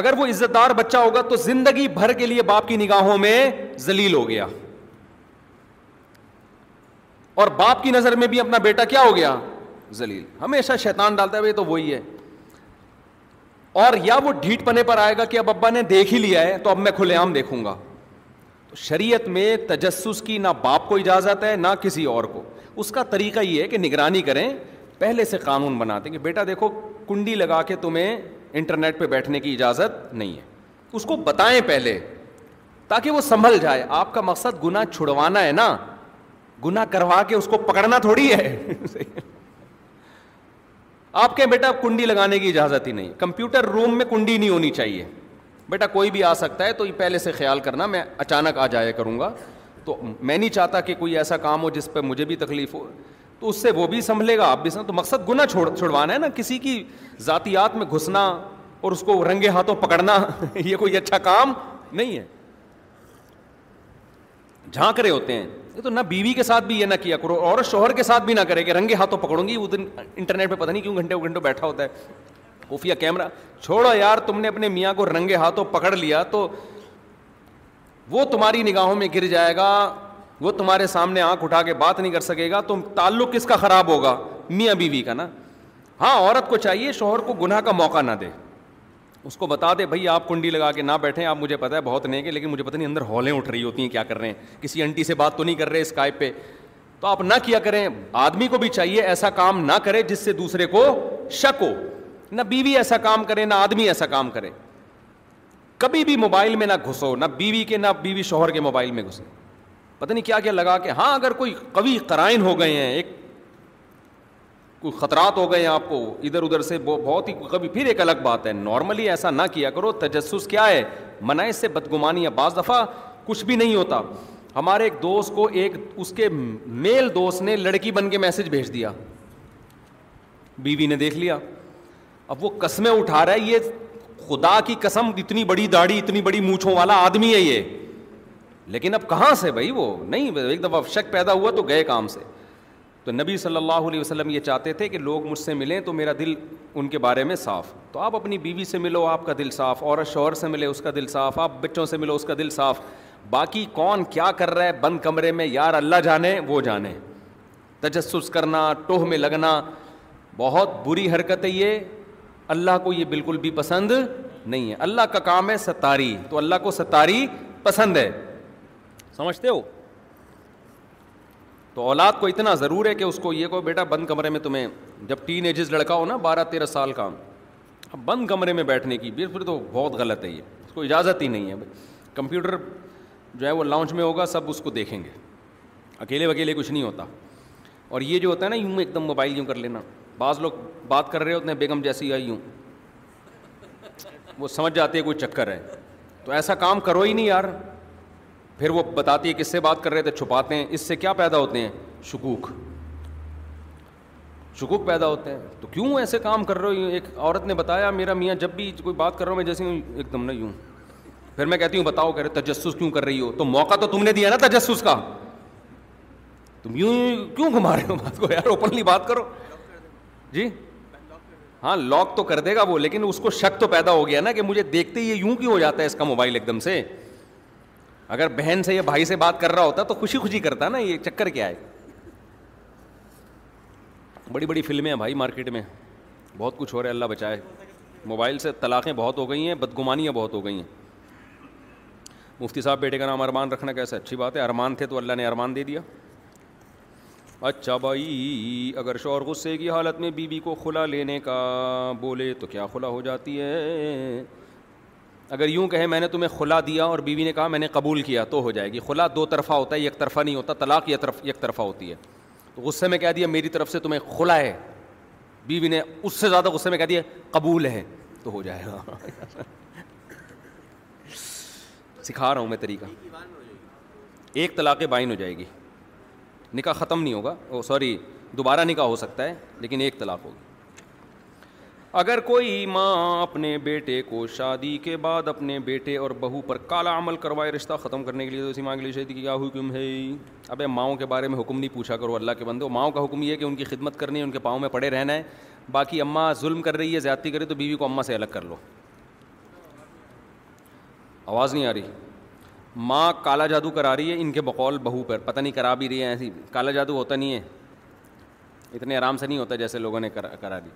اگر وہ عزت دار بچہ ہوگا تو زندگی بھر کے لیے باپ کی نگاہوں میں زلیل ہو گیا اور باپ کی نظر میں بھی اپنا بیٹا کیا ہو گیا زلیل ہمیشہ شیطان ڈالتا ہے تو وہی ہے اور یا وہ ڈھیٹ پنے پر آئے گا کہ اب ابا نے دیکھ ہی لیا ہے تو اب میں کھلے عام دیکھوں گا تو شریعت میں تجسس کی نہ باپ کو اجازت ہے نہ کسی اور کو اس کا طریقہ یہ ہے کہ نگرانی کریں پہلے سے قانون بناتے ہیں کہ بیٹا دیکھو کنڈی لگا کے تمہیں انٹرنیٹ پہ بیٹھنے کی اجازت نہیں ہے اس کو بتائیں پہلے تاکہ وہ سنبھل جائے آپ کا مقصد گناہ چھڑوانا ہے نا گناہ کروا کے اس کو پکڑنا تھوڑی ہے آپ کے بیٹا کنڈی لگانے کی اجازت ہی نہیں کمپیوٹر روم میں کنڈی نہیں ہونی چاہیے بیٹا کوئی بھی آ سکتا ہے تو یہ پہلے سے خیال کرنا میں اچانک آ جایا کروں گا تو میں نہیں چاہتا کہ کوئی ایسا کام ہو جس پہ مجھے بھی تکلیف ہو تو اس سے وہ بھی سنبھلے گا آپ بھی تو مقصد چھوڑ چھڑوانا ہے نا کسی کی ذاتیات میں گھسنا اور اس کو رنگے ہاتھوں پکڑنا یہ کوئی اچھا کام نہیں ہے جھانک رہے ہوتے ہیں یہ تو نہ بیوی کے ساتھ بھی یہ نہ کیا کرو اور شوہر کے ساتھ بھی نہ کرے کہ رنگے ہاتھوں پکڑوں گی وہ دن انٹرنیٹ پہ پتہ نہیں کیوں گھنٹے گھنٹوں بیٹھا ہوتا ہے خفیہ کیمرہ چھوڑو یار تم نے اپنے میاں کو رنگے ہاتھوں پکڑ لیا تو وہ تمہاری نگاہوں میں گر جائے گا وہ تمہارے سامنے آنکھ اٹھا کے بات نہیں کر سکے گا تم تعلق کس کا خراب ہوگا میاں بیوی کا نا ہاں عورت کو چاہیے شوہر کو گناہ کا موقع نہ دے اس کو بتا دے بھائی آپ کنڈی لگا کے نہ بیٹھیں آپ مجھے پتہ ہے بہت نیک ہے لیکن مجھے پتہ نہیں اندر ہالیں اٹھ رہی ہوتی ہیں کیا کر رہے ہیں کسی انٹی سے بات تو نہیں کر رہے اسکائپ پہ تو آپ نہ کیا کریں آدمی کو بھی چاہیے ایسا کام نہ کرے جس سے دوسرے کو شک ہو نہ بیوی ایسا کام کرے نہ آدمی ایسا کام کرے کبھی بھی موبائل میں نہ گھسو نہ بیوی کے نہ بیوی شوہر کے موبائل میں گھسے پتہ نہیں کیا کیا لگا کہ ہاں اگر کوئی قوی قرائن ہو گئے ہیں ایک کوئی خطرات ہو گئے ہیں آپ کو ادھر ادھر سے بہت ہی کبھی پھر ایک الگ بات ہے نارملی ایسا نہ کیا کرو تجسس کیا ہے منائے سے بدگمانی یا بعض دفعہ کچھ بھی نہیں ہوتا ہمارے ایک دوست کو ایک اس کے میل دوست نے لڑکی بن کے میسج بھیج دیا بیوی نے دیکھ لیا اب وہ قسمیں اٹھا رہا ہے یہ خدا کی قسم اتنی بڑی داڑھی اتنی بڑی مونچھوں والا آدمی ہے یہ لیکن اب کہاں سے بھائی وہ نہیں ایک دفعہ شک پیدا ہوا تو گئے کام سے تو نبی صلی اللہ علیہ وسلم یہ چاہتے تھے کہ لوگ مجھ سے ملیں تو میرا دل ان کے بارے میں صاف تو آپ اپنی بیوی سے ملو آپ کا دل صاف اور شوہر سے ملے اس کا دل صاف آپ بچوں سے ملو اس کا دل صاف باقی کون کیا کر رہا ہے بند کمرے میں یار اللہ جانے وہ جانے تجسس کرنا ٹوہ میں لگنا بہت بری حرکت ہے یہ اللہ کو یہ بالکل بھی پسند نہیں ہے اللہ کا کام ہے ستاری تو اللہ کو ستاری پسند ہے سمجھتے ہو تو اولاد کو اتنا ضرور ہے کہ اس کو یہ کو بیٹا بند کمرے میں تمہیں جب ٹین ایجز لڑکا ہو نا بارہ تیرہ سال کا اب بند کمرے میں بیٹھنے کی پھر تو بہت غلط ہے یہ اس کو اجازت ہی نہیں ہے کمپیوٹر جو ہے وہ لانچ میں ہوگا سب اس کو دیکھیں گے اکیلے وکیلے کچھ نہیں ہوتا اور یہ جو ہوتا ہے نا یوں ایک دم موبائل یوں کر لینا بعض لوگ بات کر رہے ہوتے ہیں بیگم جیسی آئی ہوں وہ سمجھ جاتی ہے کوئی چکر ہے تو ایسا کام کرو ہی نہیں یار پھر وہ بتاتی ہے کس سے بات کر رہے تھے چھپاتے ہیں اس سے کیا پیدا ہوتے ہیں شکوک شکوک پیدا ہوتے ہیں تو کیوں ایسے کام کر رہے ہو ایک عورت نے بتایا میرا میاں جب بھی کوئی بات کر رہا ہوں میں جیسے ہوں ایک دم نہیں ہوں پھر میں کہتی ہوں بتاؤ کہہ رہے تجسس کیوں کر رہی ہو تو موقع تو تم نے دیا نا تجسس کا تم یوں کیوں گھما رہے ہو بات کو یار اوپنلی بات کرو جی ہاں لاک تو کر دے گا وہ لیکن اس کو شک تو پیدا ہو گیا نا کہ مجھے دیکھتے ہی یوں کیوں ہو جاتا ہے اس کا موبائل ایک دم سے اگر بہن سے یا بھائی سے بات کر رہا ہوتا تو خوشی خوشی کرتا نا یہ چکر کیا ہے بڑی بڑی فلمیں ہیں بھائی مارکیٹ میں بہت کچھ ہو رہا ہے اللہ بچائے موبائل سے طلاقیں بہت ہو گئی ہیں بدگمانیاں بہت ہو گئی ہیں مفتی صاحب بیٹے کا نام ارمان رکھنا کیسے اچھی بات ہے ارمان تھے تو اللہ نے ارمان دے دیا اچھا بھائی اگر شوہر غصے کی حالت میں بیوی کو کھلا لینے کا بولے تو کیا کھلا ہو جاتی ہے اگر یوں کہے میں نے تمہیں کھلا دیا اور بیوی نے کہا میں نے قبول کیا تو ہو جائے گی کھلا دو طرفہ ہوتا ہے یک طرفہ نہیں ہوتا طلاق یک طرفہ ہوتی ہے تو غصے میں کہہ دیا میری طرف سے تمہیں کھلا ہے بیوی نے اس سے زیادہ غصے میں کہہ دیا قبول ہے تو ہو جائے گا سکھا رہا ہوں میں طریقہ ایک طلاق بائن ہو جائے گی نکاح ختم نہیں ہوگا او سوری دوبارہ نکاح ہو سکتا ہے لیکن ایک طلاق ہوگی اگر کوئی ماں اپنے بیٹے کو شادی کے بعد اپنے بیٹے اور بہو پر کالا عمل کروائے رشتہ ختم کرنے کے لیے تو اسی ماں کے لیے شادی کی کیا حکم ہے اب ماؤں کے بارے میں حکم نہیں پوچھا کرو اللہ کے بندے ماؤں کا حکم یہ ہے کہ ان کی خدمت کرنی ہے ان کے پاؤں میں پڑے رہنا ہے باقی اماں ظلم کر رہی ہے زیادتی کرے تو بیوی کو اماں سے الگ کر لو آواز نہیں آ رہی ماں کالا جادو کرا رہی ہے ان کے بقول بہو پر پتہ نہیں کرا بھی رہی ہے ایسی کالا جادو ہوتا نہیں ہے اتنے آرام سے نہیں ہوتا جیسے لوگوں نے کرا دی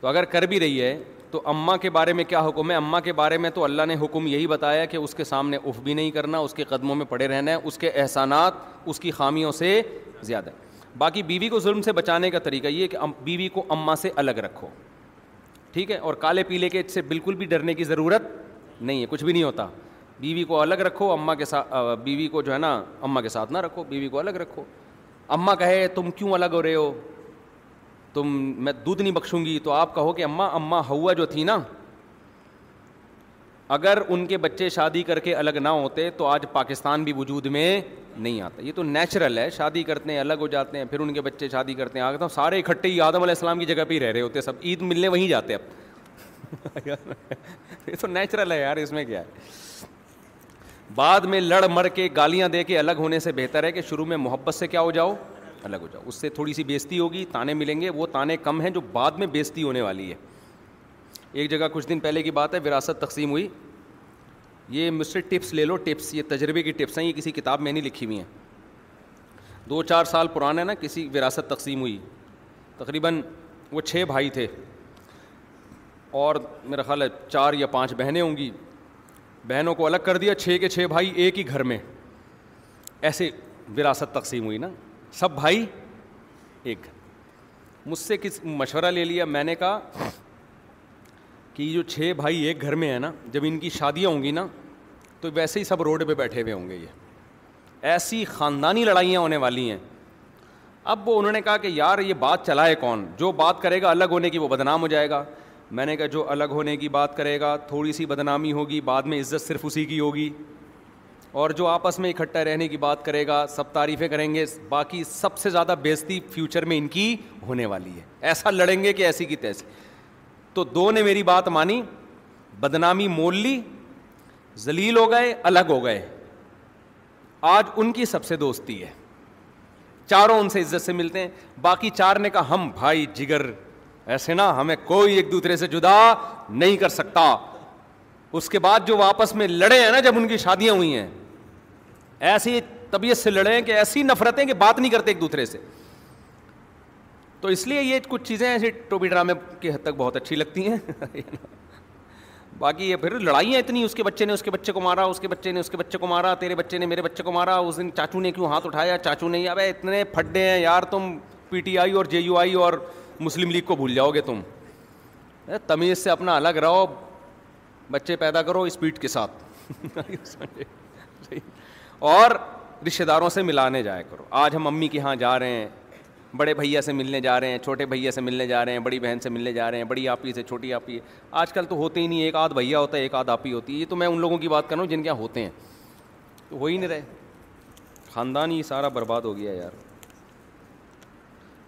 تو اگر کر بھی رہی ہے تو اماں کے بارے میں کیا حکم ہے اماں کے بارے میں تو اللہ نے حکم یہی بتایا کہ اس کے سامنے اف بھی نہیں کرنا اس کے قدموں میں پڑے رہنا ہے اس کے احسانات اس کی خامیوں سے زیادہ باقی بیوی کو ظلم سے بچانے کا طریقہ یہ کہ بیوی کو اماں سے الگ رکھو ٹھیک ہے اور کالے پیلے کے سے بالکل بھی ڈرنے کی ضرورت نہیں ہے کچھ بھی نہیں ہوتا بیوی کو الگ رکھو اماں کے ساتھ بیوی کو جو ہے نا اماں کے ساتھ نہ رکھو بیوی کو الگ رکھو اماں کہے تم کیوں الگ ہو رہے ہو تم میں دودھ نہیں بخشوں گی تو آپ کہو کہ اماں اماں ہوا جو تھی نا اگر ان کے بچے شادی کر کے الگ نہ ہوتے تو آج پاکستان بھی وجود میں نہیں آتا یہ تو نیچرل ہے شادی کرتے ہیں الگ ہو جاتے ہیں پھر ان کے بچے شادی کرتے ہیں آگے تو سارے اکٹھے ہی آدم علیہ السلام کی جگہ پہ ہی رہ رہے ہوتے سب عید ملنے وہیں جاتے اب یہ تو نیچرل ہے یار اس میں کیا ہے بعد میں لڑ مر کے گالیاں دے کے الگ ہونے سے بہتر ہے کہ شروع میں محبت سے کیا ہو جاؤ الگ ہو جاؤ اس سے تھوڑی سی بیزتی ہوگی تانے ملیں گے وہ تانے کم ہیں جو بعد میں بیزتی ہونے والی ہے ایک جگہ کچھ دن پہلے کی بات ہے وراثت تقسیم ہوئی یہ مجھ سے ٹپس لے لو ٹپس یہ تجربے کی ٹپس ہیں یہ کسی کتاب میں نہیں لکھی ہوئی ہیں دو چار سال پرانا نا کسی وراثت تقسیم ہوئی تقریباً وہ چھ بھائی تھے اور میرا خیال ہے چار یا پانچ بہنیں ہوں گی بہنوں کو الگ کر دیا چھ کے چھ بھائی ایک ہی گھر میں ایسے وراثت تقسیم ہوئی نا سب بھائی ایک مجھ سے کس مشورہ لے لیا میں نے کہا کہ جو چھ بھائی ایک گھر میں ہے نا جب ان کی شادیاں ہوں گی نا تو ویسے ہی سب روڈ پہ بیٹھے ہوئے ہوں گے یہ ایسی خاندانی لڑائیاں ہونے والی ہیں اب وہ انہوں نے کہا کہ یار یہ بات چلائے کون جو بات کرے گا الگ ہونے کی وہ بدنام ہو جائے گا میں نے کہا جو الگ ہونے کی بات کرے گا تھوڑی سی بدنامی ہوگی بعد میں عزت صرف اسی کی ہوگی اور جو آپس میں اکٹھا رہنے کی بات کرے گا سب تعریفیں کریں گے باقی سب سے زیادہ بیزتی فیوچر میں ان کی ہونے والی ہے ایسا لڑیں گے کہ ایسی کی تیسی تو دو نے میری بات مانی بدنامی مول لی ذلیل ہو گئے الگ ہو گئے آج ان کی سب سے دوستی ہے چاروں ان سے عزت سے ملتے ہیں باقی چار نے کہا ہم بھائی جگر ایسے نا ہمیں کوئی ایک دوسرے سے جدا نہیں کر سکتا اس کے بعد جو آپس میں لڑے ہیں نا جب ان کی شادیاں ہوئی ہیں ایسی طبیعت سے لڑے ہیں کہ ایسی نفرتیں کہ بات نہیں کرتے ایک دوسرے سے تو اس لیے یہ کچھ چیزیں ایسی ٹوپی ڈرامے کی حد تک بہت اچھی لگتی ہیں باقی یہ پھر لڑائیاں اتنی اس کے بچے نے اس کے بچے کو مارا اس کے بچے نے اس کے بچے کو مارا تیرے بچے نے میرے بچے کو مارا اس دن چاچو نے کیوں ہاتھ اٹھایا چاچو نے ابے اتنے پھڈے ہیں یار تم پی ٹی آئی اور جے یو آئی اور مسلم لیگ کو بھول جاؤ گے تم تمیز سے اپنا الگ رہو بچے پیدا کرو اسپیڈ کے ساتھ اور رشتے داروں سے ملانے جایا کرو آج ہم امی کے یہاں جا رہے ہیں بڑے بھیا سے ملنے جا رہے ہیں چھوٹے بھیا سے ملنے جا رہے ہیں بڑی بہن سے ملنے جا رہے ہیں بڑی آپی سے چھوٹی آپی آج کل تو ہوتے ہی نہیں ایک آدھ بھیا ہوتا ہے ایک آدھ آپی ہوتی ہے یہ تو میں ان لوگوں کی بات کر رہا ہوں جن کے یہاں ہوتے ہیں تو ہو ہی نہیں رہے خاندان ہی سارا برباد ہو گیا یار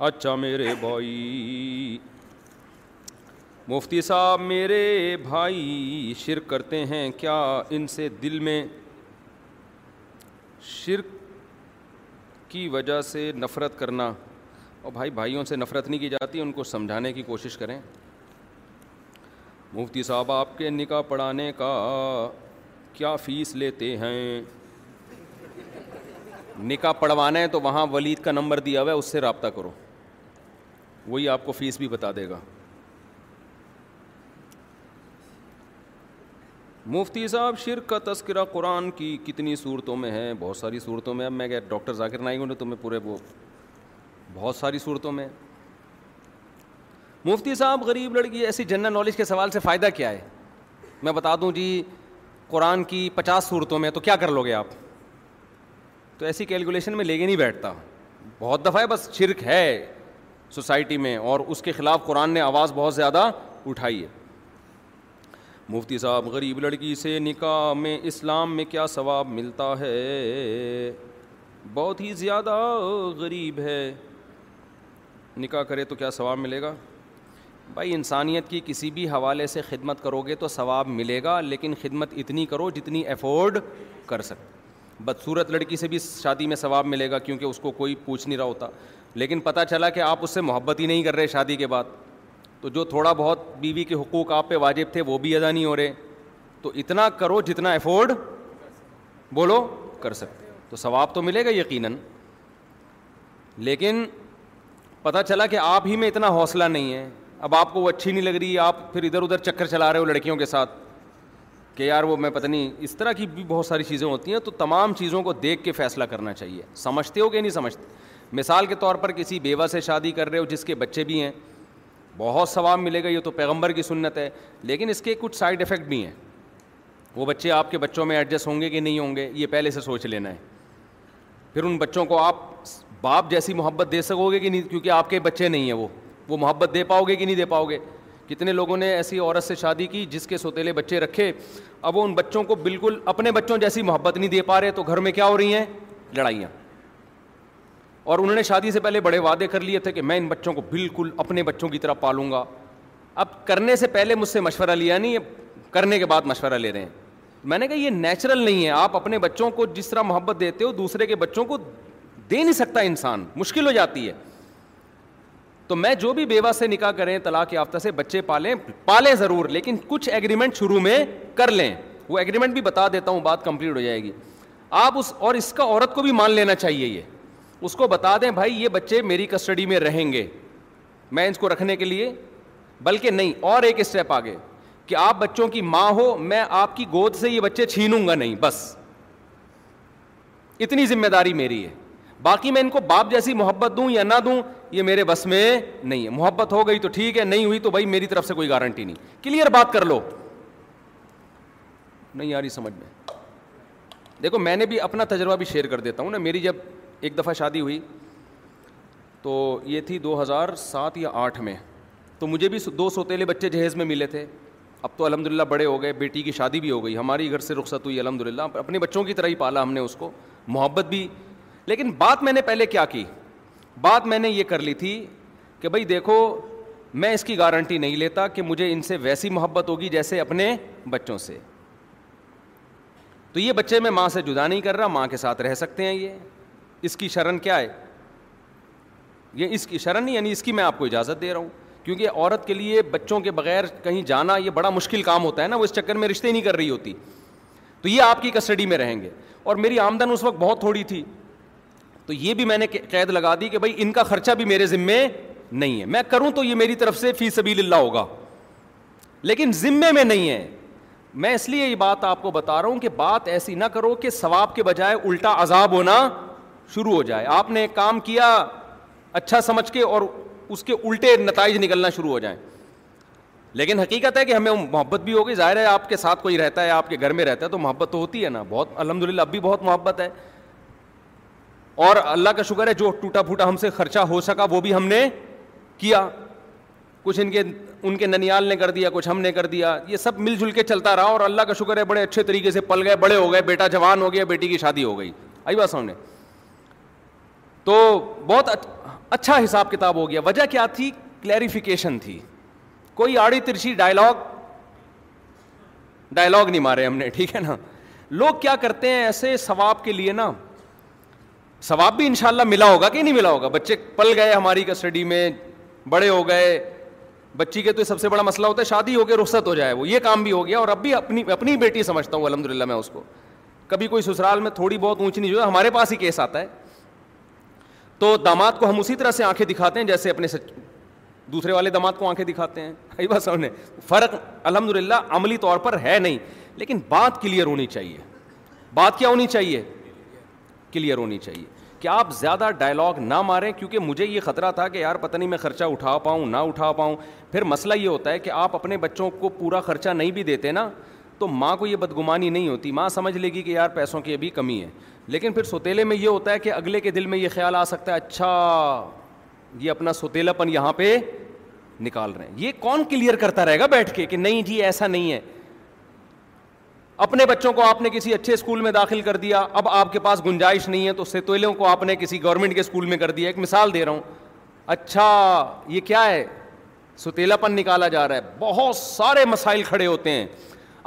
اچھا میرے بھائی مفتی صاحب میرے بھائی شرک کرتے ہیں کیا ان سے دل میں شرک کی وجہ سے نفرت کرنا اور بھائی بھائیوں سے نفرت نہیں کی جاتی ان کو سمجھانے کی کوشش کریں مفتی صاحب آپ کے نکاح پڑھانے کا کیا فیس لیتے ہیں نکاح پڑھوانا ہے تو وہاں ولید کا نمبر دیا ہوا ہے اس سے رابطہ کرو وہی آپ کو فیس بھی بتا دے گا مفتی صاحب شرک کا تذکرہ قرآن کی کتنی صورتوں میں ہے بہت ساری صورتوں میں اب میں کہ ڈاکٹر ذاکر ہوں نے تمہیں پورے وہ بہت ساری صورتوں میں مفتی صاحب غریب لڑکی ایسی جنرل نالج کے سوال سے فائدہ کیا ہے میں بتا دوں جی قرآن کی پچاس صورتوں میں تو کیا کر لو گے آپ تو ایسی کیلکولیشن میں لے کے نہیں بیٹھتا بہت دفعہ ہے بس شرک ہے سوسائٹی میں اور اس کے خلاف قرآن نے آواز بہت زیادہ اٹھائی ہے مفتی صاحب غریب لڑکی سے نکاح میں اسلام میں کیا ثواب ملتا ہے بہت ہی زیادہ غریب ہے نکاح کرے تو کیا ثواب ملے گا بھائی انسانیت کی کسی بھی حوالے سے خدمت کرو گے تو ثواب ملے گا لیکن خدمت اتنی کرو جتنی افورڈ کر سکتے بدصورت لڑکی سے بھی شادی میں ثواب ملے گا کیونکہ اس کو کوئی پوچھ نہیں رہا ہوتا لیکن پتہ چلا کہ آپ اس سے محبت ہی نہیں کر رہے شادی کے بعد تو جو تھوڑا بہت بیوی کے حقوق آپ پہ واجب تھے وہ بھی ادا نہیں ہو رہے تو اتنا کرو جتنا افورڈ بولو کر سکتے تو ثواب تو ملے گا یقیناً لیکن پتہ چلا کہ آپ ہی میں اتنا حوصلہ نہیں ہے اب آپ کو وہ اچھی نہیں لگ رہی آپ پھر ادھر ادھر چکر چلا رہے ہو لڑکیوں کے ساتھ کہ یار وہ میں پتہ نہیں اس طرح کی بھی بہت ساری چیزیں ہوتی ہیں تو تمام چیزوں کو دیکھ کے فیصلہ کرنا چاہیے سمجھتے ہو کہ نہیں سمجھتے مثال کے طور پر کسی بیوہ سے شادی کر رہے ہو جس کے بچے بھی ہیں بہت ثواب ملے گا یہ تو پیغمبر کی سنت ہے لیکن اس کے کچھ سائڈ افیکٹ بھی ہیں وہ بچے آپ کے بچوں میں ایڈجسٹ ہوں گے کہ نہیں ہوں گے یہ پہلے سے سوچ لینا ہے پھر ان بچوں کو آپ باپ جیسی محبت دے سکو گے کہ نہیں کیونکہ آپ کے بچے نہیں ہیں وہ وہ محبت دے پاؤ گے کہ نہیں دے پاؤ گے کتنے لوگوں نے ایسی عورت سے شادی کی جس کے سوتیلے بچے رکھے اب وہ ان بچوں کو بالکل اپنے بچوں جیسی محبت نہیں دے پا رہے تو گھر میں کیا ہو رہی ہیں لڑائیاں اور انہوں نے شادی سے پہلے بڑے وعدے کر لیے تھے کہ میں ان بچوں کو بالکل اپنے بچوں کی طرح پالوں گا اب کرنے سے پہلے مجھ سے مشورہ لیا نہیں کرنے کے بعد مشورہ لے رہے ہیں میں نے کہا یہ نیچرل نہیں ہے آپ اپنے بچوں کو جس طرح محبت دیتے ہو دوسرے کے بچوں کو دے نہیں سکتا انسان مشکل ہو جاتی ہے تو میں جو بھی بیوہ سے نکاح کریں طلاق یافتہ سے بچے پالیں پالیں ضرور لیکن کچھ ایگریمنٹ شروع میں کر لیں وہ ایگریمنٹ بھی بتا دیتا ہوں بات کمپلیٹ ہو جائے گی آپ اس اور اس کا عورت کو بھی مان لینا چاہیے یہ اس کو بتا دیں بھائی یہ بچے میری کسٹڈی میں رہیں گے میں ان کو رکھنے کے لیے بلکہ نہیں اور ایک اسٹیپ آگے کہ آپ بچوں کی ماں ہو میں آپ کی گود سے یہ بچے چھینوں گا نہیں بس اتنی ذمہ داری میری ہے باقی میں ان کو باپ جیسی محبت دوں یا نہ دوں یہ میرے بس میں نہیں ہے محبت ہو گئی تو ٹھیک ہے نہیں ہوئی تو بھائی میری طرف سے کوئی گارنٹی نہیں کلیئر بات کر لو نہیں یاری سمجھ میں دیکھو میں نے بھی اپنا تجربہ بھی شیئر کر دیتا ہوں نا میری جب ایک دفعہ شادی ہوئی تو یہ تھی دو ہزار سات یا آٹھ میں تو مجھے بھی دو سوتےلے بچے جہیز میں ملے تھے اب تو الحمد للہ بڑے ہو گئے بیٹی کی شادی بھی ہو گئی ہماری گھر سے رخصت ہوئی الحمد للہ اپنے بچوں کی طرح ہی پالا ہم نے اس کو محبت بھی لیکن بات میں نے پہلے کیا کی بات میں نے یہ کر لی تھی کہ بھائی دیکھو میں اس کی گارنٹی نہیں لیتا کہ مجھے ان سے ویسی محبت ہوگی جیسے اپنے بچوں سے تو یہ بچے میں ماں سے جدا نہیں کر رہا ماں کے ساتھ رہ سکتے ہیں یہ اس کی شرن کیا ہے یہ اس کی شرن نہیں یعنی اس کی میں آپ کو اجازت دے رہا ہوں کیونکہ عورت کے لیے بچوں کے بغیر کہیں جانا یہ بڑا مشکل کام ہوتا ہے نا وہ اس چکر میں رشتے نہیں کر رہی ہوتی تو یہ آپ کی کسٹڈی میں رہیں گے اور میری آمدن اس وقت بہت تھوڑی تھی تو یہ بھی میں نے قید لگا دی کہ بھائی ان کا خرچہ بھی میرے ذمے نہیں ہے میں کروں تو یہ میری طرف سے فی سبیل اللہ ہوگا لیکن ذمے میں نہیں ہے میں اس لیے یہ بات آپ کو بتا رہا ہوں کہ بات ایسی نہ کرو کہ ثواب کے بجائے الٹا عذاب ہونا شروع ہو جائے آپ نے کام کیا اچھا سمجھ کے اور اس کے الٹے نتائج نکلنا شروع ہو جائیں لیکن حقیقت ہے کہ ہمیں محبت بھی ہوگی ظاہر ہے آپ کے ساتھ کوئی رہتا ہے آپ کے گھر میں رہتا ہے تو محبت تو ہوتی ہے نا بہت الحمد للہ اب بھی بہت محبت ہے اور اللہ کا شکر ہے جو ٹوٹا پھوٹا ہم سے خرچہ ہو سکا وہ بھی ہم نے کیا کچھ ان کے ان کے ننیال نے کر دیا کچھ ہم نے کر دیا یہ سب مل جل کے چلتا رہا اور اللہ کا شکر ہے بڑے اچھے طریقے سے پل گئے بڑے ہو گئے بیٹا جوان ہو گیا بیٹی کی شادی ہو گئی آئی بات سامنے تو بہت اچھا حساب کتاب ہو گیا وجہ کیا تھی کلیریفیکیشن تھی کوئی آڑی ترچی ڈائلاگ ڈائلاگ نہیں مارے ہم نے ٹھیک ہے نا لوگ کیا کرتے ہیں ایسے ثواب کے لیے نا ثواب بھی انشاءاللہ ملا ہوگا کہ نہیں ملا ہوگا بچے پل گئے ہماری کسٹڈی میں بڑے ہو گئے بچی کے تو سب سے بڑا مسئلہ ہوتا ہے شادی ہو کے رخصت ہو جائے وہ یہ کام بھی ہو گیا اور اب بھی اپنی اپنی بیٹی سمجھتا ہوں الحمد للہ میں اس کو کبھی کوئی سسرال میں تھوڑی بہت اونچ نہیں جو ہمارے پاس ہی کیس آتا ہے تو داماد کو ہم اسی طرح سے آنکھیں دکھاتے ہیں جیسے اپنے سچ دوسرے والے داماد کو آنکھیں دکھاتے ہیں فرق الحمد للہ عملی طور پر ہے نہیں لیکن بات کلیئر ہونی چاہیے بات کیا ہونی چاہیے کلیئر ہونی چاہیے کہ آپ زیادہ ڈائلاگ نہ ماریں کیونکہ مجھے یہ خطرہ تھا کہ یار پتہ نہیں میں خرچہ اٹھا پاؤں نہ اٹھا پاؤں پھر مسئلہ یہ ہوتا ہے کہ آپ اپنے بچوں کو پورا خرچہ نہیں بھی دیتے نا تو ماں کو یہ بدگمانی نہیں ہوتی ماں سمجھ لے گی کہ یار پیسوں کی ابھی کمی ہے لیکن پھر ستیلے میں یہ ہوتا ہے کہ اگلے کے دل میں یہ خیال آ سکتا ہے اچھا یہ اپنا ستیلا پن یہاں پہ نکال رہے ہیں یہ کون کلیئر کرتا رہے گا بیٹھ کے کہ نہیں جی ایسا نہیں ہے اپنے بچوں کو آپ نے کسی اچھے اسکول میں داخل کر دیا اب آپ کے پاس گنجائش نہیں ہے تو سوتیلوں کو آپ نے کسی گورنمنٹ کے اسکول میں کر دیا ایک مثال دے رہا ہوں اچھا یہ کیا ہے ستیلا پن نکالا جا رہا ہے بہت سارے مسائل کھڑے ہوتے ہیں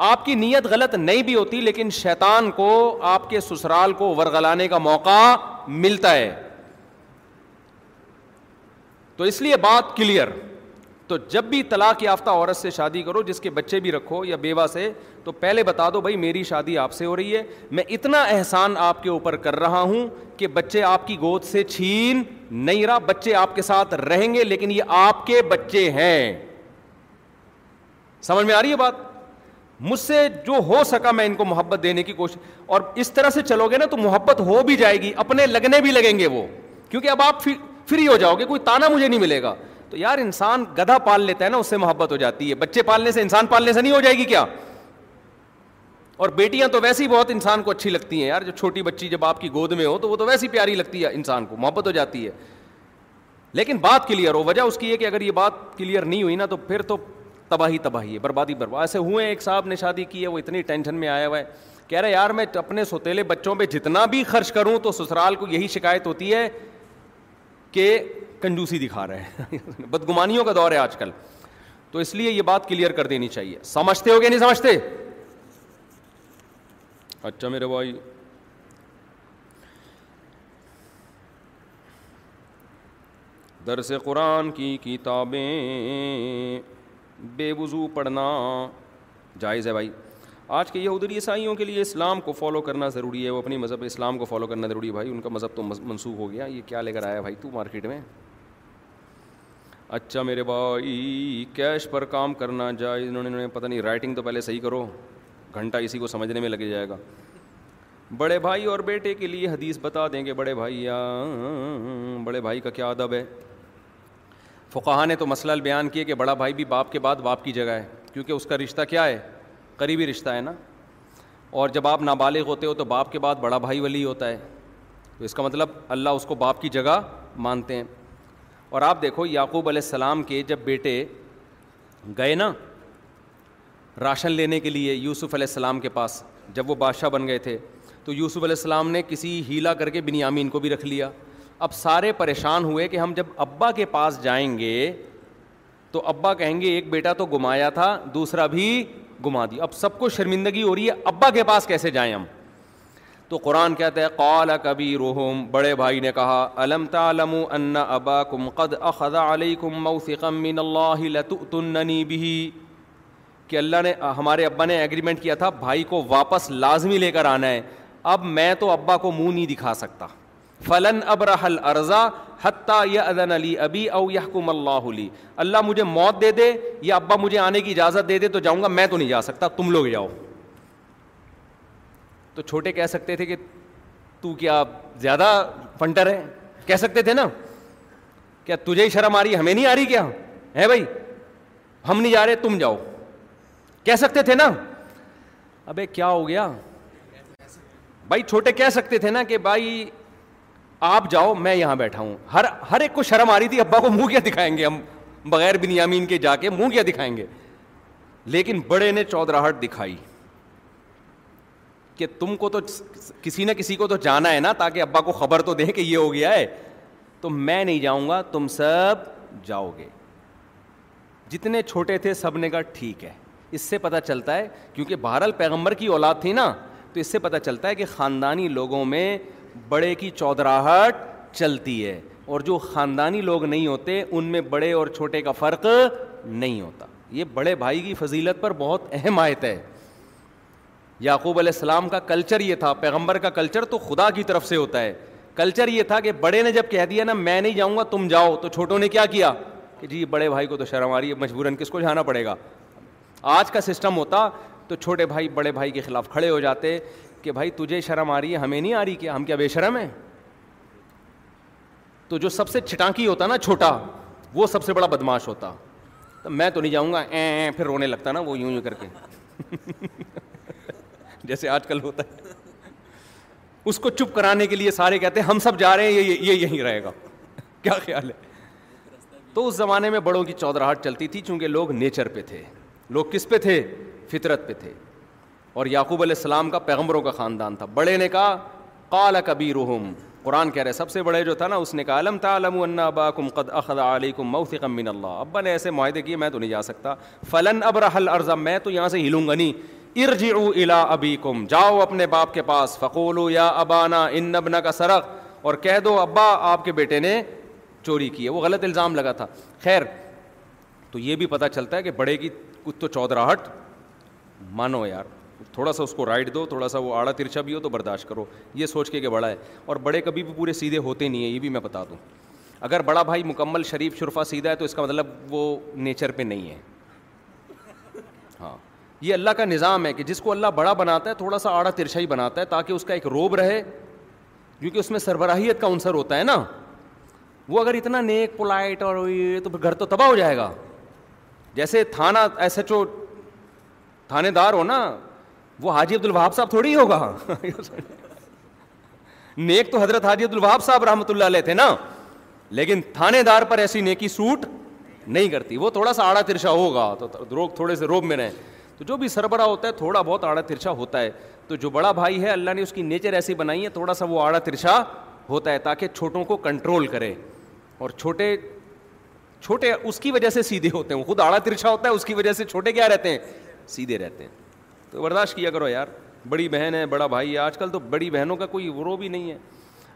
آپ کی نیت غلط نہیں بھی ہوتی لیکن شیطان کو آپ کے سسرال کو ورگلانے کا موقع ملتا ہے تو اس لیے بات کلیئر تو جب بھی طلاق یافتہ عورت سے شادی کرو جس کے بچے بھی رکھو یا بیوہ سے تو پہلے بتا دو بھائی میری شادی آپ سے ہو رہی ہے میں اتنا احسان آپ کے اوپر کر رہا ہوں کہ بچے آپ کی گود سے چھین نہیں رہا بچے آپ کے ساتھ رہیں گے لیکن یہ آپ کے بچے ہیں سمجھ میں آ رہی ہے بات مجھ سے جو ہو سکا میں ان کو محبت دینے کی کوشش اور اس طرح سے چلو گے نا تو محبت ہو بھی جائے گی اپنے لگنے بھی لگیں گے وہ کیونکہ اب آپ فری ہو جاؤ گے کوئی تانا مجھے نہیں ملے گا تو یار انسان گدھا پال لیتا ہے نا اس سے محبت ہو جاتی ہے بچے پالنے سے انسان پالنے سے نہیں ہو جائے گی کیا اور بیٹیاں تو ویسی بہت انسان کو اچھی لگتی ہیں یار جو چھوٹی بچی جب آپ کی گود میں ہو تو وہ تو ویسی پیاری لگتی ہے انسان کو محبت ہو جاتی ہے لیکن بات کلیئر ہو وجہ اس کی ہے کہ اگر یہ بات کلیئر نہیں ہوئی نا تو پھر تو تباہی تباہی ہے بربادی برباد ایسے ہوئے ایک صاحب نے شادی کی ہے وہ اتنی ٹینشن میں آیا ہوا ہے کہہ رہے یار میں اپنے سوتےلے بچوں پہ جتنا بھی خرچ کروں تو سسرال کو یہی شکایت ہوتی ہے کہ کنجوسی دکھا رہے ہیں بدگمانیوں کا دور ہے آج کل تو اس لیے یہ بات کلیئر کر دینی چاہیے سمجھتے ہو کہ نہیں سمجھتے اچھا میرے بھائی درس قرآن کی کتابیں بے وضو پڑھنا جائز ہے بھائی آج کے یہودی عیسائیوں کے لیے اسلام کو فالو کرنا ضروری ہے وہ اپنی مذہب اسلام کو فالو کرنا ضروری ہے بھائی ان کا مذہب تو منسوخ ہو گیا یہ کیا لے کر آیا بھائی تو مارکیٹ میں اچھا میرے بھائی کیش پر کام کرنا جائز انہوں نے پتہ نہیں رائٹنگ تو پہلے صحیح کرو گھنٹہ اسی کو سمجھنے میں لگے جائے گا بڑے بھائی اور بیٹے کے لیے حدیث بتا دیں گے بڑے بھائی بڑے بھائی کا کیا ادب ہے فقہ نے تو مسئلہ بیان کیا کہ بڑا بھائی بھی باپ کے بعد باپ کی جگہ ہے کیونکہ اس کا رشتہ کیا ہے قریبی رشتہ ہے نا اور جب آپ نابالغ ہوتے ہو تو باپ کے بعد بڑا بھائی ولی ہوتا ہے تو اس کا مطلب اللہ اس کو باپ کی جگہ مانتے ہیں اور آپ دیکھو یعقوب علیہ السلام کے جب بیٹے گئے نا راشن لینے کے لیے یوسف علیہ السلام کے پاس جب وہ بادشاہ بن گئے تھے تو یوسف علیہ السلام نے کسی ہیلا کر کے بنیامین کو بھی رکھ لیا اب سارے پریشان ہوئے کہ ہم جب ابا کے پاس جائیں گے تو ابا کہیں گے ایک بیٹا تو گمایا تھا دوسرا بھی گما دیا اب سب کو شرمندگی ہو رہی ہے ابا کے پاس کیسے جائیں ہم تو قرآن کہتے ہیں قال کبھی روحم بڑے بھائی نے کہا الم تالم اندا علیہ لتؤتننی بھی کہ اللہ نے ہمارے ابا نے ایگریمنٹ کیا تھا بھائی کو واپس لازمی لے کر آنا ہے اب میں تو ابا کو منہ نہیں دکھا سکتا فلن ابرح الارضا حتیٰ یا ادن علی ابی او یحکم اللہ علی اللہ مجھے موت دے دے یا ابا مجھے آنے کی اجازت دے دے تو جاؤں گا میں تو نہیں جا سکتا تم لوگ جاؤ تو چھوٹے کہہ سکتے تھے کہ تو کیا زیادہ فنٹر ہے کہہ سکتے تھے نا کیا تجھے ہی شرم آ رہی ہے ہمیں نہیں آ رہی کیا ہے بھائی ہم نہیں جا رہے تم جاؤ کہہ سکتے تھے نا ابے کیا ہو گیا بھائی چھوٹے کہہ سکتے تھے نا کہ بھائی آپ جاؤ میں یہاں بیٹھا ہوں ہر ہر ایک کو شرم آ رہی تھی ابا کو منہ کیا دکھائیں گے ہم بغیر بنیامین کے جا کے منہ کیا دکھائیں گے لیکن بڑے نے چودراہٹ دکھائی کہ تم کو تو کسی نہ کسی کو تو جانا ہے نا تاکہ ابا کو خبر تو دیں کہ یہ ہو گیا ہے تو میں نہیں جاؤں گا تم سب جاؤ گے جتنے چھوٹے تھے سب نے کہا ٹھیک ہے اس سے پتہ چلتا ہے کیونکہ بہرحال پیغمبر کی اولاد تھی نا تو اس سے پتہ چلتا ہے کہ خاندانی لوگوں میں بڑے کی چودراہٹ چلتی ہے اور جو خاندانی لوگ نہیں ہوتے ان میں بڑے اور چھوٹے کا فرق نہیں ہوتا یہ بڑے بھائی کی فضیلت پر بہت اہم آیت ہے یعقوب علیہ السلام کا کلچر یہ تھا پیغمبر کا کلچر تو خدا کی طرف سے ہوتا ہے کلچر یہ تھا کہ بڑے نے جب کہہ دیا نا میں نہیں جاؤں گا تم جاؤ تو چھوٹوں نے کیا کیا کہ جی بڑے بھائی کو تو شرم آ رہی ہے مجبوراً کس کو جانا پڑے گا آج کا سسٹم ہوتا تو چھوٹے بھائی بڑے بھائی کے خلاف کھڑے ہو جاتے کہ بھائی تجھے شرم آ رہی ہے ہمیں نہیں آ رہی ہم کیا بے شرم ہیں تو جو سب سے چھٹانکی ہوتا نا چھوٹا وہ سب سے بڑا بدماش ہوتا تو میں تو نہیں جاؤں گا اے پھر رونے لگتا نا وہ یوں یوں کر کے جیسے آج کل ہوتا ہے اس کو چپ کرانے کے لیے سارے کہتے ہیں ہم سب جا رہے ہیں یہ یہ یہیں رہے گا کیا خیال ہے تو اس زمانے میں بڑوں کی چودراہٹ چلتی تھی چونکہ لوگ نیچر پہ تھے لوگ کس پہ تھے فطرت پہ تھے اور یعقوب علیہ السلام کا پیغمبروں کا خاندان تھا بڑے نے کہا کالا کبھی رحم قرآن کہہ رہے سب سے بڑے جو تھا نا اس نے کہا علم تعلم ابا کم قد اخد علی کم من اللہ ابا نے ایسے معاہدے کیے میں تو نہیں جا سکتا فلن ابر حل ارزا میں تو یہاں سے ہلوں نہیں ارج او الا ابی کم جاؤ اپنے باپ کے پاس فقول یا ابانا ان نبنا کا سرق اور کہہ دو ابا آپ کے بیٹے نے چوری کی ہے وہ غلط الزام لگا تھا خیر تو یہ بھی پتہ چلتا ہے کہ بڑے کی کچھ تو چودراہٹ مانو یار تھوڑا سا اس کو رائٹ دو تھوڑا سا وہ آڑا ترچا بھی ہو تو برداشت کرو یہ سوچ کے کہ بڑا ہے اور بڑے کبھی بھی پورے سیدھے ہوتے نہیں ہیں یہ بھی میں بتا دوں اگر بڑا بھائی مکمل شریف شرفا سیدھا ہے تو اس کا مطلب وہ نیچر پہ نہیں ہے ہاں یہ اللہ کا نظام ہے کہ جس کو اللہ بڑا بناتا ہے تھوڑا سا آڑا ترچا ہی بناتا ہے تاکہ اس کا ایک روب رہے کیونکہ اس میں سربراہیت کا عنصر ہوتا ہے نا وہ اگر اتنا نیک پولائٹ اور تو گھر تو تباہ ہو جائے گا جیسے تھانہ ایس ایچ او تھانے دار ہو نا وہ حاجی عبد الوہاب صاحب تھوڑی ہوگا نیک تو حضرت حاجی عبد الوہاب صاحب رحمۃ اللہ علیہ تھے نا لیکن تھانے دار پر ایسی نیکی سوٹ نہیں کرتی وہ تھوڑا سا آڑا ترچا ہوگا تو روک تھوڑے سے روب میں رہیں تو جو بھی سربراہ ہوتا ہے تھوڑا بہت آڑا ترچا ہوتا ہے تو جو بڑا بھائی ہے اللہ نے اس کی نیچر ایسی بنائی ہے تھوڑا سا وہ آڑا ترچا ہوتا ہے تاکہ چھوٹوں کو کنٹرول کرے اور چھوٹے چھوٹے اس کی وجہ سے سیدھے ہوتے ہیں خود آڑا ترچا ہوتا ہے اس کی وجہ سے چھوٹے کیا رہتے ہیں سیدھے رہتے ہیں تو برداشت کیا کرو یار بڑی بہن ہے بڑا بھائی ہے آج کل تو بڑی بہنوں کا کوئی رو بھی نہیں ہے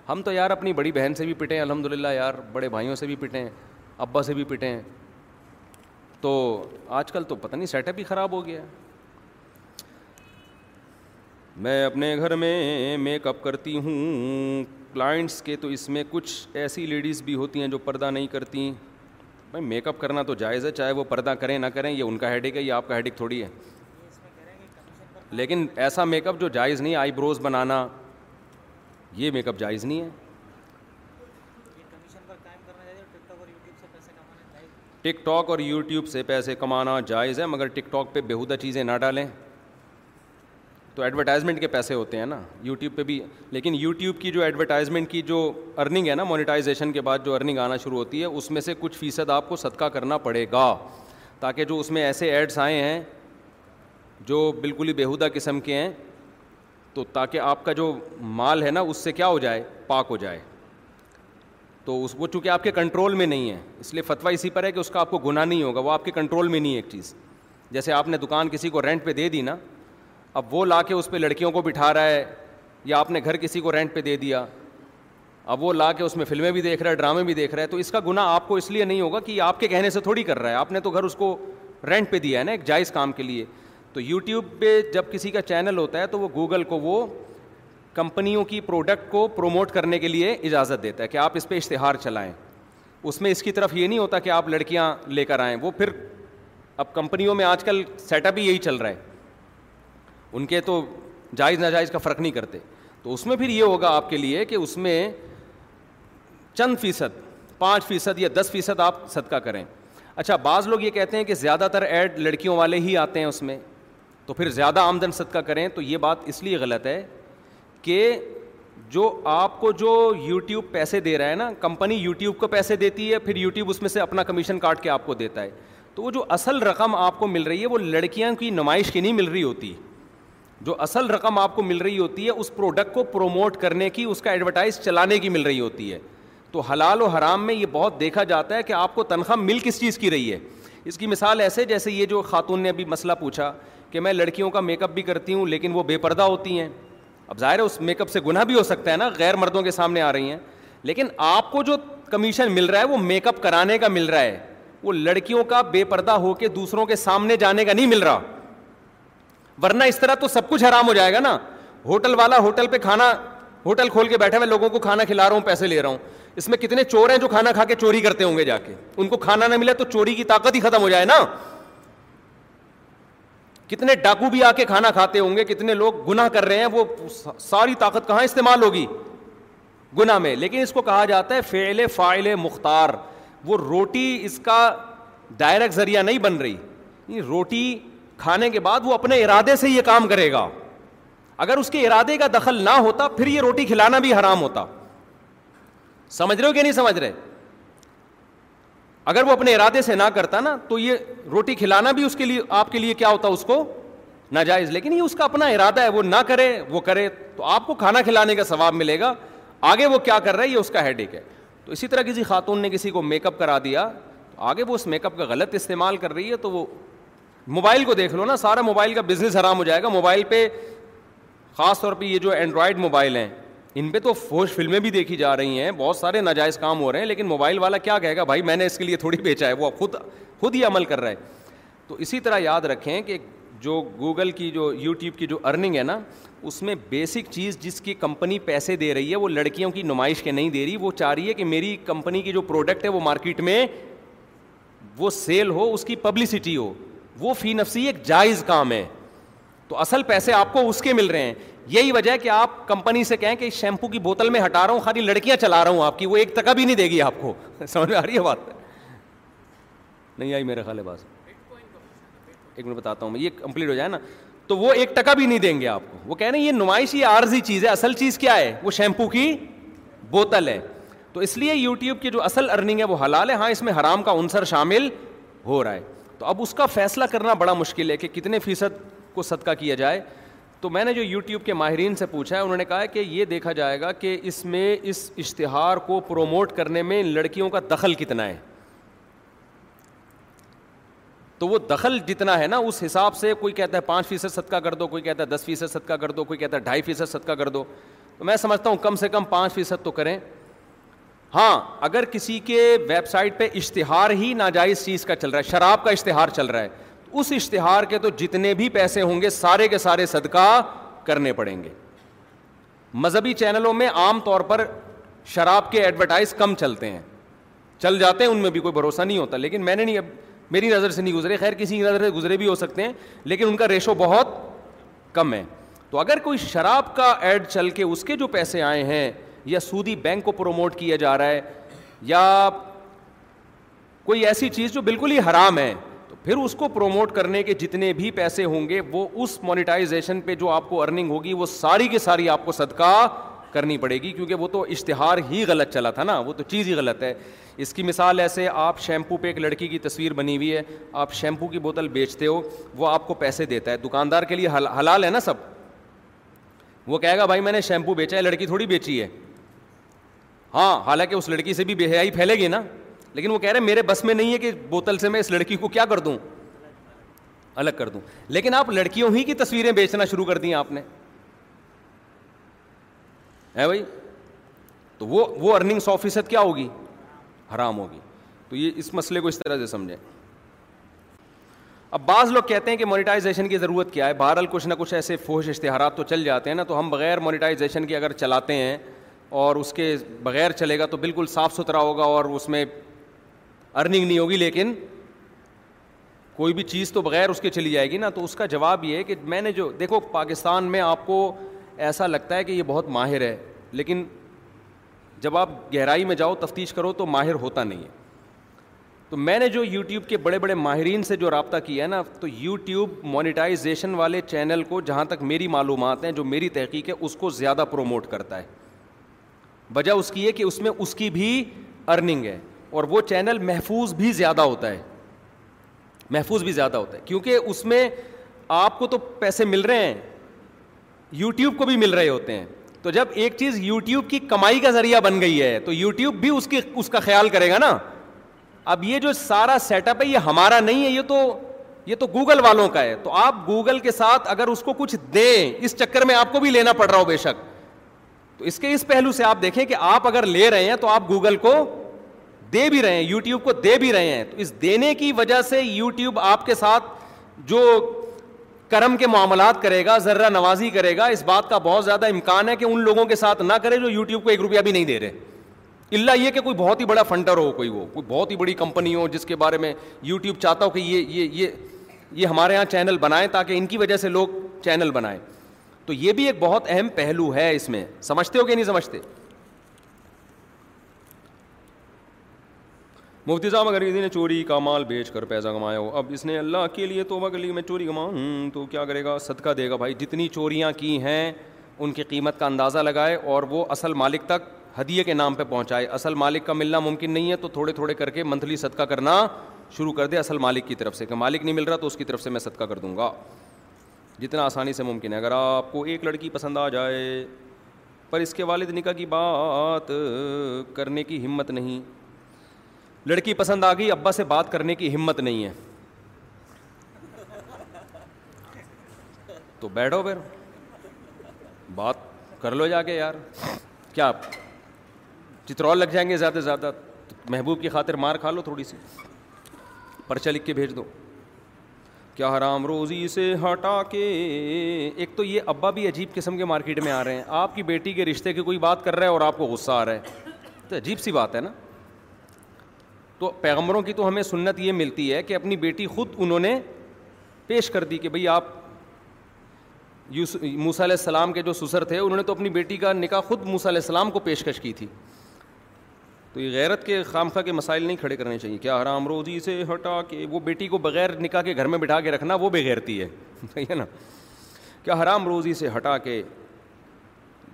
ہم تو یار اپنی بڑی بہن سے بھی پٹے ہیں الحمد للہ یار بڑے بھائیوں سے بھی پٹے ہیں ابا سے بھی پٹے ہیں تو آج کل تو پتہ نہیں سیٹ اپ ہی خراب ہو گیا ہے میں اپنے گھر میں میک اپ کرتی ہوں کلائنٹس کے تو اس میں کچھ ایسی لیڈیز بھی ہوتی ہیں جو پردہ نہیں کرتی بھائی میک اپ کرنا تو جائز ہے چاہے وہ پردہ کریں نہ کریں یہ ان کا ہیڈک ہے یہ آپ کا ہیڈک تھوڑی ہے لیکن ایسا میک اپ جو جائز نہیں آئی بروز بنانا یہ میک اپ جائز نہیں ہے ٹک ٹاک اور یوٹیوب سے پیسے کمانا جائز ہے مگر ٹک ٹاک پہ بیہودہ چیزیں نہ ڈالیں تو ایڈورٹائزمنٹ کے پیسے ہوتے ہیں نا یوٹیوب پہ بھی لیکن یوٹیوب کی جو ایڈورٹائزمنٹ کی جو ارننگ ہے نا مونیٹائزیشن کے بعد جو ارننگ آنا شروع ہوتی ہے اس میں سے کچھ فیصد آپ کو صدقہ کرنا پڑے گا تاکہ جو اس میں ایسے ایڈس آئے ہیں جو بالکل ہی بیہودہ قسم کے ہیں تو تاکہ آپ کا جو مال ہے نا اس سے کیا ہو جائے پاک ہو جائے تو اس وہ چونکہ آپ کے کنٹرول میں نہیں ہے اس لیے فتویٰ اسی پر ہے کہ اس کا آپ کو گناہ نہیں ہوگا وہ آپ کے کنٹرول میں نہیں ہے ایک چیز جیسے آپ نے دکان کسی کو رینٹ پہ دے دی نا اب وہ لا کے اس پہ لڑکیوں کو بٹھا رہا ہے یا آپ نے گھر کسی کو رینٹ پہ دے دیا اب وہ لا کے اس میں فلمیں بھی دیکھ رہا ہے ڈرامے بھی دیکھ رہا ہے تو اس کا گناہ آپ کو اس لیے نہیں ہوگا کہ آپ کے کہنے سے تھوڑی کر رہا ہے آپ نے تو گھر اس کو رینٹ پہ دیا ہے نا ایک جائز کام کے لیے تو یوٹیوب پہ جب کسی کا چینل ہوتا ہے تو وہ گوگل کو وہ کمپنیوں کی پروڈکٹ کو پروموٹ کرنے کے لیے اجازت دیتا ہے کہ آپ اس پہ اشتہار چلائیں اس میں اس کی طرف یہ نہیں ہوتا کہ آپ لڑکیاں لے کر آئیں وہ پھر اب کمپنیوں میں آج کل سیٹ اپ ہی یہی چل رہا ہے ان کے تو جائز ناجائز کا فرق نہیں کرتے تو اس میں پھر یہ ہوگا آپ کے لیے کہ اس میں چند فیصد پانچ فیصد یا دس فیصد آپ صدقہ کریں اچھا بعض لوگ یہ کہتے ہیں کہ زیادہ تر ایڈ لڑکیوں والے ہی آتے ہیں اس میں تو پھر زیادہ آمدن صدقہ کریں تو یہ بات اس لیے غلط ہے کہ جو آپ کو جو یوٹیوب پیسے دے رہا ہے نا کمپنی یوٹیوب کو پیسے دیتی ہے پھر یوٹیوب اس میں سے اپنا کمیشن کاٹ کے آپ کو دیتا ہے تو وہ جو اصل رقم آپ کو مل رہی ہے وہ لڑکیاں کی نمائش کی نہیں مل رہی ہوتی جو اصل رقم آپ کو مل رہی ہوتی ہے اس پروڈکٹ کو پروموٹ کرنے کی اس کا ایڈورٹائز چلانے کی مل رہی ہوتی ہے تو حلال و حرام میں یہ بہت دیکھا جاتا ہے کہ آپ کو تنخواہ مل کس چیز کی رہی ہے اس کی مثال ایسے جیسے یہ جو خاتون نے ابھی مسئلہ پوچھا کہ میں لڑکیوں کا میک اپ بھی کرتی ہوں لیکن وہ بے پردہ ہوتی ہیں اب ظاہر ہے اس میک اپ سے گناہ بھی ہو سکتا ہے نا غیر مردوں کے سامنے آ رہی ہیں لیکن آپ کو جو کمیشن مل رہا ہے وہ میک اپ کرانے کا مل رہا ہے وہ لڑکیوں کا بے پردہ ہو کے دوسروں کے سامنے جانے کا نہیں مل رہا ورنہ اس طرح تو سب کچھ حرام ہو جائے گا نا ہوٹل والا ہوٹل پہ کھانا ہوٹل کھول کے بیٹھے میں لوگوں کو کھانا کھلا رہا ہوں پیسے لے رہا ہوں اس میں کتنے چور ہیں جو کھانا کھا کے چوری کرتے ہوں گے جا کے ان کو کھانا نہ ملا تو چوری کی طاقت ہی ختم ہو جائے نا کتنے ڈاکو بھی آ کے کھانا کھاتے ہوں گے کتنے لوگ گناہ کر رہے ہیں وہ ساری طاقت کہاں استعمال ہوگی گناہ میں لیکن اس کو کہا جاتا ہے فعل فائل مختار وہ روٹی اس کا ڈائریکٹ ذریعہ نہیں بن رہی روٹی کھانے کے بعد وہ اپنے ارادے سے یہ کام کرے گا اگر اس کے ارادے کا دخل نہ ہوتا پھر یہ روٹی کھلانا بھی حرام ہوتا سمجھ رہے ہو کہ نہیں سمجھ رہے اگر وہ اپنے ارادے سے نہ کرتا نا تو یہ روٹی کھلانا بھی اس کے لیے آپ کے لیے کیا ہوتا اس کو ناجائز لیکن یہ اس کا اپنا ارادہ ہے وہ نہ کرے وہ کرے تو آپ کو کھانا کھلانے کا ثواب ملے گا آگے وہ کیا کر رہا ہے یہ اس کا ہیڈ ایک ہے تو اسی طرح کسی خاتون نے کسی کو میک اپ کرا دیا تو آگے وہ اس میک اپ کا غلط استعمال کر رہی ہے تو وہ موبائل کو دیکھ لو نا سارا موبائل کا بزنس حرام ہو جائے گا موبائل پہ خاص طور پہ یہ جو اینڈرائڈ موبائل ہیں ان پہ تو فوج فلمیں بھی دیکھی جا رہی ہیں بہت سارے ناجائز کام ہو رہے ہیں لیکن موبائل والا کیا کہے گا بھائی میں نے اس کے لیے تھوڑی بیچا ہے وہ خود خود ہی عمل کر رہا ہے تو اسی طرح یاد رکھیں کہ جو گوگل کی جو یوٹیوب کی جو ارننگ ہے نا اس میں بیسک چیز جس کی کمپنی پیسے دے رہی ہے وہ لڑکیوں کی نمائش کے نہیں دے رہی وہ چاہ رہی ہے کہ میری کمپنی کی جو پروڈکٹ ہے وہ مارکیٹ میں وہ سیل ہو اس کی پبلسٹی ہو وہ فی نفسی ایک جائز کام ہے تو اصل پیسے آپ کو اس کے مل رہے ہیں یہی وجہ ہے کہ آپ کمپنی سے کہیں کہ اس شیمپو کی بوتل میں ہٹا رہا ہوں خالی لڑکیاں چلا رہا ہوں آپ کی وہ ایک تکا بھی نہیں دے گی آپ کو سمجھ آ رہی ہے بات نہیں آئی میرے باز ایک منٹ بتاتا ہوں میں یہ کمپلیٹ ہو جائے نا تو وہ ایک ٹکا بھی نہیں دیں گے آپ کو وہ کہنا یہ نمائش یہ عارضی چیز ہے اصل چیز کیا ہے وہ شیمپو کی بوتل ہے تو اس لیے یوٹیوب کی جو اصل ارننگ ہے وہ حلال ہے ہاں اس میں حرام کا عنصر شامل ہو رہا ہے تو اب اس کا فیصلہ کرنا بڑا مشکل ہے کہ کتنے فیصد کو صدقہ کیا جائے تو میں نے جو یوٹیوب کے ماہرین سے پوچھا ہے انہوں نے کہا کہ یہ دیکھا جائے گا کہ اس میں اس اشتہار کو پروموٹ کرنے میں ان لڑکیوں کا دخل کتنا ہے تو وہ دخل جتنا ہے نا اس حساب سے کوئی کہتا ہے پانچ فیصد صدقہ کر دو کوئی کہتا ہے دس فیصد صدقہ کر دو کوئی کہتا ہے ڈھائی فیصد صدقہ کر دو تو میں سمجھتا ہوں کم سے کم پانچ فیصد تو کریں ہاں اگر کسی کے ویب سائٹ پہ اشتہار ہی ناجائز چیز کا چل رہا ہے شراب کا اشتہار چل رہا ہے اس اشتہار کے تو جتنے بھی پیسے ہوں گے سارے کے سارے صدقہ کرنے پڑیں گے مذہبی چینلوں میں عام طور پر شراب کے ایڈورٹائز کم چلتے ہیں چل جاتے ہیں ان میں بھی کوئی بھروسہ نہیں ہوتا لیکن میں نے نہیں اب میری نظر سے نہیں گزرے خیر کسی کی نظر سے گزرے بھی ہو سکتے ہیں لیکن ان کا ریشو بہت کم ہے تو اگر کوئی شراب کا ایڈ چل کے اس کے جو پیسے آئے ہیں یا سودی بینک کو پروموٹ کیا جا رہا ہے یا کوئی ایسی چیز جو بالکل ہی حرام ہے پھر اس کو پروموٹ کرنے کے جتنے بھی پیسے ہوں گے وہ اس مانیٹائزیشن پہ جو آپ کو ارننگ ہوگی وہ ساری کی ساری آپ کو صدقہ کرنی پڑے گی کیونکہ وہ تو اشتہار ہی غلط چلا تھا نا وہ تو چیز ہی غلط ہے اس کی مثال ایسے آپ شیمپو پہ ایک لڑکی کی تصویر بنی ہوئی ہے آپ شیمپو کی بوتل بیچتے ہو وہ آپ کو پیسے دیتا ہے دکاندار کے لیے حلال ہے نا سب وہ کہے گا بھائی میں نے شیمپو بیچا ہے لڑکی تھوڑی بیچی ہے ہاں حالانکہ اس لڑکی سے بھی بے حیائی پھیلے گی نا لیکن وہ کہہ رہے میرے بس میں نہیں ہے کہ بوتل سے میں اس لڑکی کو کیا کر دوں الگ کر دوں لیکن آپ لڑکیوں ہی کی تصویریں بیچنا شروع کر دیں آپ نے بھائی تو تو وہ وہ ارننگ سو فیصد کیا ہوگی ہوگی حرام یہ اس مسئلے کو اس طرح سے سمجھیں اب بعض لوگ کہتے ہیں کہ مونیٹائزیشن کی ضرورت کیا ہے بہرحال کچھ نہ کچھ ایسے فوش اشتہارات تو چل جاتے ہیں نا تو ہم بغیر مونیٹائزیشن کے اگر چلاتے ہیں اور اس کے بغیر چلے گا تو بالکل صاف ستھرا ہوگا اور اس میں ارننگ نہیں ہوگی لیکن کوئی بھی چیز تو بغیر اس کے چلی جائے گی نا تو اس کا جواب یہ ہے کہ میں نے جو دیکھو پاکستان میں آپ کو ایسا لگتا ہے کہ یہ بہت ماہر ہے لیکن جب آپ گہرائی میں جاؤ تفتیش کرو تو ماہر ہوتا نہیں ہے تو میں نے جو یوٹیوب کے بڑے بڑے ماہرین سے جو رابطہ کیا ہے نا تو یوٹیوب مانیٹائزیشن والے چینل کو جہاں تک میری معلومات ہیں جو میری تحقیق ہے اس کو زیادہ پروموٹ کرتا ہے وجہ اس کی ہے کہ اس میں اس کی بھی ارننگ ہے اور وہ چینل محفوظ بھی زیادہ ہوتا ہے محفوظ بھی زیادہ ہوتا ہے کیونکہ اس میں آپ کو تو پیسے مل رہے ہیں یوٹیوب کو بھی مل رہے ہوتے ہیں تو جب ایک چیز یوٹیوب کی کمائی کا ذریعہ بن گئی ہے تو یوٹیوب بھی اس کی اس کا خیال کرے گا نا اب یہ جو سارا سیٹ اپ ہے یہ ہمارا نہیں ہے یہ تو یہ تو گوگل والوں کا ہے تو آپ گوگل کے ساتھ اگر اس کو کچھ دیں اس چکر میں آپ کو بھی لینا پڑ رہا ہو بے شک تو اس کے اس پہلو سے آپ دیکھیں کہ آپ اگر لے رہے ہیں تو آپ گوگل کو دے بھی رہے ہیں یوٹیوب کو دے بھی رہے ہیں تو اس دینے کی وجہ سے یوٹیوب آپ کے ساتھ جو کرم کے معاملات کرے گا ذرہ نوازی کرے گا اس بات کا بہت زیادہ امکان ہے کہ ان لوگوں کے ساتھ نہ کرے جو یوٹیوب کو ایک روپیہ بھی نہیں دے رہے اللہ یہ کہ کوئی بہت ہی بڑا فنڈر ہو کوئی وہ کوئی بہت ہی بڑی کمپنی ہو جس کے بارے میں یوٹیوب چاہتا ہو کہ یہ یہ یہ ہمارے یہاں چینل بنائیں تاکہ ان کی وجہ سے لوگ چینل بنائیں تو یہ بھی ایک بہت اہم پہلو ہے اس میں سمجھتے ہو کہ نہیں سمجھتے مفتی صاحب اگر کسی نے چوری کا مال بیچ کر پیسہ کمایا ہو اب اس نے اللہ کے لیے توبہ کر لی میں چوری ہوں تو کیا کرے گا صدقہ دے گا بھائی جتنی چوریاں کی ہیں ان کی قیمت کا اندازہ لگائے اور وہ اصل مالک تک ہدیے کے نام پہ پہنچائے اصل مالک کا ملنا ممکن نہیں ہے تو تھوڑے تھوڑے کر کے منتھلی صدقہ کرنا شروع کر دے اصل مالک کی طرف سے کہ مالک نہیں مل رہا تو اس کی طرف سے میں صدقہ کر دوں گا جتنا آسانی سے ممکن ہے اگر آپ کو ایک لڑکی پسند آ جائے پر اس کے والد نکاح کی بات کرنے کی ہمت نہیں لڑکی پسند آ گئی ابا سے بات کرنے کی ہمت نہیں ہے تو بیٹھو پھر بات کر لو جا کے یار کیا چترول لگ جائیں گے زیادہ سے زیادہ محبوب کی خاطر مار کھا لو تھوڑی سی پرچہ لکھ کے بھیج دو کیا حرام روزی سے ہٹا کے ایک تو یہ ابا بھی عجیب قسم کے مارکیٹ میں آ رہے ہیں آپ کی بیٹی کے رشتے کی کوئی بات کر رہا ہے اور آپ کو غصہ آ رہا ہے تو عجیب سی بات ہے نا تو پیغمبروں کی تو ہمیں سنت یہ ملتی ہے کہ اپنی بیٹی خود انہوں نے پیش کر دی کہ بھئی آپ موسیٰ علیہ السلام کے جو سسر تھے انہوں نے تو اپنی بیٹی کا نکاح خود موسیٰ علیہ السلام کو پیشکش کی تھی تو یہ غیرت کے خامخہ کے مسائل نہیں کھڑے کرنے چاہیے کیا حرام روزی سے ہٹا کے وہ بیٹی کو بغیر نکاح کے گھر میں بٹھا کے رکھنا وہ بےغیرتی ہے نا کیا حرام روزی سے ہٹا کے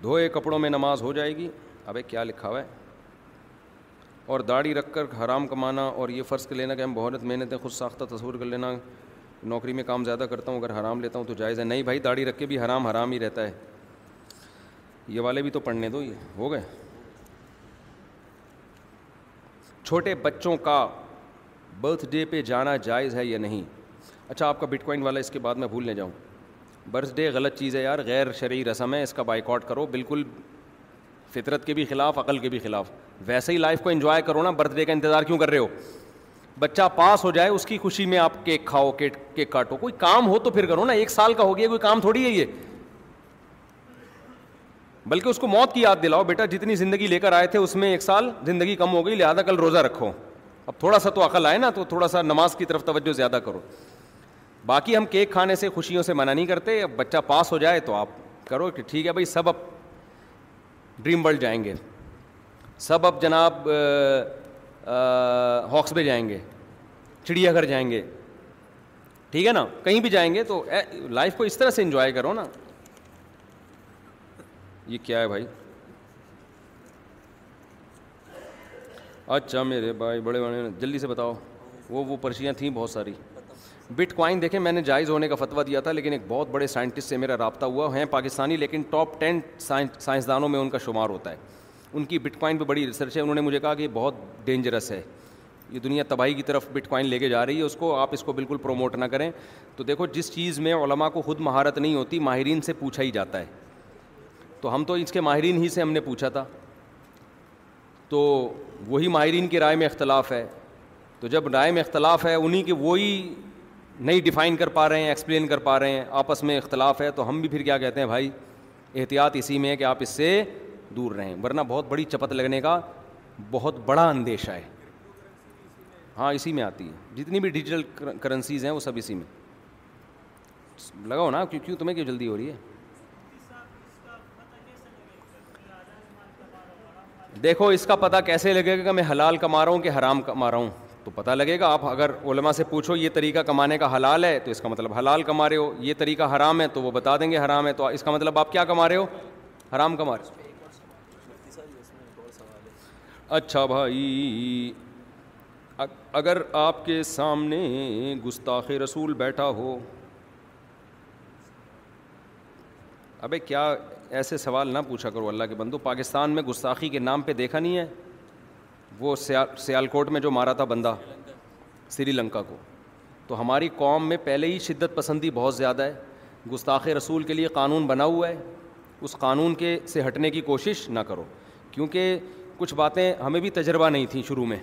دھوئے کپڑوں میں نماز ہو جائے گی ابے کیا لکھا ہوا ہے اور داڑھی رکھ کر حرام کمانا اور یہ فرض لینا کہ ہم بہت محنتیں خود ساختہ تصور کر لینا نوکری میں کام زیادہ کرتا ہوں اگر حرام لیتا ہوں تو جائز ہے نہیں بھائی داڑھی رکھ کے بھی حرام حرام ہی رہتا ہے یہ والے بھی تو پڑھنے دو یہ ہو گئے چھوٹے بچوں کا برتھ ڈے پہ جانا جائز ہے یا نہیں اچھا آپ کا بٹ کوائن والا اس کے بعد میں بھول نہیں جاؤں برتھ ڈے غلط چیز ہے یار غیر شرعی رسم ہے اس کا بائیکاٹ کرو بالکل فطرت کے بھی خلاف عقل کے بھی خلاف ویسے ہی لائف کو انجوائے کرو نا برتھ ڈے کا انتظار کیوں کر رہے ہو بچہ پاس ہو جائے اس کی خوشی میں آپ کیک کھاؤ کیک کیک کاٹو کوئی کام ہو تو پھر کرو نا ایک سال کا ہو گیا کوئی کام تھوڑی ہے یہ بلکہ اس کو موت کی یاد دلاؤ بیٹا جتنی زندگی لے کر آئے تھے اس میں ایک سال زندگی کم ہو گئی لہٰذا کل روزہ رکھو اب تھوڑا سا تو عقل آئے نا تو تھوڑا سا نماز کی طرف توجہ زیادہ کرو باقی ہم کیک کھانے سے خوشیوں سے منع نہیں کرتے اب بچہ پاس ہو جائے تو آپ کرو کہ ٹھیک ہے بھائی سب اب ڈریم ورلڈ جائیں گے سب اب جناب ہاکس بے جائیں گے چڑیا گھر جائیں گے ٹھیک ہے نا کہیں بھی جائیں گے تو لائف کو اس طرح سے انجوائے کرو نا یہ کیا ہے بھائی اچھا میرے بھائی بڑے بڑے جلدی سے بتاؤ وہ وہ پرچیاں تھیں بہت ساری بٹ کوائن دیکھیں میں نے جائز ہونے کا فتویٰ دیا تھا لیکن ایک بہت بڑے سائنٹسٹ سے میرا رابطہ ہوا ہیں پاکستانی لیکن ٹاپ ٹین سائنسدانوں میں ان کا شمار ہوتا ہے ان کی بٹ کوائن پہ بڑی ریسرچ ہے انہوں نے مجھے کہا کہ یہ بہت ڈینجرس ہے یہ دنیا تباہی کی طرف بٹ کوائن لے کے جا رہی ہے اس کو آپ اس کو بالکل پروموٹ نہ کریں تو دیکھو جس چیز میں علماء کو خود مہارت نہیں ہوتی ماہرین سے پوچھا ہی جاتا ہے تو ہم تو اس کے ماہرین ہی سے ہم نے پوچھا تھا تو وہی ماہرین کی رائے میں اختلاف ہے تو جب رائے میں اختلاف ہے انہیں کے وہی نہیں ڈیفائن کر پا رہے ہیں ایکسپلین کر پا رہے ہیں آپس میں اختلاف ہے تو ہم بھی پھر کیا کہتے ہیں بھائی احتیاط اسی میں ہے کہ آپ اس سے دور رہیں ورنہ بہت بڑی چپت لگنے کا بہت بڑا اندیشہ ہے ہاں اسی میں آتی ہے جتنی بھی ڈیجیٹل کرنسیز ہیں وہ سب اسی میں لگاؤ نا کیوں کیوں تمہیں کیوں جلدی ہو رہی ہے دیکھو اس کا پتہ کیسے لگے گا کہ میں حلال کما رہا ہوں کہ حرام کما رہا ہوں تو پتہ لگے گا آپ اگر علماء سے پوچھو یہ طریقہ کمانے کا حلال ہے تو اس کا مطلب حلال کما رہے ہو یہ طریقہ حرام ہے تو وہ بتا دیں گے حرام ہے تو اس کا مطلب آپ کیا کما رہے ہو حرام کما رہے ہو اچھا بھائی اگر آپ کے سامنے گستاخ رسول بیٹھا ہو ابے کیا ایسے سوال نہ پوچھا کرو اللہ کے بندو پاکستان میں گستاخی کے نام پہ دیکھا نہیں ہے وہ سیال سیالکوٹ میں جو مارا تھا بندہ سری لنکا کو تو ہماری قوم میں پہلے ہی شدت پسندی بہت زیادہ ہے گستاخ رسول کے لیے قانون بنا ہوا ہے اس قانون کے سے ہٹنے کی کوشش نہ کرو کیونکہ کچھ باتیں ہمیں بھی تجربہ نہیں تھیں شروع میں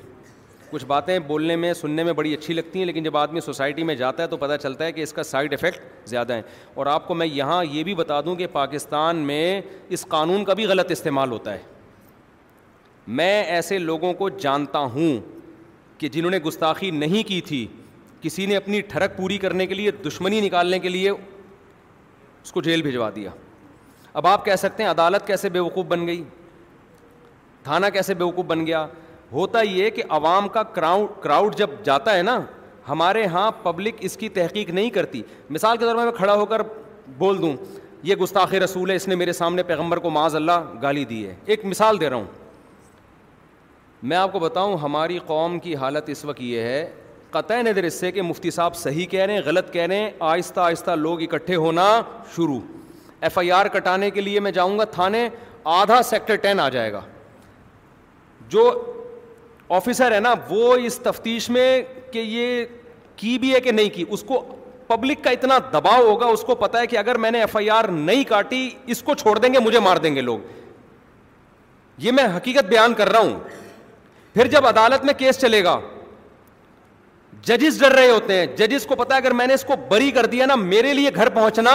کچھ باتیں بولنے میں سننے میں بڑی اچھی لگتی ہیں لیکن جب آدمی سوسائٹی میں جاتا ہے تو پتہ چلتا ہے کہ اس کا سائڈ افیکٹ زیادہ ہیں اور آپ کو میں یہاں یہ بھی بتا دوں کہ پاکستان میں اس قانون کا بھی غلط استعمال ہوتا ہے میں ایسے لوگوں کو جانتا ہوں کہ جنہوں نے گستاخی نہیں کی تھی کسی نے اپنی ٹھڑک پوری کرنے کے لیے دشمنی نکالنے کے لیے اس کو جیل بھجوا دیا اب آپ کہہ سکتے ہیں عدالت کیسے بے وقوف بن گئی تھانہ کیسے بے وقوف بن گیا ہوتا یہ کہ عوام کا کراؤڈ کراؤڈ جب جاتا ہے نا ہمارے ہاں پبلک اس کی تحقیق نہیں کرتی مثال کے طور پر میں کھڑا ہو کر بول دوں یہ گستاخ رسول ہے اس نے میرے سامنے پیغمبر کو معاذ اللہ گالی دی ہے ایک مثال دے رہا ہوں میں آپ کو بتاؤں ہماری قوم کی حالت اس وقت یہ ہے قطع نظر اس سے کہ مفتی صاحب صحیح کہہ رہے ہیں غلط کہہ رہے ہیں آہستہ آہستہ لوگ اکٹھے ہونا شروع ایف آئی آر کٹانے کے لیے میں جاؤں گا تھانے آدھا سیکٹر ٹین آ جائے گا جو آفیسر ہے نا وہ اس تفتیش میں کہ یہ کی بھی ہے کہ نہیں کی اس کو پبلک کا اتنا دباؤ ہوگا اس کو پتا ہے کہ اگر میں نے ایف آئی آر نہیں کاٹی اس کو چھوڑ دیں گے مجھے مار دیں گے لوگ یہ میں حقیقت بیان کر رہا ہوں پھر جب عدالت میں کیس چلے گا ججز ڈر رہے ہوتے ہیں ججز کو پتا اگر میں نے اس کو بری کر دیا نا میرے لیے گھر پہنچنا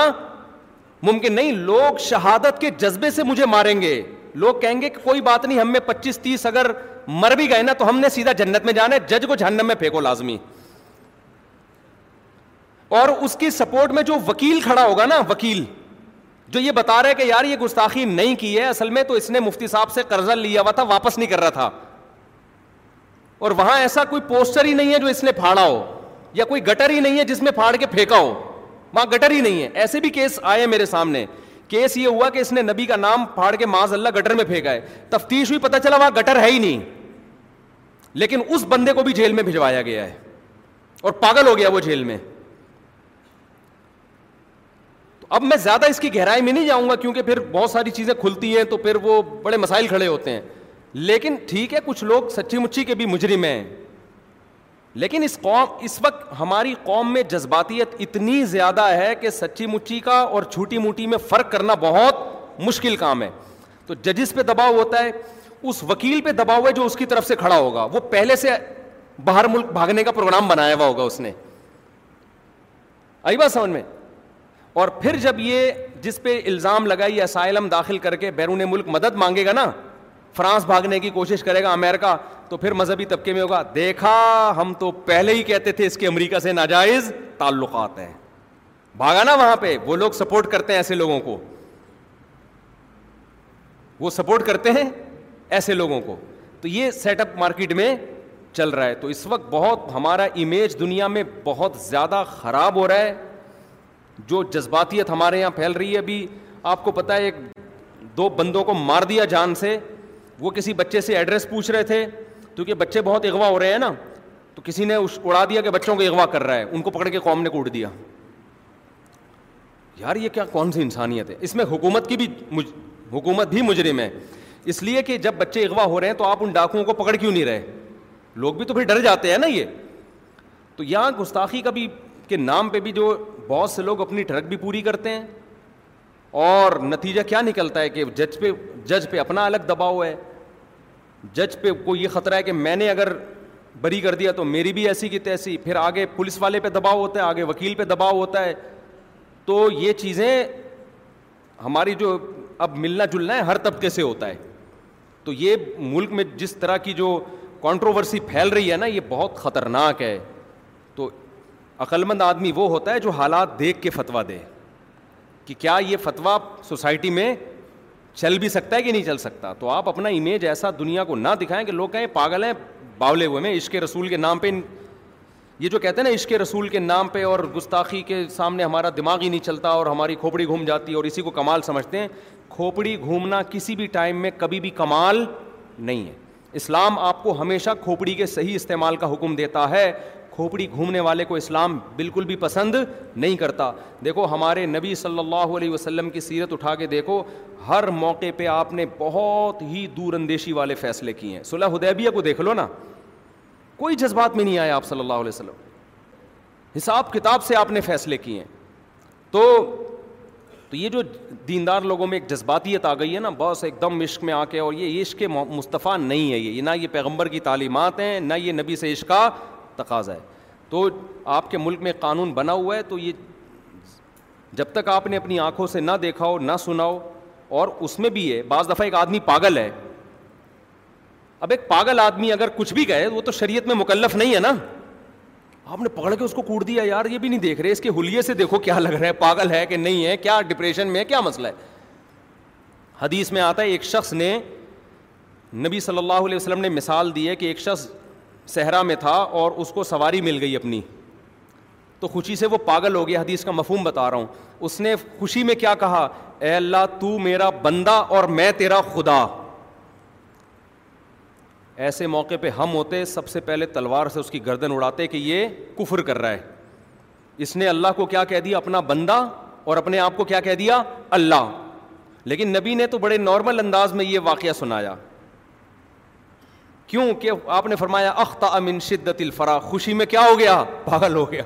ممکن نہیں لوگ شہادت کے جذبے سے مجھے ماریں گے لوگ کہیں گے کہ کوئی بات نہیں ہم میں پچیس تیس اگر مر بھی گئے نا تو ہم نے سیدھا جنت میں جانا ہے جج کو جہنم میں پھینکو لازمی اور اس کی سپورٹ میں جو وکیل کھڑا ہوگا نا وکیل جو یہ بتا رہا ہے کہ یار یہ گستاخی نہیں کی ہے اصل میں تو اس نے مفتی صاحب سے قرضہ لیا ہوا تھا واپس نہیں کر رہا تھا اور وہاں ایسا کوئی پوسٹر ہی نہیں ہے جو اس نے پھاڑا ہو یا کوئی گٹر ہی نہیں ہے جس میں پھاڑ کے پھینکا ہو وہاں گٹر ہی نہیں ہے ایسے بھی کیس آئے میرے سامنے کیس یہ ہوا کہ اس نے نبی کا نام پھاڑ کے ماض اللہ گٹر میں پھینکا ہے تفتیش ہوئی پتا چلا وہاں گٹر ہے ہی نہیں لیکن اس بندے کو بھی جیل میں بھجوایا گیا ہے اور پاگل ہو گیا وہ جیل میں تو اب میں زیادہ اس کی گہرائی میں نہیں جاؤں گا کیونکہ پھر بہت ساری چیزیں کھلتی ہیں تو پھر وہ بڑے مسائل کھڑے ہوتے ہیں لیکن ٹھیک ہے کچھ لوگ سچی مچی کے بھی مجرم ہیں لیکن اس قوم اس وقت ہماری قوم میں جذباتیت اتنی زیادہ ہے کہ سچی مچی کا اور چھوٹی موٹی میں فرق کرنا بہت مشکل کام ہے تو ججز پہ دباؤ ہوتا ہے اس وکیل پہ دباؤ ہے جو اس کی طرف سے کھڑا ہوگا وہ پہلے سے باہر ملک بھاگنے کا پروگرام بنایا ہوا ہوگا اس نے آئی بات سمجھ میں اور پھر جب یہ جس پہ الزام لگائی اسائلم داخل کر کے بیرون ملک مدد مانگے گا نا فرانس بھاگنے کی کوشش کرے گا امریکہ تو پھر مذہبی طبقے میں ہوگا دیکھا ہم تو پہلے ہی کہتے تھے اس کے امریکہ سے ناجائز تعلقات ہیں بھاگا نا وہاں پہ وہ لوگ سپورٹ کرتے ہیں ایسے لوگوں کو وہ سپورٹ کرتے ہیں ایسے لوگوں کو تو یہ سیٹ اپ مارکیٹ میں چل رہا ہے تو اس وقت بہت ہمارا امیج دنیا میں بہت زیادہ خراب ہو رہا ہے جو جذباتیت ہمارے یہاں پھیل رہی ہے ابھی آپ کو پتا ہے ایک دو بندوں کو مار دیا جان سے وہ کسی بچے سے ایڈریس پوچھ رہے تھے کیونکہ بچے بہت اغوا ہو رہے ہیں نا تو کسی نے اڑا دیا کہ بچوں کو اغوا کر رہا ہے ان کو پکڑ کے قوم نے کوٹ دیا یار یہ کیا کون سی انسانیت ہے اس میں حکومت کی بھی مج... حکومت بھی مجرم ہے اس لیے کہ جب بچے اغوا ہو رہے ہیں تو آپ ان ڈاکوؤں کو پکڑ کیوں نہیں رہے لوگ بھی تو پھر ڈر جاتے ہیں نا یہ تو یہاں گستاخی کا بھی کے نام پہ بھی جو بہت سے لوگ اپنی ٹھڑک بھی پوری کرتے ہیں اور نتیجہ کیا نکلتا ہے کہ جج پہ جج پہ اپنا الگ دباؤ ہے جج پہ کو یہ خطرہ ہے کہ میں نے اگر بری کر دیا تو میری بھی ایسی کی تیسی پھر آگے پولیس والے پہ دباؤ ہوتا ہے آگے وکیل پہ دباؤ ہوتا ہے تو یہ چیزیں ہماری جو اب ملنا جلنا ہے ہر طبقے سے ہوتا ہے تو یہ ملک میں جس طرح کی جو کانٹروورسی پھیل رہی ہے نا یہ بہت خطرناک ہے تو عقلمند آدمی وہ ہوتا ہے جو حالات دیکھ کے فتویٰ دے کہ کیا یہ فتویٰ سوسائٹی میں چل بھی سکتا ہے کہ نہیں چل سکتا تو آپ اپنا امیج ایسا دنیا کو نہ دکھائیں کہ لوگ کہیں پاگل ہیں باولے ہوئے میں عشق رسول کے نام پہ یہ جو کہتے ہیں نا عشق رسول کے نام پہ اور گستاخی کے سامنے ہمارا دماغ ہی نہیں چلتا اور ہماری کھوپڑی گھوم جاتی ہے اور اسی کو کمال سمجھتے ہیں کھوپڑی گھومنا کسی بھی ٹائم میں کبھی بھی کمال نہیں ہے اسلام آپ کو ہمیشہ کھوپڑی کے صحیح استعمال کا حکم دیتا ہے کھوپڑی گھومنے والے کو اسلام بالکل بھی پسند نہیں کرتا دیکھو ہمارے نبی صلی اللہ علیہ وسلم کی سیرت اٹھا کے دیکھو ہر موقع پہ آپ نے بہت ہی دور اندیشی والے فیصلے کیے ہیں صلی ادیبیہ کو دیکھ لو نا کوئی جذبات میں نہیں آیا آپ صلی اللہ علیہ وسلم حساب کتاب سے آپ نے فیصلے کیے ہیں تو تو یہ جو دیندار لوگوں میں ایک جذباتیت آ گئی ہے نا بس ایک دم عشق میں آ کے اور یہ عشق مصطفیٰ نہیں ہے یہ نہ یہ پیغمبر کی تعلیمات ہیں نہ یہ نبی سے عشق کا تقاضا ہے تو آپ کے ملک میں قانون بنا ہوا ہے تو یہ جب تک آپ نے اپنی آنکھوں سے نہ دیکھا ہو نہ سنا ہو اور اس میں بھی ہے بعض دفعہ ایک آدمی پاگل ہے اب ایک پاگل آدمی اگر کچھ بھی گئے وہ تو شریعت میں مکلف نہیں ہے نا آپ نے پکڑ کے اس کو کوٹ دیا یار یہ بھی نہیں دیکھ رہے اس کے حلیے سے دیکھو کیا لگ رہا ہے پاگل ہے کہ نہیں ہے کیا ڈپریشن میں ہے کیا مسئلہ ہے حدیث میں آتا ہے ایک شخص نے نبی صلی اللہ علیہ وسلم نے مثال دی ہے کہ ایک شخص صحرا میں تھا اور اس کو سواری مل گئی اپنی تو خوشی سے وہ پاگل ہو گیا حدیث کا مفہوم بتا رہا ہوں اس نے خوشی میں کیا کہا اے اللہ تو میرا بندہ اور میں تیرا خدا ایسے موقع پہ ہم ہوتے سب سے پہلے تلوار سے اس کی گردن اڑاتے کہ یہ کفر کر رہا ہے اس نے اللہ کو کیا کہہ دیا اپنا بندہ اور اپنے آپ کو کیا کہہ دیا اللہ لیکن نبی نے تو بڑے نارمل انداز میں یہ واقعہ سنایا کیوں کہ آپ نے فرمایا اختا امن شدت الفرا خوشی میں کیا ہو گیا پاگل ہو گیا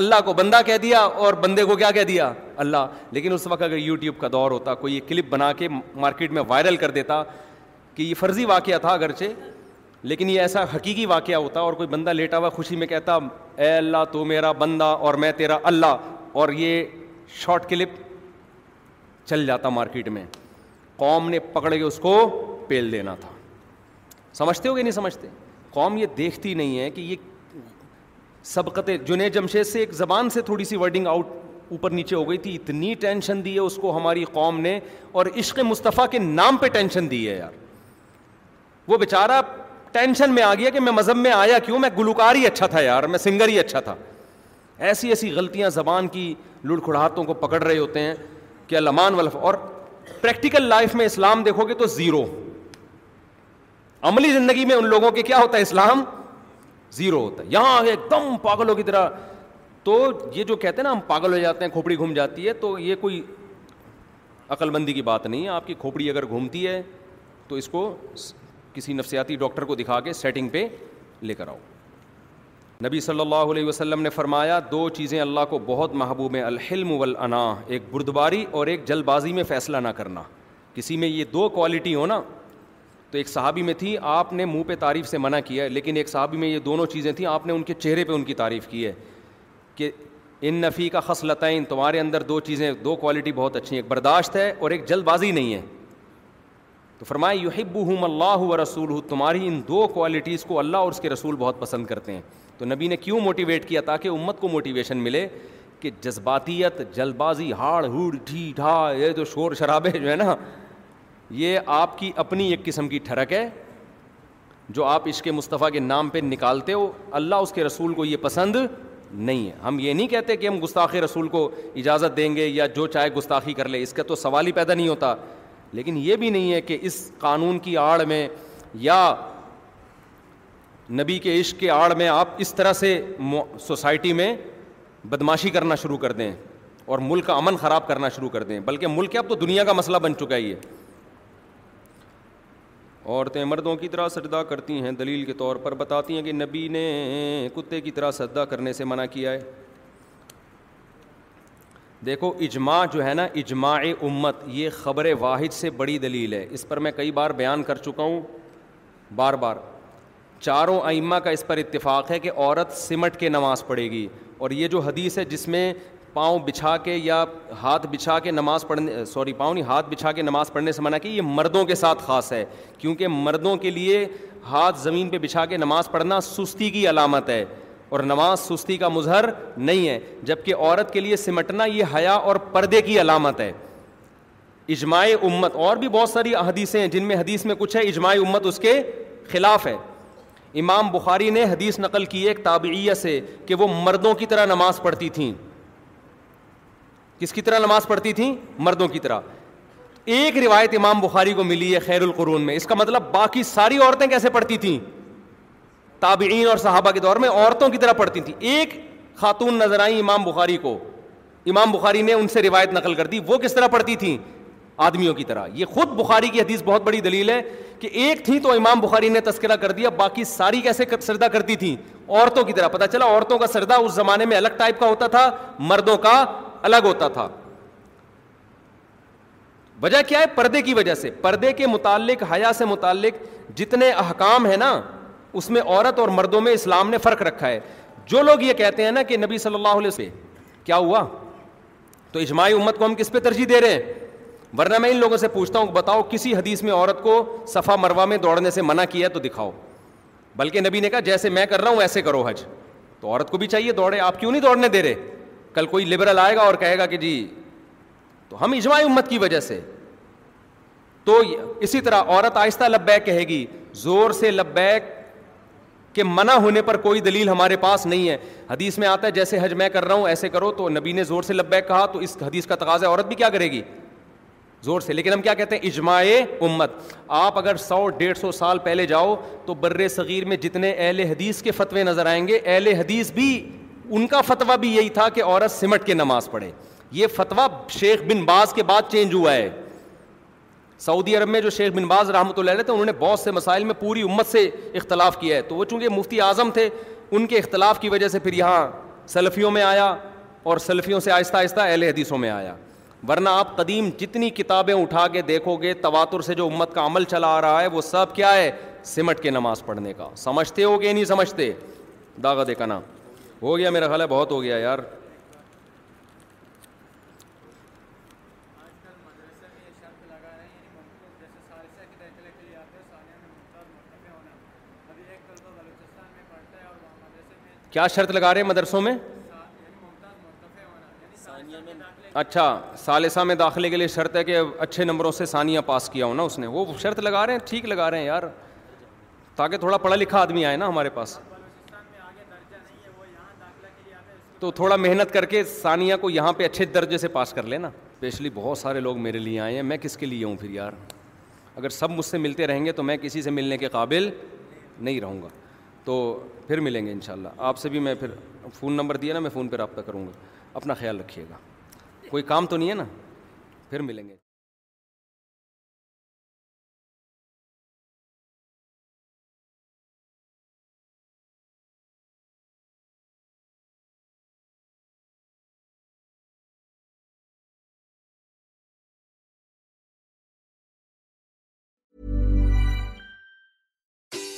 اللہ کو بندہ کہہ دیا اور بندے کو کیا کہہ دیا اللہ لیکن اس وقت اگر یوٹیوب کا دور ہوتا کوئی یہ کلپ بنا کے مارکیٹ میں وائرل کر دیتا کہ یہ فرضی واقعہ تھا اگرچہ لیکن یہ ایسا حقیقی واقعہ ہوتا اور کوئی بندہ لیٹا ہوا خوشی میں کہتا اے اللہ تو میرا بندہ اور میں تیرا اللہ اور یہ شارٹ کلپ چل جاتا مارکیٹ میں قوم نے پکڑ کے اس کو پیل دینا تھا سمجھتے ہو کہ نہیں سمجھتے قوم یہ دیکھتی نہیں ہے کہ یہ سبقت جنید جمشید سے ایک زبان سے تھوڑی سی ورڈنگ آؤٹ اوپر نیچے ہو گئی تھی اتنی ٹینشن دی ہے اس کو ہماری قوم نے اور عشق مصطفیٰ کے نام پہ ٹینشن دی ہے یار وہ بیچارہ ٹینشن میں آ گیا کہ میں مذہب میں آیا کیوں میں گلوکار ہی اچھا تھا یار میں سنگر ہی اچھا تھا ایسی ایسی غلطیاں زبان کی لڑکھڑاہتوں کو پکڑ رہے ہوتے ہیں کہ علمان ولف اور پریکٹیکل لائف میں اسلام دیکھو گے تو زیرو عملی زندگی میں ان لوگوں کے کیا ہوتا ہے اسلام زیرو ہوتا ہے یہاں ایک دم پاگلوں کی طرح تو یہ جو کہتے ہیں نا ہم پاگل ہو جاتے ہیں کھوپڑی گھوم جاتی ہے تو یہ کوئی عقل مندی کی بات نہیں ہے آپ کی کھوپڑی اگر گھومتی ہے تو اس کو کسی نفسیاتی ڈاکٹر کو دکھا کے سیٹنگ پہ لے کر آؤ نبی صلی اللہ علیہ وسلم نے فرمایا دو چیزیں اللہ کو بہت محبوب ہیں الحلم النا ایک بردباری اور ایک جلد بازی میں فیصلہ نہ کرنا کسی میں یہ دو کوالٹی ہو نا تو ایک صحابی میں تھی آپ نے منہ پہ تعریف سے منع کیا لیکن ایک صحابی میں یہ دونوں چیزیں تھیں آپ نے ان کے چہرے پہ ان کی تعریف کی ہے کہ ان نفی کا لتائیں تمہارے اندر دو چیزیں دو کوالٹی بہت اچھی ہیں ایک برداشت ہے اور ایک جلد بازی نہیں ہے تو فرمائے یو حکبو اللہ و ہوں تمہاری ان دو کوالٹیز کو اللہ اور اس کے رسول بہت پسند کرتے ہیں تو نبی نے کیوں موٹیویٹ کیا تاکہ امت کو موٹیویشن ملے کہ جذباتیت جلد بازی ہاڑ ہوڑ ڈھی ڈھا یہ جو شور شرابے جو ہے نا یہ آپ کی اپنی ایک قسم کی ٹھڑک ہے جو آپ عشق مصطفیٰ کے نام پہ نکالتے ہو اللہ اس کے رسول کو یہ پسند نہیں ہے ہم یہ نہیں کہتے کہ ہم گستاخی رسول کو اجازت دیں گے یا جو چاہے گستاخی کر لے اس کا تو سوال ہی پیدا نہیں ہوتا لیکن یہ بھی نہیں ہے کہ اس قانون کی آڑ میں یا نبی کے عشق کے آڑ میں آپ اس طرح سے سوسائٹی میں بدماشی کرنا شروع کر دیں اور ملک کا امن خراب کرنا شروع کر دیں بلکہ ملک اب تو دنیا کا مسئلہ بن چکا ہے یہ عورتیں مردوں کی طرح سجدہ کرتی ہیں دلیل کے طور پر بتاتی ہیں کہ نبی نے کتے کی طرح سجدہ کرنے سے منع کیا ہے دیکھو اجماع جو ہے نا اجماع امت یہ خبر واحد سے بڑی دلیل ہے اس پر میں کئی بار بیان کر چکا ہوں بار بار چاروں ائمہ کا اس پر اتفاق ہے کہ عورت سمٹ کے نماز پڑھے گی اور یہ جو حدیث ہے جس میں پاؤں بچھا کے یا ہاتھ بچھا کے نماز پڑھنے سوری پاؤں نہیں ہاتھ بچھا کے نماز پڑھنے سے منع کہ یہ مردوں کے ساتھ خاص ہے کیونکہ مردوں کے لیے ہاتھ زمین پہ بچھا کے نماز پڑھنا سستی کی علامت ہے اور نماز سستی کا مظہر نہیں ہے جب کہ عورت کے لیے سمٹنا یہ حیا اور پردے کی علامت ہے اجماع امت اور بھی بہت ساری حدیثیں ہیں جن میں حدیث میں کچھ ہے اجماع امت اس کے خلاف ہے امام بخاری نے حدیث نقل کی ایک تابعیہ سے کہ وہ مردوں کی طرح نماز پڑھتی تھیں کس کی طرح نماز پڑھتی تھیں مردوں کی طرح ایک روایت امام بخاری کو ملی ہے خیر القرون میں اس کا مطلب باقی ساری عورتیں کیسے پڑھتی تھیں تابعین اور صحابہ کے دور میں عورتوں کی طرح پڑھتی تھیں ایک خاتون نظر آئیں امام بخاری کو امام بخاری نے ان سے روایت نقل کر دی وہ کس طرح پڑھتی تھیں آدمیوں کی طرح یہ خود بخاری کی حدیث بہت بڑی دلیل ہے کہ ایک تھیں تو امام بخاری نے تذکرہ کر دیا باقی ساری کیسے سردا کرتی تھیں عورتوں کی طرح پتہ چلا عورتوں کا سردا اس زمانے میں الگ ٹائپ کا ہوتا تھا مردوں کا الگ ہوتا تھا وجہ کیا ہے پردے کی وجہ سے پردے کے متعلق حیا سے متعلق جتنے احکام ہیں نا اس میں عورت اور مردوں میں اسلام نے فرق رکھا ہے جو لوگ یہ کہتے ہیں نا کہ نبی صلی اللہ علیہ سے کیا ہوا تو اجماعی امت کو ہم کس پہ ترجیح دے رہے ہیں ورنہ میں ان لوگوں سے پوچھتا ہوں بتاؤ کسی حدیث میں عورت کو صفا مروا میں دوڑنے سے منع کیا ہے تو دکھاؤ بلکہ نبی نے کہا جیسے میں کر رہا ہوں ایسے کرو حج تو عورت کو بھی چاہیے دوڑے آپ کیوں نہیں دوڑنے دے رہے کل کوئی لبرل آئے گا اور کہے گا کہ جی تو ہم اجماع امت کی وجہ سے تو اسی طرح عورت آہستہ لبیک کہے گی زور سے لبیک کے منع ہونے پر کوئی دلیل ہمارے پاس نہیں ہے حدیث میں آتا ہے جیسے حج میں کر رہا ہوں ایسے کرو تو نبی نے زور سے لبیک کہا تو اس حدیث کا تقاضا عورت بھی کیا کرے گی زور سے لیکن ہم کیا کہتے ہیں اجماع امت آپ اگر سو ڈیڑھ سو سال پہلے جاؤ تو بر صغیر میں جتنے اہل حدیث کے فتوے نظر آئیں گے اہل حدیث بھی ان کا فتویٰ بھی یہی تھا کہ عورت سمٹ کے نماز پڑھے یہ فتویٰ شیخ بن باز کے بعد چینج ہوا ہے سعودی عرب میں جو شیخ بن باز رحمۃ اللہ علیہ تھے انہوں نے بہت سے مسائل میں پوری امت سے اختلاف کیا ہے تو وہ چونکہ مفتی اعظم تھے ان کے اختلاف کی وجہ سے پھر یہاں سلفیوں میں آیا اور سلفیوں سے آہستہ آہستہ اہل حدیثوں میں آیا ورنہ آپ قدیم جتنی کتابیں اٹھا کے دیکھو گے تواتر سے جو امت کا عمل چلا آ رہا ہے وہ سب کیا ہے سمٹ کے نماز پڑھنے کا سمجھتے ہو کہ نہیں سمجھتے داغتے کا نام ہو گیا میرا خیال ہے بہت ہو گیا یار یعنی کیا شرط لگا رہے ہیں مدرسوں میں یعنی یعنی اچھا سالسہ میں داخلے کے لیے شرط ہے کہ اچھے نمبروں سے ثانیہ پاس کیا ہو نا اس نے وہ شرط لگا رہے ہیں ٹھیک لگا رہے ہیں یار تاکہ تھوڑا پڑھا لکھا آدمی آئے نا ہمارے پاس تو تھوڑا محنت کر کے ثانیہ کو یہاں پہ اچھے درجے سے پاس کر لینا اسپیشلی بہت سارے لوگ میرے لیے آئے ہیں میں کس کے لیے ہوں پھر یار اگر سب مجھ سے ملتے رہیں گے تو میں کسی سے ملنے کے قابل نہیں رہوں گا تو پھر ملیں گے ان شاء اللہ آپ سے بھی میں پھر فون نمبر دیا نا میں فون پہ رابطہ کروں گا اپنا خیال رکھیے گا کوئی کام تو نہیں ہے نا پھر ملیں گے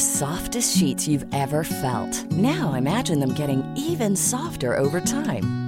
Softest چیز felt now imagining even softer over time